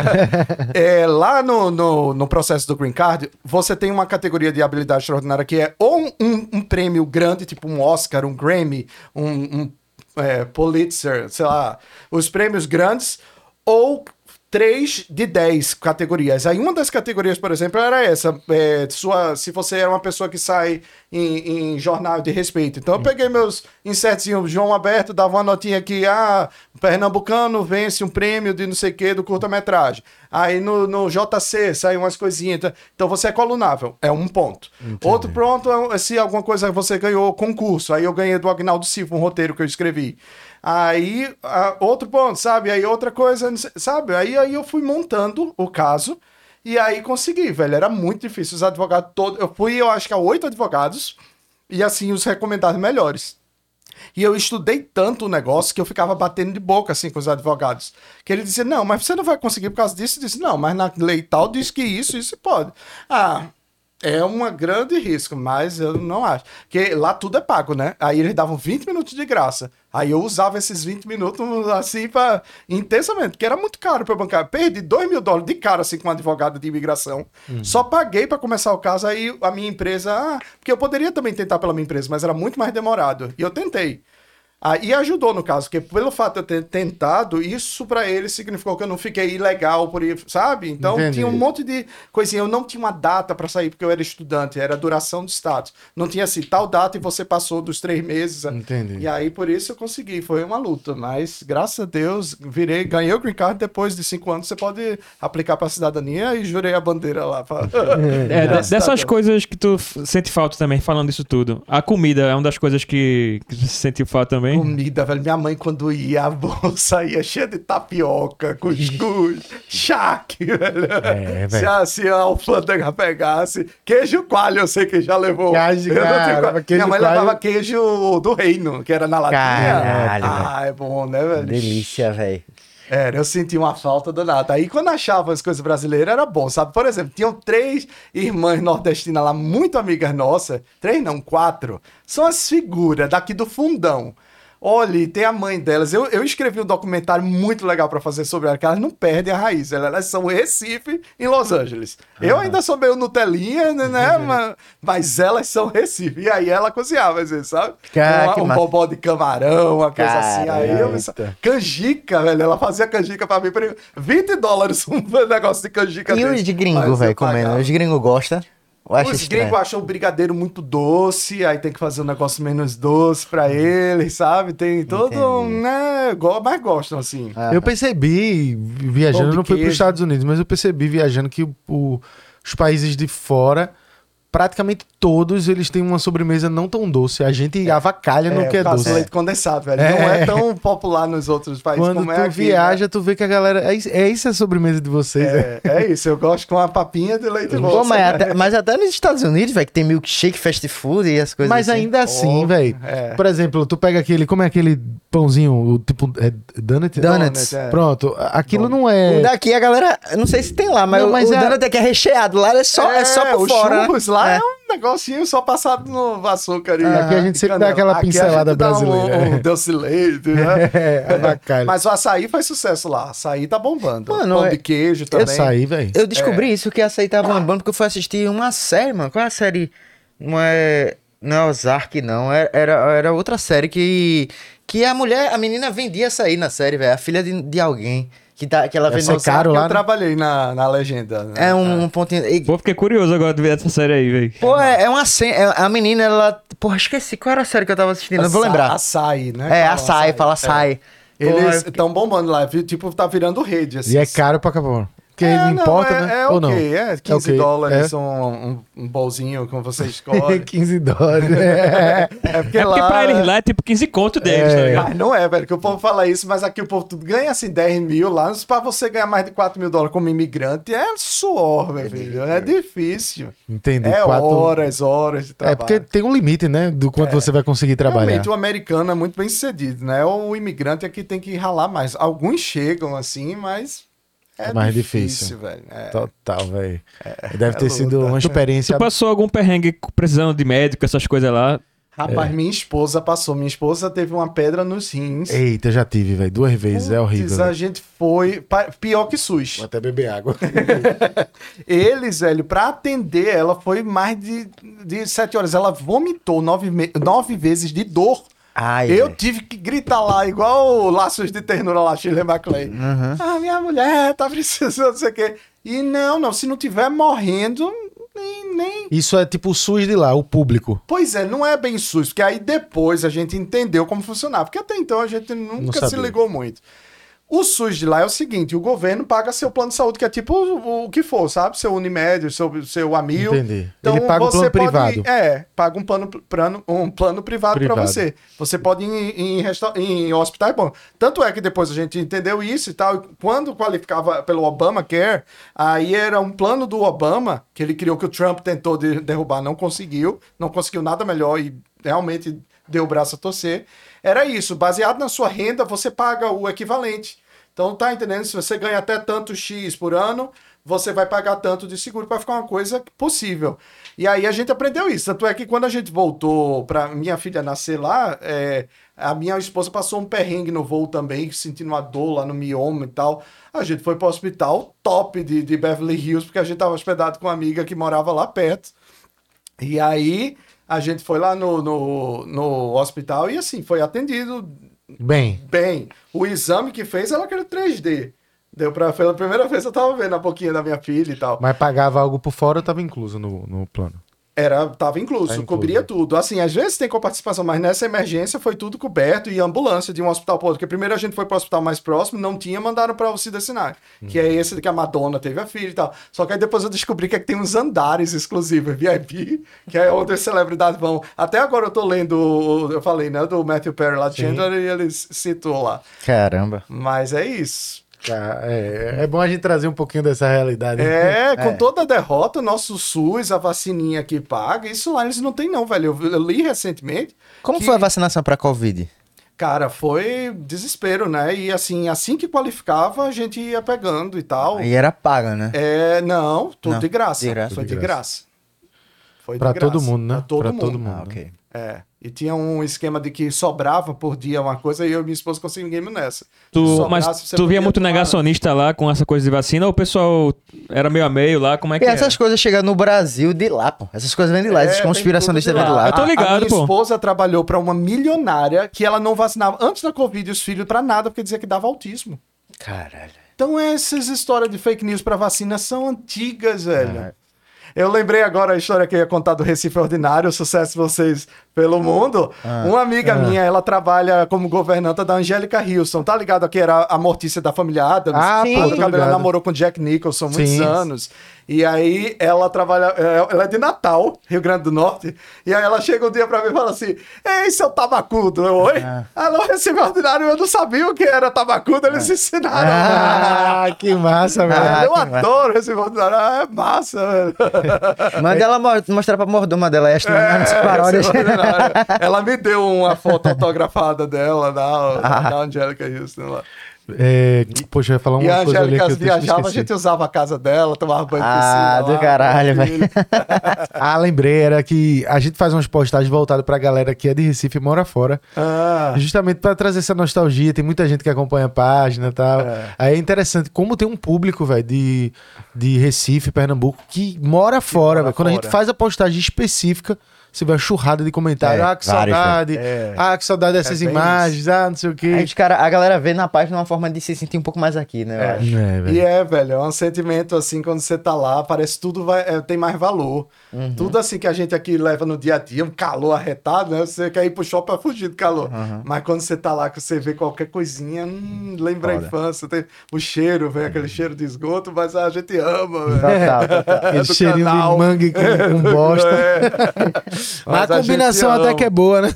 Speaker 4: É, lá no, no, no processo do Green Card, você tem uma categoria de habilidade extraordinária que é ou um, um- um prêmio grande, tipo um Oscar, um Grammy, um, um, é, Pulitzer, sei lá, os prêmios grandes, ou três de 10 categorias. Aí uma das categorias, por exemplo, era essa. é, sua, se você é uma pessoa que sai em, em jornal de respeito. Então eu peguei meus insetinhos, João Aberto, dava uma notinha aqui, ah, Pernambucano vence um prêmio de não sei o que do curta-metragem. Aí no, no JC saiu umas coisinhas. Então- Então você é colunável, é um ponto. Outro ponto é se alguma coisa você ganhou concurso. Aí eu ganhei do Agnaldo Silva, um roteiro que eu escrevi. Aí, ah, outro ponto, sabe? Aí outra coisa, sabe? Aí, aí eu fui montando o caso e aí consegui, velho. Era muito difícil. Os advogados todos. Eu fui, eu acho que a oito advogados e assim, os recomendados melhores. E eu estudei tanto o negócio que eu ficava batendo de boca assim com os advogados. Que ele dizia: Não, mas você não vai conseguir por causa disso. Eu disse: Não, mas na lei tal diz que isso, isso pode. Ah. É um grande risco, mas eu não acho. Porque lá tudo é pago, né? Aí eles davam 20 minutos de graça. Aí eu usava esses 20 minutos assim para intensamente, porque era muito caro para bancar. Perdi 2 mil dólares de cara assim com um advogado de imigração. Só paguei para começar o caso. Aí a minha empresa. Ah, porque eu poderia também tentar pela minha empresa, mas era muito mais demorado. E eu tentei. Ah, e ajudou no caso, porque pelo fato de eu ter tentado, isso pra ele significou que eu não fiquei ilegal por ir, sabe? Então
Speaker 1: Entendi.
Speaker 4: tinha um monte de coisinha. Eu não tinha uma data pra sair porque eu era estudante, era duração de status. Não tinha assim, tal data e você passou dos três meses.
Speaker 1: Entendi.
Speaker 4: E aí por isso eu consegui, foi uma luta. Mas graças a Deus, virei, ganhei o Green Card. Depois de cinco anos você pode aplicar pra cidadania e jurei a bandeira lá. Pra... [LAUGHS]
Speaker 3: É,
Speaker 4: Pra
Speaker 3: dessas coisas que tu sente falta também, falando disso tudo. A comida é uma das coisas que, que você sentiu falta também?
Speaker 4: Comida, velho. Minha mãe, quando ia, a bolsa ia cheia de tapioca, cuscuz, charque, [LAUGHS] velho.
Speaker 1: É,
Speaker 4: Se
Speaker 1: velho.
Speaker 4: a, se a alfândega pegasse. Queijo coalho, eu sei que já levou.
Speaker 1: Queijo, cara, queijo
Speaker 4: Minha mãe
Speaker 1: coalho.
Speaker 4: levava queijo do reino, que era na latinha.
Speaker 2: Caralho,
Speaker 4: ah, é bom, né, velho?
Speaker 2: Delícia, velho.
Speaker 4: Era, eu senti uma falta danada. Aí quando achava as coisas brasileiras era bom, sabe? Por exemplo, tinham três irmãs nordestinas lá, muito amigas nossas. Três não, quatro. São as figuras daqui do fundão. Olha, e tem a mãe delas. Eu, eu escrevi um documentário muito legal pra fazer sobre elas, que elas não perdem a raiz. Elas, são Recife em Los Angeles. Eu ainda sou meio Nutelinha, né? né? [LAUGHS] mas, mas elas são Recife. E aí ela cozinhava, às vezes, sabe?
Speaker 2: Cara,
Speaker 4: um um
Speaker 2: massa.
Speaker 4: bobó de camarão, uma coisa assim. Aí eu.
Speaker 2: Caraca.
Speaker 4: Canjica, velho. Ela fazia canjica pra mim por 20 dólares um [LAUGHS] negócio de canjica
Speaker 2: E
Speaker 4: desse.
Speaker 2: os de gringo, velho, comendo? Os gringos gostam?
Speaker 4: Os
Speaker 2: estranho.
Speaker 4: gringos acham o brigadeiro muito doce, aí tem que fazer um negócio menos doce pra eles, sabe? Tem todo um,
Speaker 2: Entendi.
Speaker 4: né? go- Mas gostam, assim.
Speaker 2: Ah,
Speaker 1: Eu percebi, viajando, não fui para os
Speaker 4: queijo.
Speaker 1: Estados Unidos, mas eu percebi viajando que o- o- os países de fora praticamente todos eles têm uma sobremesa não tão doce. A gente avacalha no que é
Speaker 4: por causa do
Speaker 1: doce.
Speaker 4: leite condensado, velho.
Speaker 1: É.
Speaker 4: Não é tão popular nos outros países
Speaker 1: Quando
Speaker 4: como
Speaker 1: tu
Speaker 4: é aqui.
Speaker 1: viaja, tu vê que a galera. É, isso- é isso a sobremesa de vocês, é.
Speaker 4: né? É, é isso, eu gosto com a papinha de leite moça.
Speaker 2: mas, até, mas até nos Estados Unidos, velho, que tem milkshake, fast food e as coisas
Speaker 1: Mas
Speaker 2: assim.
Speaker 1: ainda assim,
Speaker 4: Pô,
Speaker 1: velho.
Speaker 4: é.
Speaker 1: Por exemplo, tu pega aquele. Como é aquele pãozinho? O tipo. É donut?
Speaker 2: Donuts.
Speaker 4: é.
Speaker 1: Pronto. Aquilo
Speaker 4: Donut.
Speaker 1: não
Speaker 2: O
Speaker 1: é.
Speaker 2: daqui a galera, não sei se tem lá, mas,
Speaker 1: Não,
Speaker 2: o-
Speaker 1: mas
Speaker 2: o
Speaker 1: é-
Speaker 2: donut aqui é recheado, lá é só, é, só por
Speaker 4: o
Speaker 2: fora. né?
Speaker 4: churros lá é.
Speaker 2: É.
Speaker 4: um negocinho só passado no açúcar. E,
Speaker 1: Aqui a gente sempre dá aquela pincelada
Speaker 4: gente dá
Speaker 1: brasileira.
Speaker 4: Um, um doce de leite, né? [LAUGHS]
Speaker 1: É.
Speaker 4: Mas o açaí faz sucesso lá. Açaí tá bombando.
Speaker 2: Mano,
Speaker 4: Pão
Speaker 2: é-
Speaker 4: de queijo também.
Speaker 1: Essa aí, velho.
Speaker 2: Eu descobri isso, que açaí tava bombando, porque eu fui assistir uma série, mano. Qual é a série? Não é, não é Ozark, não. Era, era, era outra série que... Que a mulher, a menina vendia açaí na série, velho. A filha de, de alguém. Que, tá, que ela
Speaker 1: Essa
Speaker 2: vendeu...
Speaker 1: é caro
Speaker 4: eu
Speaker 1: lá, né?
Speaker 4: trabalhei na, na legenda. né?
Speaker 2: É um, um pontinho... e-
Speaker 3: Pô, fiquei curioso agora de ver essa série aí, velho.
Speaker 2: Pô, é, é uma cena... é- a menina, ela... Porra, esqueci. Qual era a série que eu tava assistindo? Não vou lembrar.
Speaker 4: Açaí, né?
Speaker 2: É,
Speaker 4: Fala
Speaker 2: açaí, fala açaí. Porra,
Speaker 4: Eles
Speaker 2: eu
Speaker 4: estão bombando lá. Tipo, tá virando rede. Assim.
Speaker 1: E é caro pra acabar. Porque
Speaker 4: É,
Speaker 1: não
Speaker 4: não,
Speaker 1: importa,
Speaker 4: é,
Speaker 1: né?
Speaker 4: É
Speaker 1: Ou
Speaker 4: ok,
Speaker 1: não?
Speaker 4: é 15
Speaker 1: ok,
Speaker 4: dólares
Speaker 1: é.
Speaker 4: um, um, um bolzinho como você [LAUGHS] escolhe.
Speaker 1: 15 dólares. É.
Speaker 4: é porque,
Speaker 3: É porque
Speaker 4: lá,
Speaker 3: pra eles lá é tipo 15 conto deles, tá ligado?
Speaker 4: Mas não é, velho, que o povo fala isso, mas aqui o povo ganha assim 10 mil lá, pra você ganhar mais de 4 mil dólares como imigrante é suor, meu filho. É difícil.
Speaker 1: Entendi.
Speaker 4: É
Speaker 1: Quatro-
Speaker 4: horas, horas de
Speaker 1: É
Speaker 4: trabalho.
Speaker 1: porque tem um limite, né? Do quanto você vai conseguir trabalhar.
Speaker 4: Realmente o americano é muito bem sucedido, né? O imigrante é que tem que ralar mais. Alguns chegam assim, mas é
Speaker 1: É mais
Speaker 4: difícil,
Speaker 1: difícil.
Speaker 4: velho. É.
Speaker 1: Total, velho. Deve ter
Speaker 4: é
Speaker 1: sido uma experiência.
Speaker 3: Tu passou algum perrengue precisando de médico, essas coisas lá?
Speaker 4: Rapaz, minha esposa passou. Minha esposa teve uma pedra nos rins.
Speaker 1: Eita, já tive, velho. Duas vezes. É horrível.
Speaker 4: A gente foi. Pior que SUS.
Speaker 1: Vou até beber água. [LAUGHS]
Speaker 4: Eles, velho, pra atender ela foi mais de, de sete horas. Ela vomitou nove, nove vezes de dor.
Speaker 2: Ai,
Speaker 4: Eu
Speaker 2: velho.
Speaker 4: tive que gritar lá, igual Laços de Ternura lá, Shirley MacLaine.
Speaker 2: Uhum.
Speaker 4: Ah, minha mulher tá precisando, não sei o quê. E não, não, se não tiver morrendo, nem, nem...
Speaker 1: Isso é tipo o SUS de lá, o público.
Speaker 4: Pois é, não é bem SUS, porque aí depois a gente entendeu como funcionava. Porque até então a gente nunca se ligou muito. O SUS de lá é o seguinte: o governo paga seu plano de saúde, que é tipo o, o que for, sabe? Seu Unimed, seu, seu Amil.
Speaker 1: Entendi. Ele paga o plano privado.
Speaker 4: É, paga um plano, plano, um plano privado,
Speaker 1: Privado.
Speaker 4: você. Você pode ir em, em, em hospitais bom. Tanto é que depois a gente entendeu isso e tal. Quando qualificava pelo Obamacare, aí era um plano do Obama, que ele criou que o Trump tentou de- derrubar, não conseguiu. Não conseguiu nada melhor e realmente deu o braço a torcer. Era isso. Baseado na sua renda, você paga o equivalente. Então, tá entendendo? Se você ganha até tanto X por ano, você vai pagar tanto de seguro para ficar uma coisa possível. E aí a gente aprendeu isso. Tanto é que quando a gente voltou para minha filha nascer lá, é, a minha esposa passou um perrengue no voo também, sentindo uma dor lá no mioma e tal. A gente foi para o hospital top de, de Beverly Hills, porque a gente estava hospedado com uma amiga que morava lá perto. E aí a gente foi lá no, no, no hospital e assim, foi atendido
Speaker 1: Bem,
Speaker 4: bem. O exame que fez era aquele 3D. Deu pra. Pela primeira vez eu tava vendo a boquinha da minha filha e tal.
Speaker 1: mas pagava algo por fora, tava incluso no, no plano.
Speaker 4: Era, tava incluso,
Speaker 1: Tá
Speaker 4: cobria tudo. Assim, às vezes tem coparticipação, mas nessa emergência foi tudo coberto e ambulância de um hospital para outro. Porque primeiro a gente foi para o hospital mais próximo, não tinha, mandaram para o Cida Sinai. Que é esse que a Madonna teve a filha e tal. Só que aí depois eu descobri que, é que tem uns andares exclusivos, [LAUGHS] VIP, que é onde as celebridades vão. Até agora eu tô lendo, eu falei, né, do Matthew Perry lá de. Chandler e ele citou lá.
Speaker 2: Caramba.
Speaker 4: Mas é isso.
Speaker 1: Tá, É, é bom a gente trazer um pouquinho dessa realidade.
Speaker 4: É, [LAUGHS] com
Speaker 2: É.
Speaker 4: toda a derrota, o nosso SUS, a vacininha que paga, isso lá eles não tem não, velho. Eu, eu li recentemente,
Speaker 2: Como
Speaker 4: Que-
Speaker 2: foi a vacinação pra Covid?
Speaker 4: cara, foi desespero, né? E assim, assim que qualificava, a gente ia pegando e tal.
Speaker 2: E era paga, né?
Speaker 4: É, não, tudo
Speaker 2: Não,
Speaker 4: de graça.
Speaker 2: de graça.
Speaker 4: Foi de
Speaker 1: de
Speaker 4: graça. Foi de
Speaker 1: Pra
Speaker 4: graça.
Speaker 1: todo mundo, né?
Speaker 4: Pra todo
Speaker 1: Pra
Speaker 4: mundo.
Speaker 1: todo mundo.
Speaker 2: Ah, ok.
Speaker 4: É. E tinha um esquema de que sobrava por dia uma coisa e eu e minha esposa conseguimos nessa.
Speaker 3: Tu,
Speaker 4: Sobrasse,
Speaker 3: mas tu via muito
Speaker 4: tomar-
Speaker 3: negacionista lá com essa coisa de vacina ou o pessoal era meio a meio lá? Como é que
Speaker 2: E
Speaker 3: é?
Speaker 2: essas coisas chegam no Brasil de lá, pô. Essas coisas vêm de lá.
Speaker 4: É,
Speaker 2: Essas
Speaker 4: tem
Speaker 2: conspiracionistas vêm de
Speaker 4: lá.
Speaker 3: Eu tô
Speaker 4: A-
Speaker 3: ligado,
Speaker 4: a minha
Speaker 3: pô.
Speaker 4: esposa trabalhou pra uma milionária que ela não vacinava antes da Covid os filhos pra nada, porque dizia que dava autismo.
Speaker 2: Caralho.
Speaker 4: Então essas histórias de fake news pra vacina são antigas, velho.
Speaker 2: É.
Speaker 4: Eu lembrei agora a história que eu ia contar do Recife Ordinário, o sucesso de vocês pelo mundo.
Speaker 2: Ah.
Speaker 4: Uma amiga minha, ela trabalha como governanta da Angélica Wilson. Tá ligado que era a Mortícia da família Adams?
Speaker 1: Ah,
Speaker 2: Sim.
Speaker 1: pô,
Speaker 4: A
Speaker 1: tô
Speaker 4: Gabriela
Speaker 1: ligado.
Speaker 4: namorou com Jack Nicholson muitos
Speaker 1: Sim.
Speaker 4: anos. E aí ela trabalha, é, ela é de Natal, Rio Grande do Norte. E aí ela chega um dia pra mim e fala assim: Ei, seu tabacudo, eu, oi?
Speaker 2: Ah.
Speaker 4: Alô, recebi ordinário, eu não sabia o que era tabacudo, eles ensinaram.
Speaker 1: Ah, que massa, velho.
Speaker 2: Ah,
Speaker 4: eu adoro receber ordinário, ah, é massa, velho.
Speaker 2: Manda ela mo- mostrar pra mordoma dela esta nas paródias. [LAUGHS]
Speaker 4: Ela me deu uma foto autografada dela, da, da Angélica Houston lá.
Speaker 1: É, poxa, eu ia falar uma
Speaker 4: E a
Speaker 1: coisa ali que
Speaker 4: Angélica viajava, a gente usava a casa dela, tomava banho de
Speaker 2: Ah,
Speaker 4: piscina
Speaker 2: do
Speaker 4: lá,
Speaker 2: caralho,
Speaker 4: filho. [LAUGHS]
Speaker 1: Ah, lembrei, era que a gente faz umas postagens voltadas pra galera que é de Recife e mora fora.
Speaker 4: Ah,
Speaker 1: Justamente pra trazer essa nostalgia, tem muita gente que acompanha a página e tal.
Speaker 4: É.
Speaker 1: Aí é interessante como tem um público, velho, de, de Recife, Pernambuco, que mora fora, velho. Quando a gente faz a postagem específica, você vai churrada de comentário.
Speaker 2: É,
Speaker 1: ah, que
Speaker 2: vários,
Speaker 1: saudade.
Speaker 4: É.
Speaker 1: Ah, que saudade dessas
Speaker 4: É
Speaker 1: imagens. Ah, não sei o quê.
Speaker 2: os cara, a galera vê na página uma forma de se sentir um pouco mais aqui, né? eu
Speaker 4: É.
Speaker 2: acho.
Speaker 1: É.
Speaker 4: E é, velho, é um sentimento assim, quando você tá lá, parece que tudo vai, é, tem mais valor.
Speaker 2: Uhum.
Speaker 4: Tudo assim que a gente aqui leva no dia a dia, um calor arretado, né? Você quer ir pro shopping pra fugir do calor.
Speaker 2: Uhum.
Speaker 4: Mas quando você tá lá, que você vê qualquer coisinha, hum, lembra a
Speaker 2: Foda.
Speaker 4: infância. Tem o cheiro, vem aquele cheiro de esgoto, mas a gente ama, velho.
Speaker 2: Total, [LAUGHS] total.
Speaker 1: Aquele
Speaker 4: do
Speaker 1: cheirinho
Speaker 4: canal.
Speaker 1: de mangue com, com bosta. [LAUGHS] [LAUGHS]
Speaker 4: É.
Speaker 1: Mas,
Speaker 4: Mas
Speaker 1: a
Speaker 4: a
Speaker 1: combinação até
Speaker 4: ama.
Speaker 1: que é boa, né?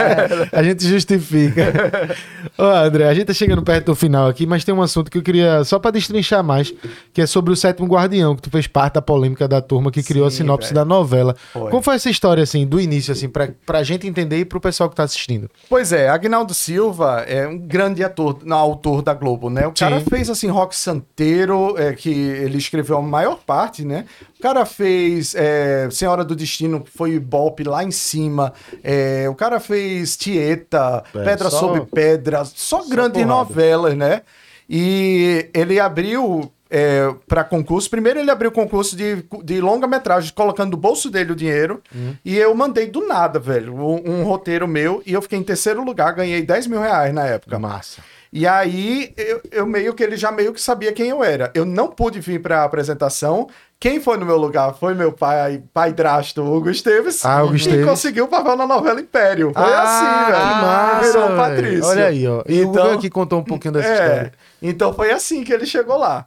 Speaker 1: [LAUGHS] a gente justifica. Ô, André, a gente tá chegando perto do final aqui, mas tem um assunto que eu queria, só pra destrinchar mais, que é sobre o Sétimo Guardião, que tu fez parte da polêmica da turma que criou a
Speaker 4: Sim,
Speaker 1: sinopse
Speaker 4: velho.
Speaker 1: da novela.
Speaker 4: Foi.
Speaker 1: Como foi essa história, assim, do início, assim, pra, pra gente entender e pro pessoal que tá assistindo?
Speaker 4: Pois é, Agnaldo Silva é um grande ator, não, autor da Globo, né? O cara
Speaker 1: Sim.
Speaker 4: fez, assim, Rock Santeiro, é, que ele escreveu a maior parte, né? O cara fez é, Senhora do Destino, que foi Ibope lá em cima. É, o cara fez Tieta,
Speaker 1: É,
Speaker 4: Pedra
Speaker 1: só-
Speaker 4: sobre Pedra, só, grandes
Speaker 1: porrada.
Speaker 4: novelas, né? E ele abriu é, para concurso. Primeiro ele abriu concurso de, de longa-metragem, colocando do bolso dele o dinheiro. E eu mandei do nada, velho, um, um roteiro meu. E eu fiquei em terceiro lugar, ganhei 10 mil reais na época.
Speaker 1: Massa.
Speaker 4: E aí, eu, eu meio que ele já meio que sabia quem eu era. Eu não pude vir pra apresentação. Quem foi no meu lugar foi meu pai, pai drasto, Hugo Esteves.
Speaker 1: Ah, Hugo
Speaker 4: E
Speaker 1: Esteves.
Speaker 4: conseguiu o papel na novela Império. Foi
Speaker 1: Ah,
Speaker 4: assim, velho.
Speaker 1: Que massa,
Speaker 4: Virou. Patrício.
Speaker 1: Olha aí, ó. E o
Speaker 4: Então-
Speaker 1: Hugo aqui contou um pouquinho dessa
Speaker 4: É,
Speaker 1: história.
Speaker 4: então foi assim que ele chegou lá.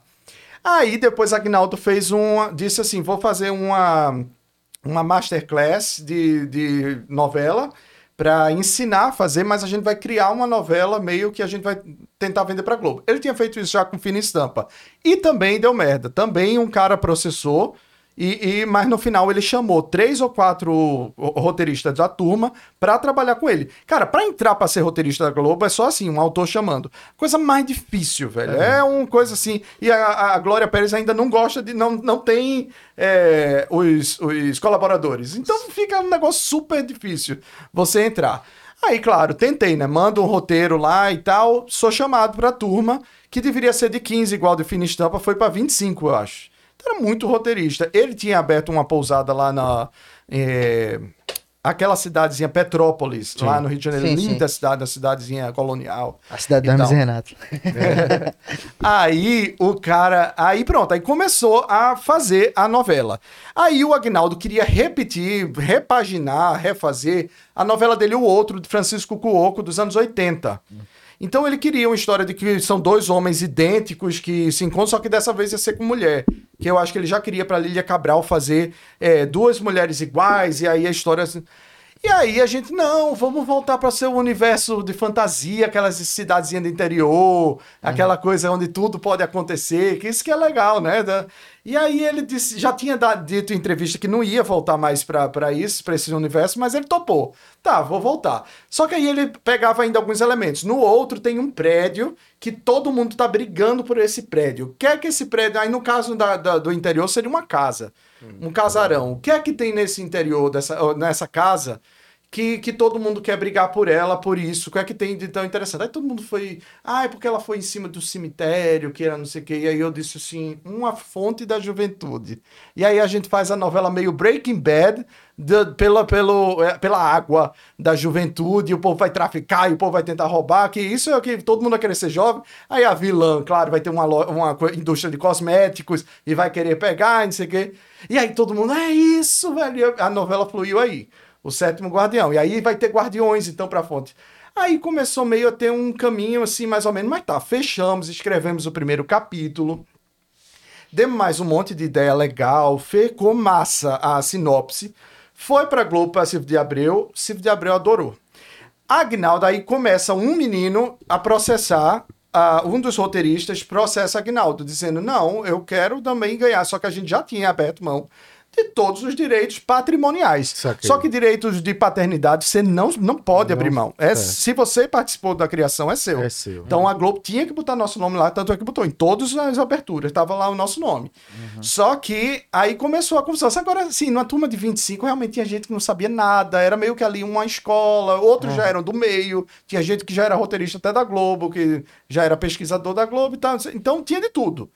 Speaker 4: Aí depois Agnaldo fez uma. Disse assim: vou fazer uma, uma masterclass de, de novela para ensinar a fazer, mas a gente vai criar uma novela meio que a gente vai tentar vender para Globo. Ele tinha feito isso já com Fina Estampa. E também deu merda. Também um cara processou. E, e- mas no final ele chamou três ou quatro ro- roteiristas da turma pra trabalhar com ele. Cara, pra entrar pra ser roteirista da Globo é só assim, um autor chamando. Coisa mais difícil, velho. É, uma coisa assim. E a, a Glória Pérez ainda não gosta de. Não, não tem é, os, os colaboradores. Então fica um negócio super difícil você entrar. Aí, claro, tentei, né? Manda um roteiro lá e tal. Sou chamado pra turma, que deveria ser de 15, igual de Fina Estampa, foi pra 25, eu acho. Era muito roteirista. Ele tinha aberto uma pousada lá na. é, aquela cidadezinha Petrópolis, lá no Rio de Janeiro.
Speaker 2: Sim, sim.
Speaker 4: Linda cidade, a cidadezinha colonial.
Speaker 2: A cidade
Speaker 4: Então.
Speaker 2: Hermes e Renato. [LAUGHS]
Speaker 4: Aí o cara. Aí pronto, aí começou a fazer a novela. Aí o Agnaldo queria repetir, repaginar, refazer a novela dele, O Outro, de Francisco Cuoco, dos anos 80. Então ele queria uma história de que são dois homens idênticos que se encontram, só que dessa vez ia ser com mulher. Que eu acho que ele já queria para Lília Cabral fazer é, duas mulheres iguais, e aí a história. assim- E aí a gente, não, vamos voltar para ser o universo de fantasia, aquelas cidadezinhas do interior, aquela coisa onde tudo pode acontecer, que isso que é legal, né? E aí ele disse, já tinha dado- dito em entrevista que não ia voltar mais para isso, para esse universo, mas ele topou. Tá, vou voltar. Só que aí ele pegava ainda alguns elementos. No outro tem um prédio que todo mundo tá brigando por esse prédio. O que é que esse prédio, aí no caso da- da- do interior seria uma casa, um casarão. O que é que tem nesse interior, dessa, nessa casa, que, que todo mundo quer brigar por ela, por isso. O que é que tem de tão interessante? Aí todo mundo foi. Ah, é porque ela foi em cima do cemitério, que era não sei o quê. E aí eu disse assim: uma fonte da juventude. E aí a gente faz a novela meio Breaking Bad. da- pela, pelo, é, pela água da juventude, o povo vai traficar, e o povo vai tentar roubar, que isso é o que todo mundo vai querer ser jovem. Aí a vilã, claro, vai ter uma, uma indústria de cosméticos e vai querer pegar, e não sei o quê. E aí todo mundo, é isso, velho. A novela fluiu aí o sétimo guardião. E aí vai ter guardiões, então, pra fonte. Aí começou meio a ter um caminho assim, mais ou menos, mas tá, fechamos, escrevemos o primeiro capítulo. demos mais um monte de ideia legal, ficou massa a sinopse. Foi pra Globo pra Silvio de Abreu, Silvio de Abreu adorou. Agnaldo, aí começa um menino a processar, ah, um dos roteiristas processa Agnaldo, dizendo: Não, eu quero também ganhar, só que a gente já tinha aberto mão de todos os direitos patrimoniais.
Speaker 1: Saquei.
Speaker 4: Só que direitos de paternidade você não, não pode
Speaker 1: Não,
Speaker 4: abrir mão. É,
Speaker 1: é.
Speaker 4: Se você participou da criação, é seu.
Speaker 1: É seu.
Speaker 4: Então a Globo tinha que botar nosso nome lá, tanto é que botou em todas as aberturas, tava lá o nosso nome. Só que aí começou a confusão. Agora, assim, numa turma de 25, realmente tinha gente que não sabia nada, era meio que ali uma escola, outros já eram do meio, tinha gente que já era roteirista até da Globo, que já era pesquisador da Globo e tal. Então tinha de tudo.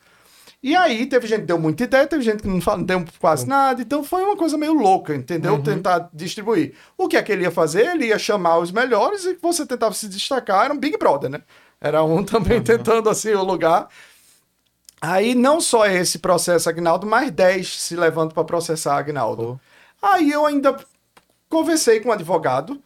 Speaker 4: E aí teve gente que deu muita ideia, teve gente que não deu quase nada, então foi uma coisa meio louca, entendeu? Tentar distribuir. O que é que ele ia fazer? Ele ia chamar os melhores e você tentava se destacar, era um Big Brother, né? Era um [LAUGHS] também tentando assim o lugar. Aí não só esse processo Agnaldo, mais 10 se levantam para processar Agnaldo. Aí eu ainda conversei com um advogado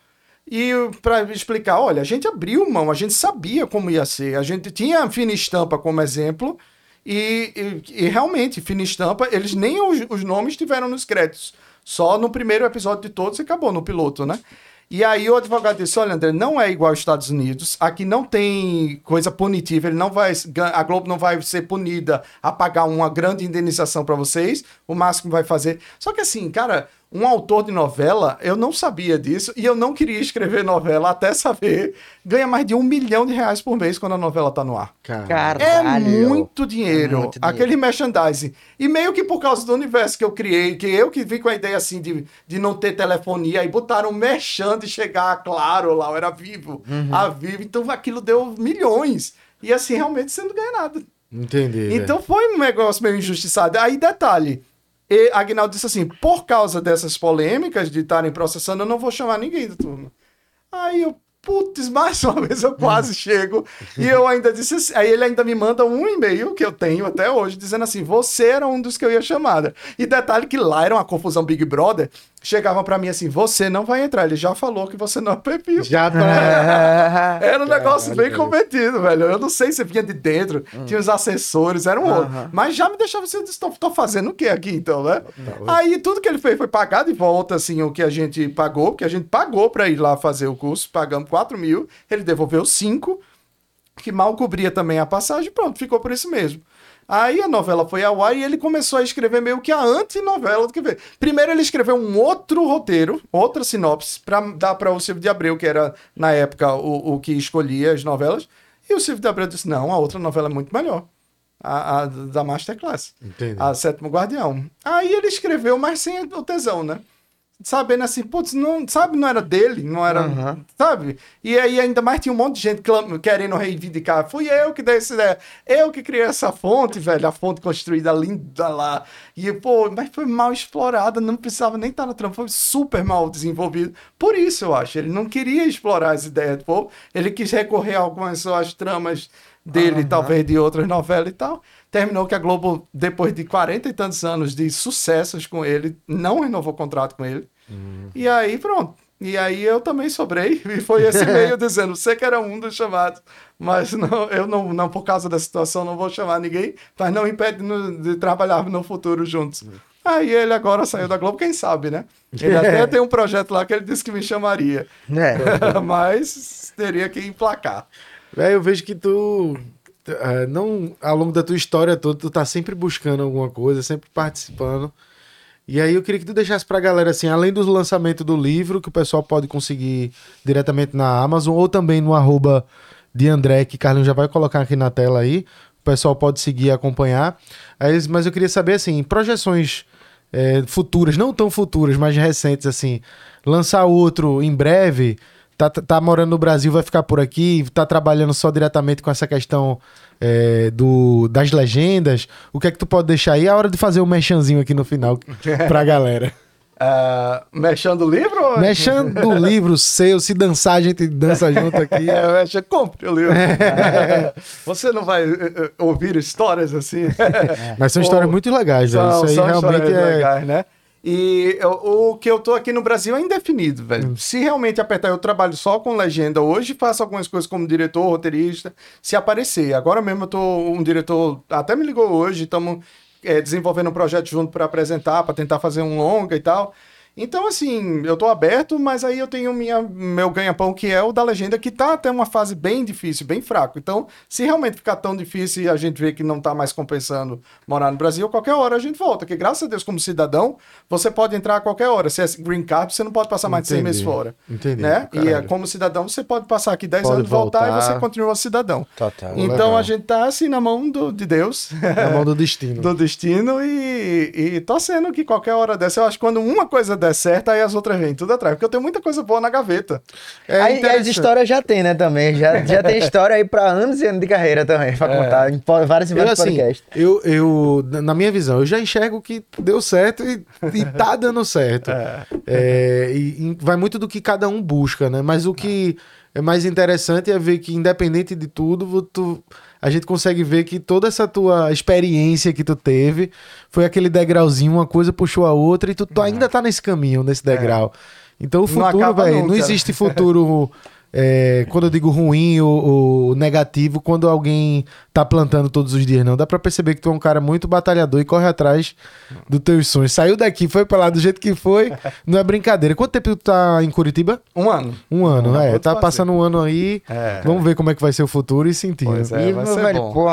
Speaker 4: e para explicar, olha, a gente abriu mão, a gente sabia como ia ser, a gente tinha a Fina Estampa como exemplo e, e- e realmente Fina Estampa, eles nem os, os nomes tiveram nos créditos, só no primeiro episódio de todos acabou no piloto, né? E aí o advogado disse, olha André, não é igual aos Estados Unidos, aqui não tem coisa punitiva, ele não vai, a Globo não vai ser punida a pagar uma grande indenização para vocês, o máximo vai fazer. Só que assim, cara, um autor de novela, eu não sabia disso e eu não queria escrever novela até saber, ganha mais de um milhão de reais por mês quando a novela tá no ar.
Speaker 1: Cara,
Speaker 4: É
Speaker 2: Caralho.
Speaker 4: muito dinheiro.
Speaker 2: É muito dinheiro.
Speaker 4: Aquele merchandising. E meio que por causa do universo que eu criei, que eu que vim com a ideia assim de, de não ter telefonia, aí botaram um merchan de chegar Claro lá, eu era vivo,
Speaker 1: Uhum.
Speaker 4: a Vivo. Então aquilo deu milhões. E assim, realmente você não ganha nada.
Speaker 1: entendi.
Speaker 4: Então foi um negócio meio injustiçado. Aí, detalhe. E Agnaldo disse assim: por causa dessas polêmicas de estarem processando, eu não vou chamar ninguém da turma. Aí eu, putz, mais uma vez eu quase chego. E eu ainda disse assim, aí ele ainda me manda um e-mail que eu tenho até hoje, dizendo assim: você era um dos que eu ia chamar. E detalhe que lá era uma confusão Big Brother. Chegavam pra mim assim: você não vai entrar. Ele já falou que você não [LAUGHS] é perfil.
Speaker 1: Já tá. [LAUGHS]
Speaker 4: Era um negócio bem
Speaker 1: Caralho.
Speaker 4: cometido, velho. Eu não sei se vinha de dentro, tinha os assessores, era um outro. Mas já me deixava assim, eu disse, tô, tô fazendo o que aqui então, né? Aí tudo que ele fez foi pagar de volta, assim, o que a gente pagou, porque a gente pagou pra ir lá fazer o curso, pagamos 4 mil, ele devolveu 5, que mal cobria também a passagem, pronto, ficou por isso mesmo. Aí a novela foi ao ar e ele começou a escrever meio que a antinovela do que ver. Primeiro ele escreveu um outro roteiro, outra sinopse, pra dar para o Silvio de Abreu, que era na época o, o que escolhia as novelas. E o Silvio de Abreu disse: não, a outra novela é muito melhor. A, a da Masterclass.
Speaker 1: Entendi.
Speaker 4: A Sétimo Guardião. Aí ele escreveu, mas sem o tesão, né? Sabendo assim, putz, não, sabe, não era dele, não era, sabe? E aí ainda mais tinha um monte de gente querendo reivindicar. Fui eu que dei essa ideia. Eu que criei essa fonte, velho, a fonte construída linda lá. E, pô, mas foi mal explorada, não precisava nem estar na trama, foi super mal desenvolvido. Por isso, eu acho, ele não queria explorar as ideias do povo, ele quis recorrer a algumas só as tramas dele, talvez de outras novelas e tal. Terminou que a Globo, depois de 40 e tantos anos de sucessos com ele, não renovou o contrato com ele. E aí, pronto. E aí eu também sobrei. [LAUGHS] E foi esse e-mail [LAUGHS] dizendo: você que era um dos chamados, mas não, eu não, não, por causa da situação, não vou chamar ninguém, mas não impede no- de trabalhar no futuro juntos. Aí ele agora saiu da Globo, quem sabe, né? Ele até [LAUGHS] tem um projeto lá que ele disse que me chamaria.
Speaker 2: É.
Speaker 4: mas teria que emplacar.
Speaker 1: Velho, eu vejo que tu. eh, não, ao longo da tua história toda, tu tá sempre buscando alguma coisa, sempre participando. E aí eu queria que tu deixasse pra galera, assim, além do lançamento do livro, que o pessoal pode conseguir diretamente na Amazon, ou também no arroba de André, que Carlinhos já vai colocar aqui na tela aí. O pessoal pode seguir e acompanhar. Mas eu queria saber, assim, projeções eh, futuras, não tão futuras, mas recentes, assim. Lançar outro em breve, tá, tá- tá morando no Brasil, vai ficar por aqui, tá trabalhando só diretamente com essa questão é, do, das legendas. O que é que tu pode deixar aí? É a hora de fazer um mechanzinho aqui no final [LAUGHS] pra galera.
Speaker 4: Ah, mexendo o livro? ou-
Speaker 1: Mexendo do [LAUGHS] livro seu, se dançar, a gente dança junto aqui.
Speaker 4: É, mexe, compre o livro. [LAUGHS] Você não vai eh, ouvir histórias assim?
Speaker 1: Mas são histórias
Speaker 4: Ou-
Speaker 1: muito legais.
Speaker 4: São,
Speaker 1: Isso aí realmente
Speaker 4: histórias
Speaker 1: é.
Speaker 4: legais, né? E eu- o que eu tô aqui no Brasil é indefinido,
Speaker 1: Hum.
Speaker 4: velho. Se realmente apertar, eu trabalho só com legenda hoje, faço algumas coisas como diretor, roteirista, se aparecer. Agora mesmo eu tô, um diretor até me ligou hoje, estamos é, desenvolvendo um projeto junto para apresentar, para tentar fazer um longa e tal. Então, assim, eu tô aberto, mas aí eu tenho minha, meu ganha-pão, que é o da legenda, que tá até uma fase bem difícil, bem fraco. Então, se realmente ficar tão difícil e a gente vê que não tá mais compensando morar no Brasil, qualquer hora a gente volta. Que graças a Deus, como cidadão, você pode entrar a qualquer hora. Se é green card, você não pode passar mais de seis
Speaker 1: Entendi.
Speaker 4: meses fora.
Speaker 1: Entendi.
Speaker 4: Né? E é, como cidadão, você pode passar aqui 10
Speaker 1: Pode
Speaker 4: anos, voltar,
Speaker 1: voltar.
Speaker 4: e você continua cidadão.
Speaker 2: Total.
Speaker 4: Então
Speaker 1: legal.
Speaker 4: a gente tá assim na mão do, de Deus.
Speaker 1: Na mão do destino. [LAUGHS]
Speaker 4: do destino e, e torcendo que qualquer hora dessa, eu acho que quando uma coisa der certo, aí as outras vêm tudo atrás, porque eu tenho muita coisa boa na gaveta.
Speaker 1: É
Speaker 2: aí, as histórias já tem, né, também. Já, já tem história aí pra anos e anos de carreira também, pra contar. Em vários e
Speaker 1: Eu,
Speaker 2: vários
Speaker 1: assim,
Speaker 2: podcasts.
Speaker 1: eu, eu, na minha visão, eu já enxergo que deu certo e, e tá [LAUGHS] dando certo. É, e, e vai muito do que cada um busca, né? Mas o que é mais interessante é ver que, independente de tudo, tu, a gente consegue ver que toda essa tua experiência que tu teve foi aquele degrauzinho, uma coisa puxou a outra e tu, tu ainda tá nesse caminho, nesse degrau. Então o
Speaker 4: Não
Speaker 1: futuro, velho, não
Speaker 4: nunca, né?
Speaker 1: existe futuro. [LAUGHS] é, quando eu digo ruim ou, negativo, quando alguém tá plantando todos os dias, não. Dá pra perceber que tu é um cara muito batalhador e corre atrás dos teus sonhos. Saiu daqui, foi pra lá do jeito que foi, [LAUGHS] não é brincadeira. Quanto tempo tu tá em Curitiba?
Speaker 4: Um ano.
Speaker 1: Um ano,
Speaker 4: Não,
Speaker 1: é.
Speaker 4: pode
Speaker 1: Tá
Speaker 4: fazer.
Speaker 1: passando um ano aí.
Speaker 4: É.
Speaker 1: Vamos ver como é que vai ser o futuro e sentindo.
Speaker 4: Pois é.
Speaker 2: e,
Speaker 4: vai
Speaker 2: meu
Speaker 4: ser
Speaker 2: velho,
Speaker 4: bom.
Speaker 2: pô,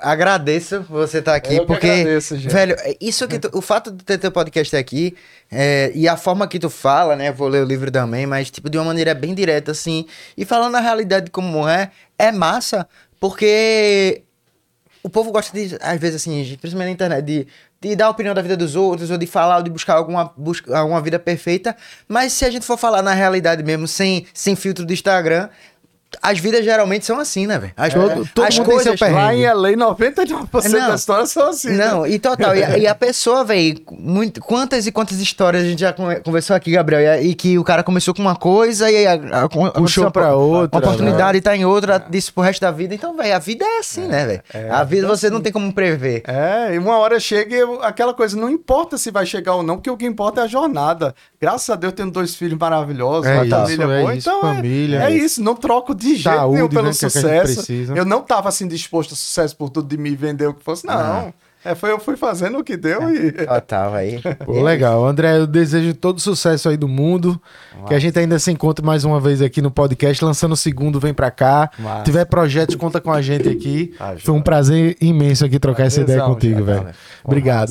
Speaker 2: agradeço você estar aqui,
Speaker 4: Eu que
Speaker 2: porque,
Speaker 4: agradeço,
Speaker 2: velho, é isso que tu- o fato de ter teu podcast aqui é, e a forma que tu fala, né, vou ler o livro também, mas, tipo, de uma maneira bem direta, assim, e falando a realidade como é, é massa, porque o povo gosta de, às vezes, assim, principalmente na internet, de, de dar a opinião da vida dos outros, ou de falar, ou de buscar alguma, busca, alguma vida perfeita. Mas se a gente for falar na realidade mesmo, sem, sem filtro do Instagram, as vidas geralmente são assim, né, velho? As,
Speaker 1: Todo- todo
Speaker 2: as coisas.
Speaker 1: perrengue.
Speaker 4: Lá em LA, 99%
Speaker 2: Não.
Speaker 4: da história são assim. né?
Speaker 2: Não, e total. E a, e a pessoa, velho, quantas e quantas histórias a gente já conver- conversou aqui, Gabriel, e, e que o cara começou com uma coisa e aí a, a, uma-
Speaker 1: pra outra,
Speaker 2: Uma oportunidade tá em outra, disso pro resto da vida. Então, velho, a vida é assim, né, velho? a vida você não tem como prever.
Speaker 4: É, e uma hora chega e aquela coisa, não importa se vai chegar ou não, porque o que importa é a jornada. Graças a Deus, tendo dois filhos maravilhosos,
Speaker 1: É
Speaker 4: uma família
Speaker 1: é
Speaker 4: boa.
Speaker 1: isso,
Speaker 4: então, é-
Speaker 1: família.
Speaker 4: é, isso, não troco de jeito
Speaker 1: Saúde,
Speaker 4: nenhum pelo
Speaker 1: né, é
Speaker 4: sucesso. Eu não tava assim disposto a sucesso por tudo de me vender o que fosse, não. É, foi, eu fui fazendo o que deu e.
Speaker 2: Total, aí.
Speaker 1: Pô, legal. André, eu desejo todo sucesso aí do mundo. Que a gente ainda se encontre mais uma vez aqui no podcast. Lançando o segundo, vem pra cá.
Speaker 4: Massa.
Speaker 1: Tiver projetos, conta com a gente aqui.
Speaker 4: Ajuda.
Speaker 1: Foi um prazer imenso aqui trocar essa ideia
Speaker 4: Prazerzão,
Speaker 1: contigo, velho. Obrigado.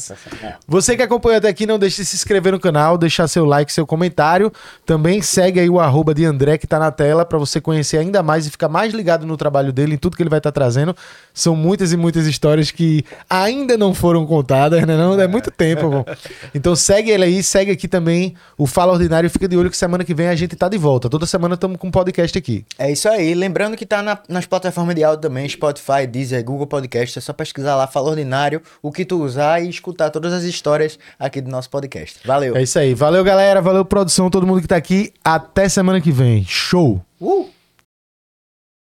Speaker 1: Você que acompanhou até aqui, não deixe de se inscrever no canal, deixar seu like, seu comentário. Também segue aí o arroba de André que tá na tela pra você conhecer ainda mais e ficar mais ligado no trabalho dele, em tudo que ele vai estar trazendo. São muitas e muitas histórias que ainda não foram contadas, né? Não, é muito tempo, pô. Então segue ele aí, segue aqui também o Fala Ordinário. Fica de olho que semana que vem a gente tá de volta. Toda semana estamos com um podcast aqui.
Speaker 2: É isso aí. Lembrando que tá na- nas plataformas de áudio também, Spotify, Deezer, Google Podcast. É só pesquisar lá, Fala Ordinário, o que tu usar e escutar todas as histórias aqui do nosso podcast. Valeu.
Speaker 1: É isso aí. Valeu, galera. Valeu, produção, todo mundo que tá aqui. Até semana que vem. Show!
Speaker 2: Uh!